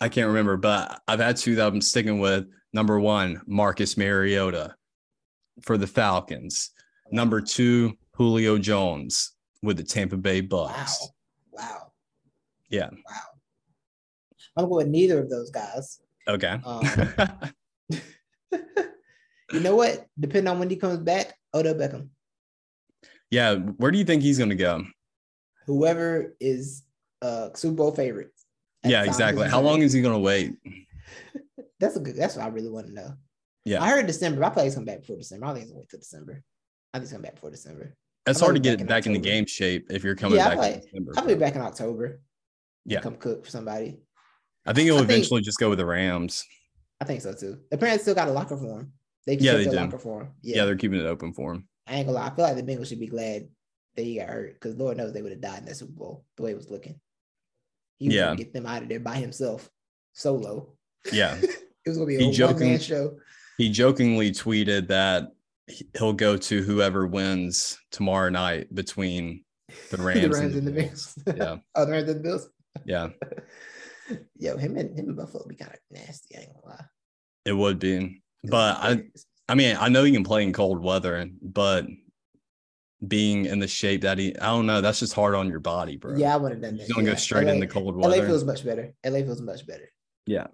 I can't remember, but I've had two that I'm sticking with. Number one, Marcus Mariota for the Falcons. Number two, Julio Jones with the Tampa Bay Wow. Bucks. Wow. Yeah. Wow. I'm going with neither of those guys. Okay. Um, [LAUGHS] [LAUGHS] you know what? Depending on when he comes back, Odell Beckham. yeah. Where do you think he's going to go? Whoever is uh Super Bowl the Yeah, exactly. How long is he going to wait? [LAUGHS] That's a good. That's what I really want to know. Yeah. I heard December. I he's coming back before December. I don't think gonna wait till December. I think he's coming back before December. It's hard to get back in back in the game shape if you're coming Yeah, back. in December, I'll be back in October. Yeah. come cook for somebody. I think he'll I think- eventually just go with the Rams. I think so too. The parents still got a locker for him. They Yeah, they do. locker for him. Yeah. Yeah, they're keeping it open for him. I ain't gonna lie. I feel like the Bengals should be glad that he got hurt because Lord knows they would have died in that Super Bowl the way it was looking. He Yeah. get them out of there by himself, solo. Yeah. [LAUGHS] It was gonna be He a one man show. he jokingly tweeted that he- he'll go to whoever wins tomorrow night between the [LAUGHS] Rams, the Rams and the Bills. [LAUGHS] Yeah. oh, the Rams and the Bills. Yeah, [LAUGHS] Yo, him and him and Buffalo be kind of nasty. I ain't gonna lie. it would be. But I, I mean, I know you can play in cold weather, but being in the shape that he, I don't know, that's just hard on your body, bro. yeah, I would have done you that. don't yeah. go straight LA, into cold weather. LA feels much better. LA feels much better. Yeah.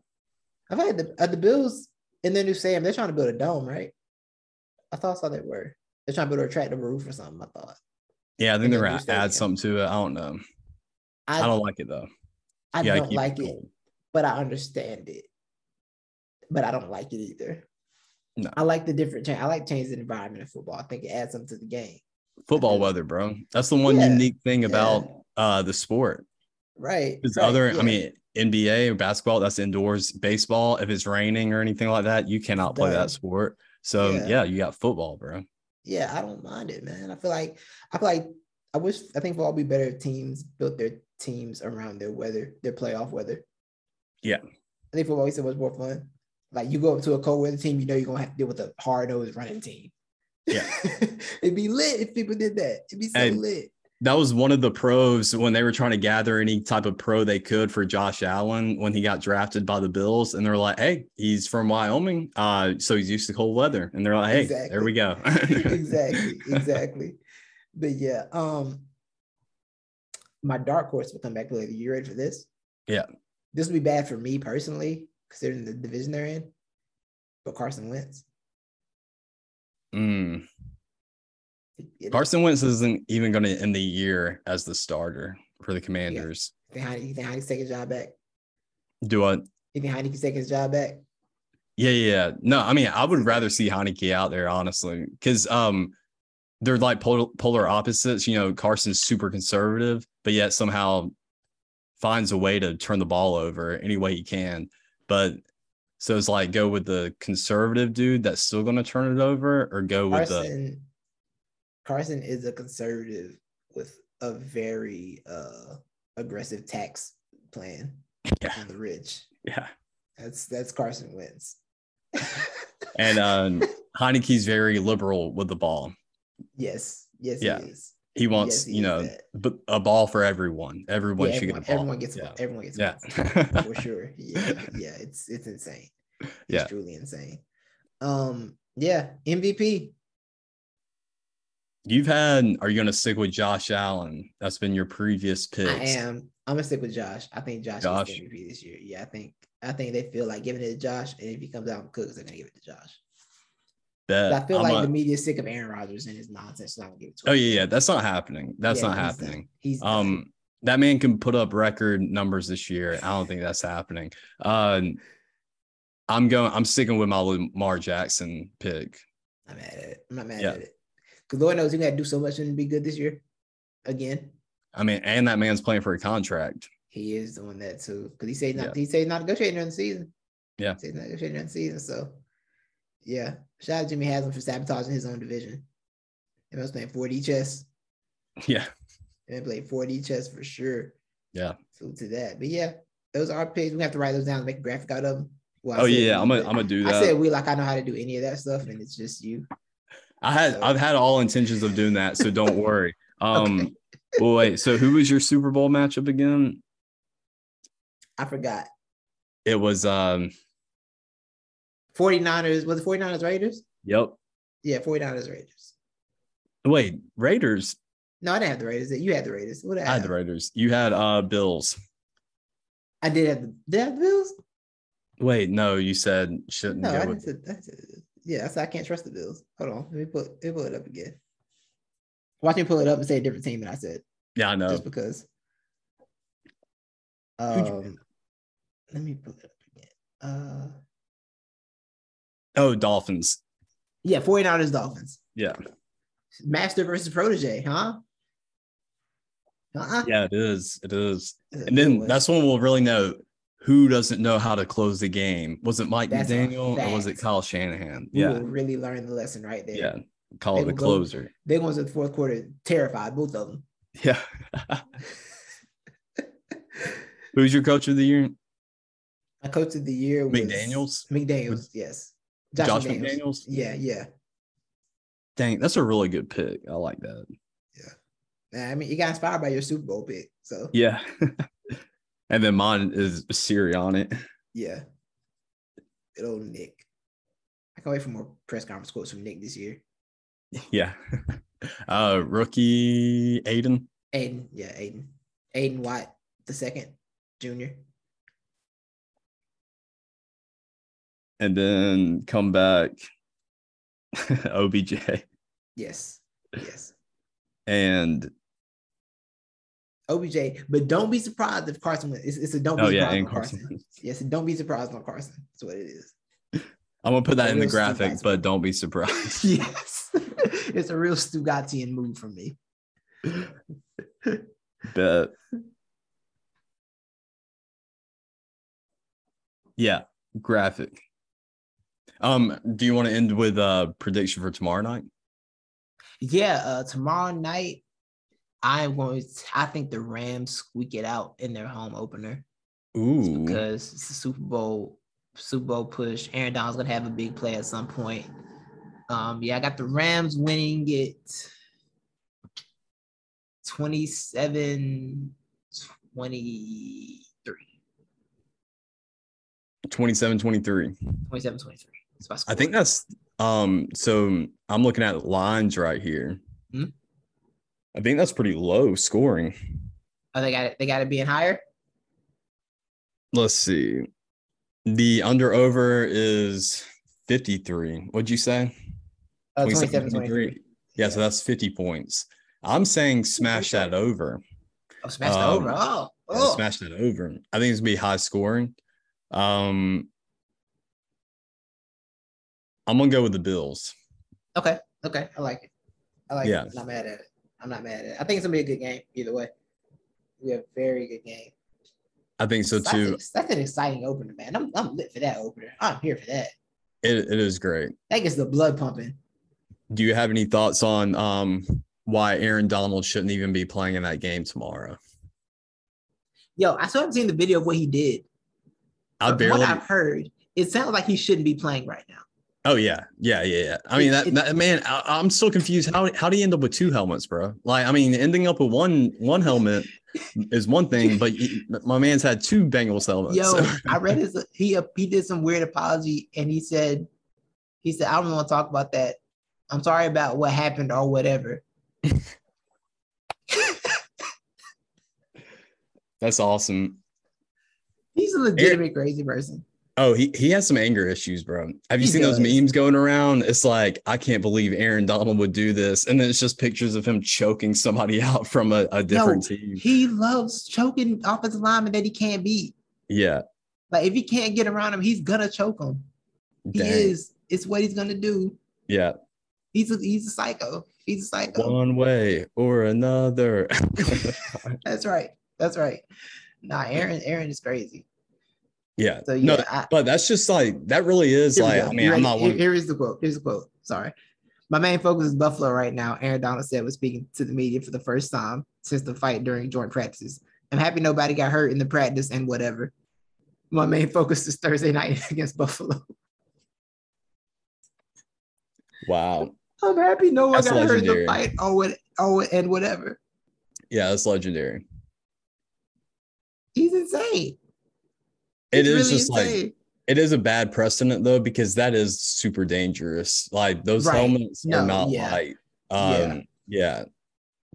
I've had the uh, the Bills in their new stadium. They're trying to build a dome, right? I thought I saw they were. They're trying to build a retractable roof or something. I thought. yeah, I think in they're the gonna add something to it. I don't know. I, I, don't like it though. I Yeah, don't like it, but I understand it. But I don't like it either. No. I like the different change. I like changing the environment of football. I think it adds something to the game. Football weather, bro. That's the one Yeah, unique thing yeah. about uh the sport. Right. Because right, other, yeah. I mean, NBA or basketball, that's indoors. Baseball, if it's raining or anything like that, you cannot play that sport. So Yeah. yeah. you got football, bro. yeah, I don't mind it, man. I feel like I feel like I wish I think football would be better if teams built their teams around their weather, their playoff weather. Yeah. I think football is so much more fun. Like you go up to a cold weather team, you know you're gonna have to deal with a hard nosed running team. Yeah. [LAUGHS] It'd be lit if people did that. It'd be so Hey, lit. That was one of the pros when they were trying to gather any type of pro they could for Josh Allen when he got drafted by the Bills. And they're like, hey, he's from Wyoming. Uh, so he's used to cold weather. And they're like, hey, Exactly. there we go. [LAUGHS] [LAUGHS] exactly, exactly. But yeah, um, my dark horse will come back later. You ready for this? Yeah. This would be bad for me personally, considering the division they're in. But Carson Wentz. Mm. It- Carson Wentz isn't even going to end the year as the starter for the Commanders. You think Heine- you think taking his job back? Do I? You think Heinicke's taking his job back? Yeah, yeah. yeah. No, I mean, I would rather see Heinicke out there, honestly, because um, they're like polar, polar opposites. You know, Carson's super conservative, but yet somehow finds a way to turn the ball over any way he can. But so it's like go with the conservative dude that's still going to turn it over, or go with the Carson, Carson is a conservative with a very uh aggressive tax plan yeah, on the rich. yeah. That's that's Carson Wentz. [LAUGHS] And um, Heinicke's very liberal with the ball. yes, yes, Yeah. he is. He wants, Yes, he you know, but a ball for everyone. Everyone Yeah, should everyone, get a ball. everyone gets a yeah. ball. Everyone gets a Yeah. for sure. [LAUGHS] Yeah, yeah, it's it's insane. It's Yeah. truly insane. Um, yeah, MVP. You've had, are you going to stick with Josh Allen? That's been your previous pick. I am. I'm gonna stick with Josh. I think Josh, Josh. is the MVP this year. Yeah, I think I think they feel like giving it to Josh, and if he comes out and cooks, they're gonna give it to Josh. I feel I'm like a- the media's sick of Aaron Rodgers and his nonsense. Gonna give it to oh yeah, yeah. That's not happening. That's Yeah, not he's happening. done. He's done. Um, that man can put up record numbers this year. I don't think that's happening. Uh, I'm going. I'm sticking with my Lamar Jackson pick. I'm mad at it. I'm not mad yeah. at it. Because Lord knows he got to do so much and be good this year. Again. I mean, and that man's playing for a contract. He is doing that too. Because he said not. Yeah. He said not negotiating during the season. Yeah. He said not negotiating during the season. So, yeah. Shout out Jimmy Haslam for sabotaging his own division. He was playing 4D chess. [LAUGHS] Yeah. And played 4D chess for sure. Yeah. So to that. But yeah, those are picks. We have to write those down and make a graphic out of them. Well, oh yeah, I'm gonna I'm gonna do that. I said we like I know how to do any of that stuff, and it's just you. I had. I've had all intentions of doing that, so don't worry. [LAUGHS] Um, okay. well, wait. So who was your Super Bowl matchup again? I forgot. It was um 49ers. Was it 49ers Raiders? Yep. Yeah, 49ers Raiders. Wait, Raiders. No, I didn't have the Raiders. You had the Raiders. What I, I had the Raiders. You had uh Bills. I did have the did I have the Bills? Wait, no, you said shouldn't no, go I with... said, yeah, that's I can't trust the Bills. Hold on, let me put let me pull it up again. Watch me pull it up and say a different team than I said. Yeah, I know. Just because. Um, let me pull it up again. Uh, oh, Dolphins. Yeah, 49ers Dolphins. Yeah. Master versus protege, huh? Uh-uh. Yeah, it is. It is. And then that's when we'll really know who doesn't know how to close the game. Was it Mike McDaniel or was it Kyle Shanahan? We yeah. really learn the lesson right there. Yeah. Call they it a closer. Go, they ones in the fourth quarter terrified, both of them. Yeah. [LAUGHS] Who's your coach of the year? My coach of the year was McDaniels. McDaniels, yes. Josh, Josh McDaniels. McDaniels. Yeah, yeah. Dang, that's a really good pick. I like that. Yeah. I mean, you got inspired by your Super Bowl pick. So yeah. [LAUGHS] and then mine is Sirianni. Yeah. Good old Nick. I can't wait for more press conference quotes from Nick this year. Yeah. [LAUGHS] Uh rookie Aiden. Aiden, yeah, Aiden. Aiden White, the second junior. And then come back [LAUGHS] OBJ. Yes. Yes. And OBJ, but don't be surprised if Carson Wentz. It's, it's a don't be oh, surprised yeah, on Carson. Carson. Yes, don't be surprised on Carson. That's what it is. I'm gonna put that in the graphic, but don't be surprised. [LAUGHS] yes, [LAUGHS] it's a real Stugatian move for me. [LAUGHS] Bet. Yeah, graphic. Um, do you want to end with a prediction for tomorrow night? Yeah, uh, tomorrow night, Going. To, I think the Rams squeak it out in their home opener. Ooh, because it's a Super Bowl, Super Bowl push. Aaron Donald's gonna have a big play at some point. Um, yeah, I got the Rams winning it 27 23. 27 23. 27 23. I think that's um. So I'm looking at lines right here. Hmm? I think that's pretty low scoring. Oh, they got it. They got it being higher. Let's see. The under over is 53. What'd you say? Uh, 27, 23. Yeah, yeah, so that's 50 points. I'm saying smash that over. Oh, smash um, that over. Oh, oh. smash that over. I think it's gonna be high scoring. Um, I'm gonna go with the Bills. Okay. Okay. I like it. I like yeah. it. I'm not mad at it. I'm not mad at it. I think it's gonna be a good game either way. We have a very good game. I think so too. That's, that's an exciting opener, man. I'm, I'm lit for that opener. I'm here for that. It, it is great. That gets the blood pumping. Do you have any thoughts on um why Aaron Donald shouldn't even be playing in that game tomorrow? Yo, I still haven't seen the video of what he did. I barely. what I've heard, it sounds like he shouldn't be playing right now. Oh yeah, yeah, yeah, yeah. I mean that, that man, I, am still confused. How how do you end up with two helmets, bro? Like, I mean, ending up with one one helmet is one thing, but he, my man's had two Bengals helmets. Yo, so. I read his he uh, he did some weird apology, and he said he said I don't want to talk about that. I'm sorry about what happened or whatever. [LAUGHS] That's awesome. He's a legitimate Aaron, crazy person. Oh, he, he has some anger issues, bro. Have you He seen those memes going around? It's like, I can't believe Aaron Donald would do this. And then it's just pictures of him choking somebody [LAUGHS] out from a, a different Yo, team. He loves choking offensive linemen that he can't beat. Yeah. Like if he can't get around him, he's gonna choke him. He Dang. is. It's what he's gonna do. Yeah. He's a he's a psycho. He's a psycho. One way or another. [LAUGHS] That's right. That's right. Nah, Aaron. Aaron is crazy. Yeah. So no, yeah, I, but that's just like, that really is like. I mean, I'm not one. here is the quote. Here's the quote. Sorry. My main focus is Buffalo right now. Aaron Donald said was speaking to the media for the first time since the fight during joint practices. I'm happy nobody got hurt in the practice and whatever. My main focus is Thursday night [LAUGHS] against Buffalo. Wow. I'm happy no one That's got hurt in the fight. Oh, what? Oh, and whatever. Yeah, that's legendary. He's insane. It He's is really just like, it is a bad precedent though, because that is super dangerous. Like those Right. helmets No, are not yeah. light. Yeah. Um, yeah.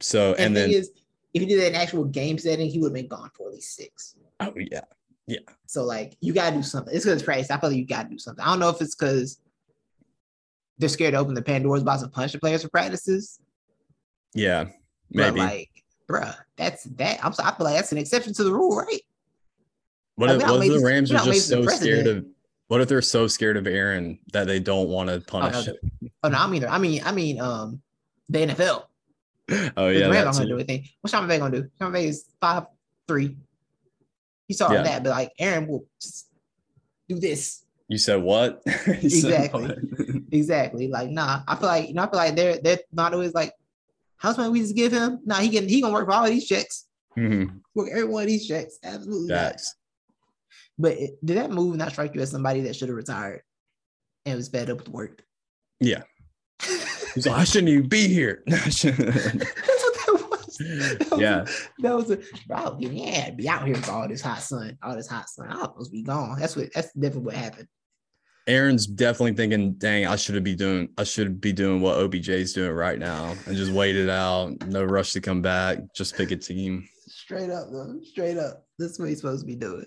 So, And, and, then, is, if he did that in actual game setting, he would have been gone for at least six. oh, yeah. Yeah. So like you gotta do something. It's because practice. I feel like you gotta do something. I don't know if it's because they're scared to open the Pandora's box and punch the players for practices. Yeah. But Maybe. like, bruh, that's that. I'm so, I feel like that's an exception to the rule, right? What if, what if the Rams are just so scared of? What if they're so scared of Aaron that they don't want to punish no. him? Oh no, I mean, I mean, I mean, um, the NFL. Oh yeah. The Rams gonna do anything. What's Sean McVay gonna do? Sean McVay is five three. He saw Yeah. that, but like Aaron will just do this. You said what? [LAUGHS] You said Exactly. what? [LAUGHS] Exactly. Like, nah, I feel like you know, I feel like they're they're not always like, how's much we just give him? Nah, he can he gonna work for all of these checks. Mm-hmm. Work every one of these checks. Absolutely. Facts. But it, did that move not strike you as somebody that should have retired and was fed up with work? Yeah. [LAUGHS] He's like, I shouldn't even be here. [LAUGHS] That's what that was. That was yeah. That was a bro. Yeah, be out here with all this hot sun, all this hot sun. I'm supposed to be gone. That's what. That's definitely what happened. Aaron's definitely thinking, dang, I should be doing I should be doing what OBJ's doing right now and just wait it out. No rush to come back. Just pick a team. Straight up, though. Straight up. That's what he's supposed to be doing.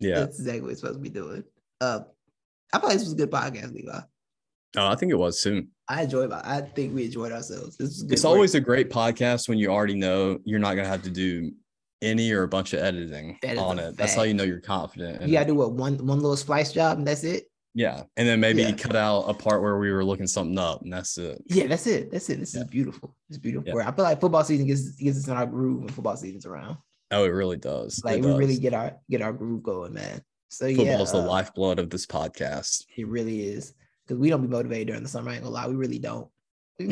Yeah. That's exactly what he's supposed to be doing. Uh, I thought this was a good podcast, Levi. Oh, I think it was soon. I enjoyed. My, I think we enjoyed ourselves. This good. It's work. always a great podcast when you already know you're not gonna have to do any or a bunch of editing on it. That's how you know you're confident. you gotta do what one one little splice job and that's it. Yeah. And then maybe Yeah. cut out a part where we were looking something up and that's it. Yeah, that's it. That's it. This Yeah. is beautiful. It's beautiful. Yeah. I feel like football season gets gets us in our groove when football season's around. Oh, it really does. Like it we does. really get our get our groove going, man. So yeah, Football's the uh, lifeblood of this podcast. It really is because we don't be motivated during the summer. I ain't gonna lie, we really don't. [LAUGHS]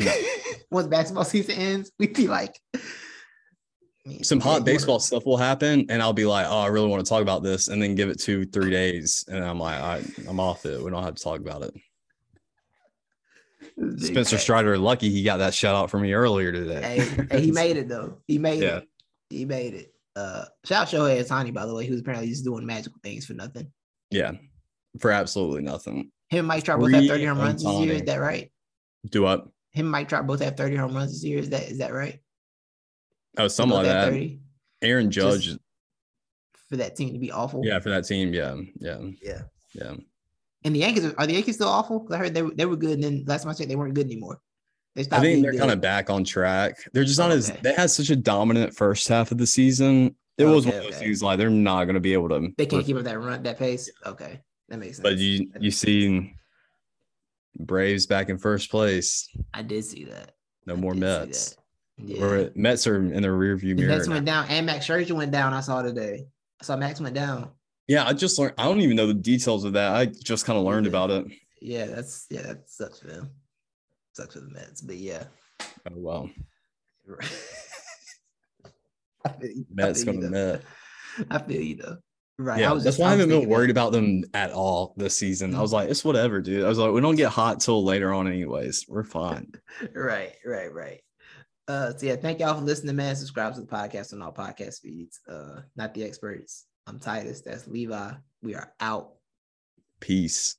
Once basketball season ends, we be like, Some hot baseball stuff will happen, and I'll be like, "Oh, I really want to talk about this," and then give it two, three days, and I'm like, I, "I'm off it. We don't have to talk about it." Spencer. Strider, lucky he got that shout out from me earlier today. Hey, hey, he made it though. He made [LAUGHS] Yeah. it. He made it. Uh, shout out Shohei Ohtani, by the way, who's apparently just doing magical things for nothing. Yeah, for absolutely nothing. Him and Mike Trout both have 30 home runs this year. Is that right? Do up. Him and Mike Trout both have 30 home runs this year. Is that is that right? Oh, They something like that. 30 Aaron Judge. Just- for that team to be awful. yeah, for that team. Yeah, yeah, Yeah. yeah. And the Yankees are, are the Yankees still awful? 'Cause I heard they were, they were good, and then last time I checked, they weren't good anymore. They I think they're good. kind of back on track. They're just not Oh, as they had such a dominant first half of the season. It was Okay, one of those things like they're not going to be able to. They can't keep up that run, that pace. Okay, that makes sense. But you you see Braves back in first place. I did see that. No I more Mets. Yeah. Or Mets are in the rearview The mirror. Mets now. went down, and Max Scherzer went down. I saw today. I saw Max went down. Yeah, I just learned. I don't even know the details of that. I just kind of learned Yeah. about it. Yeah, that's yeah, that sucks them. Sucks for the Mets, but yeah. Oh well, [LAUGHS] I feel you. I Mets feel gonna though. Met. I feel you though. Right. Yeah, I was that's just- why I haven't been thinking that. worried about them at all this season. I was like, it's whatever, dude. I was like, we don't get hot till later on, anyways. We're fine. [LAUGHS] Right, right, right. Uh, so yeah, thank y'all for listening, man. Subscribe to the podcast on all podcast feeds. Uh, not the experts. I'm Titus. That's Levi. We are out. Peace.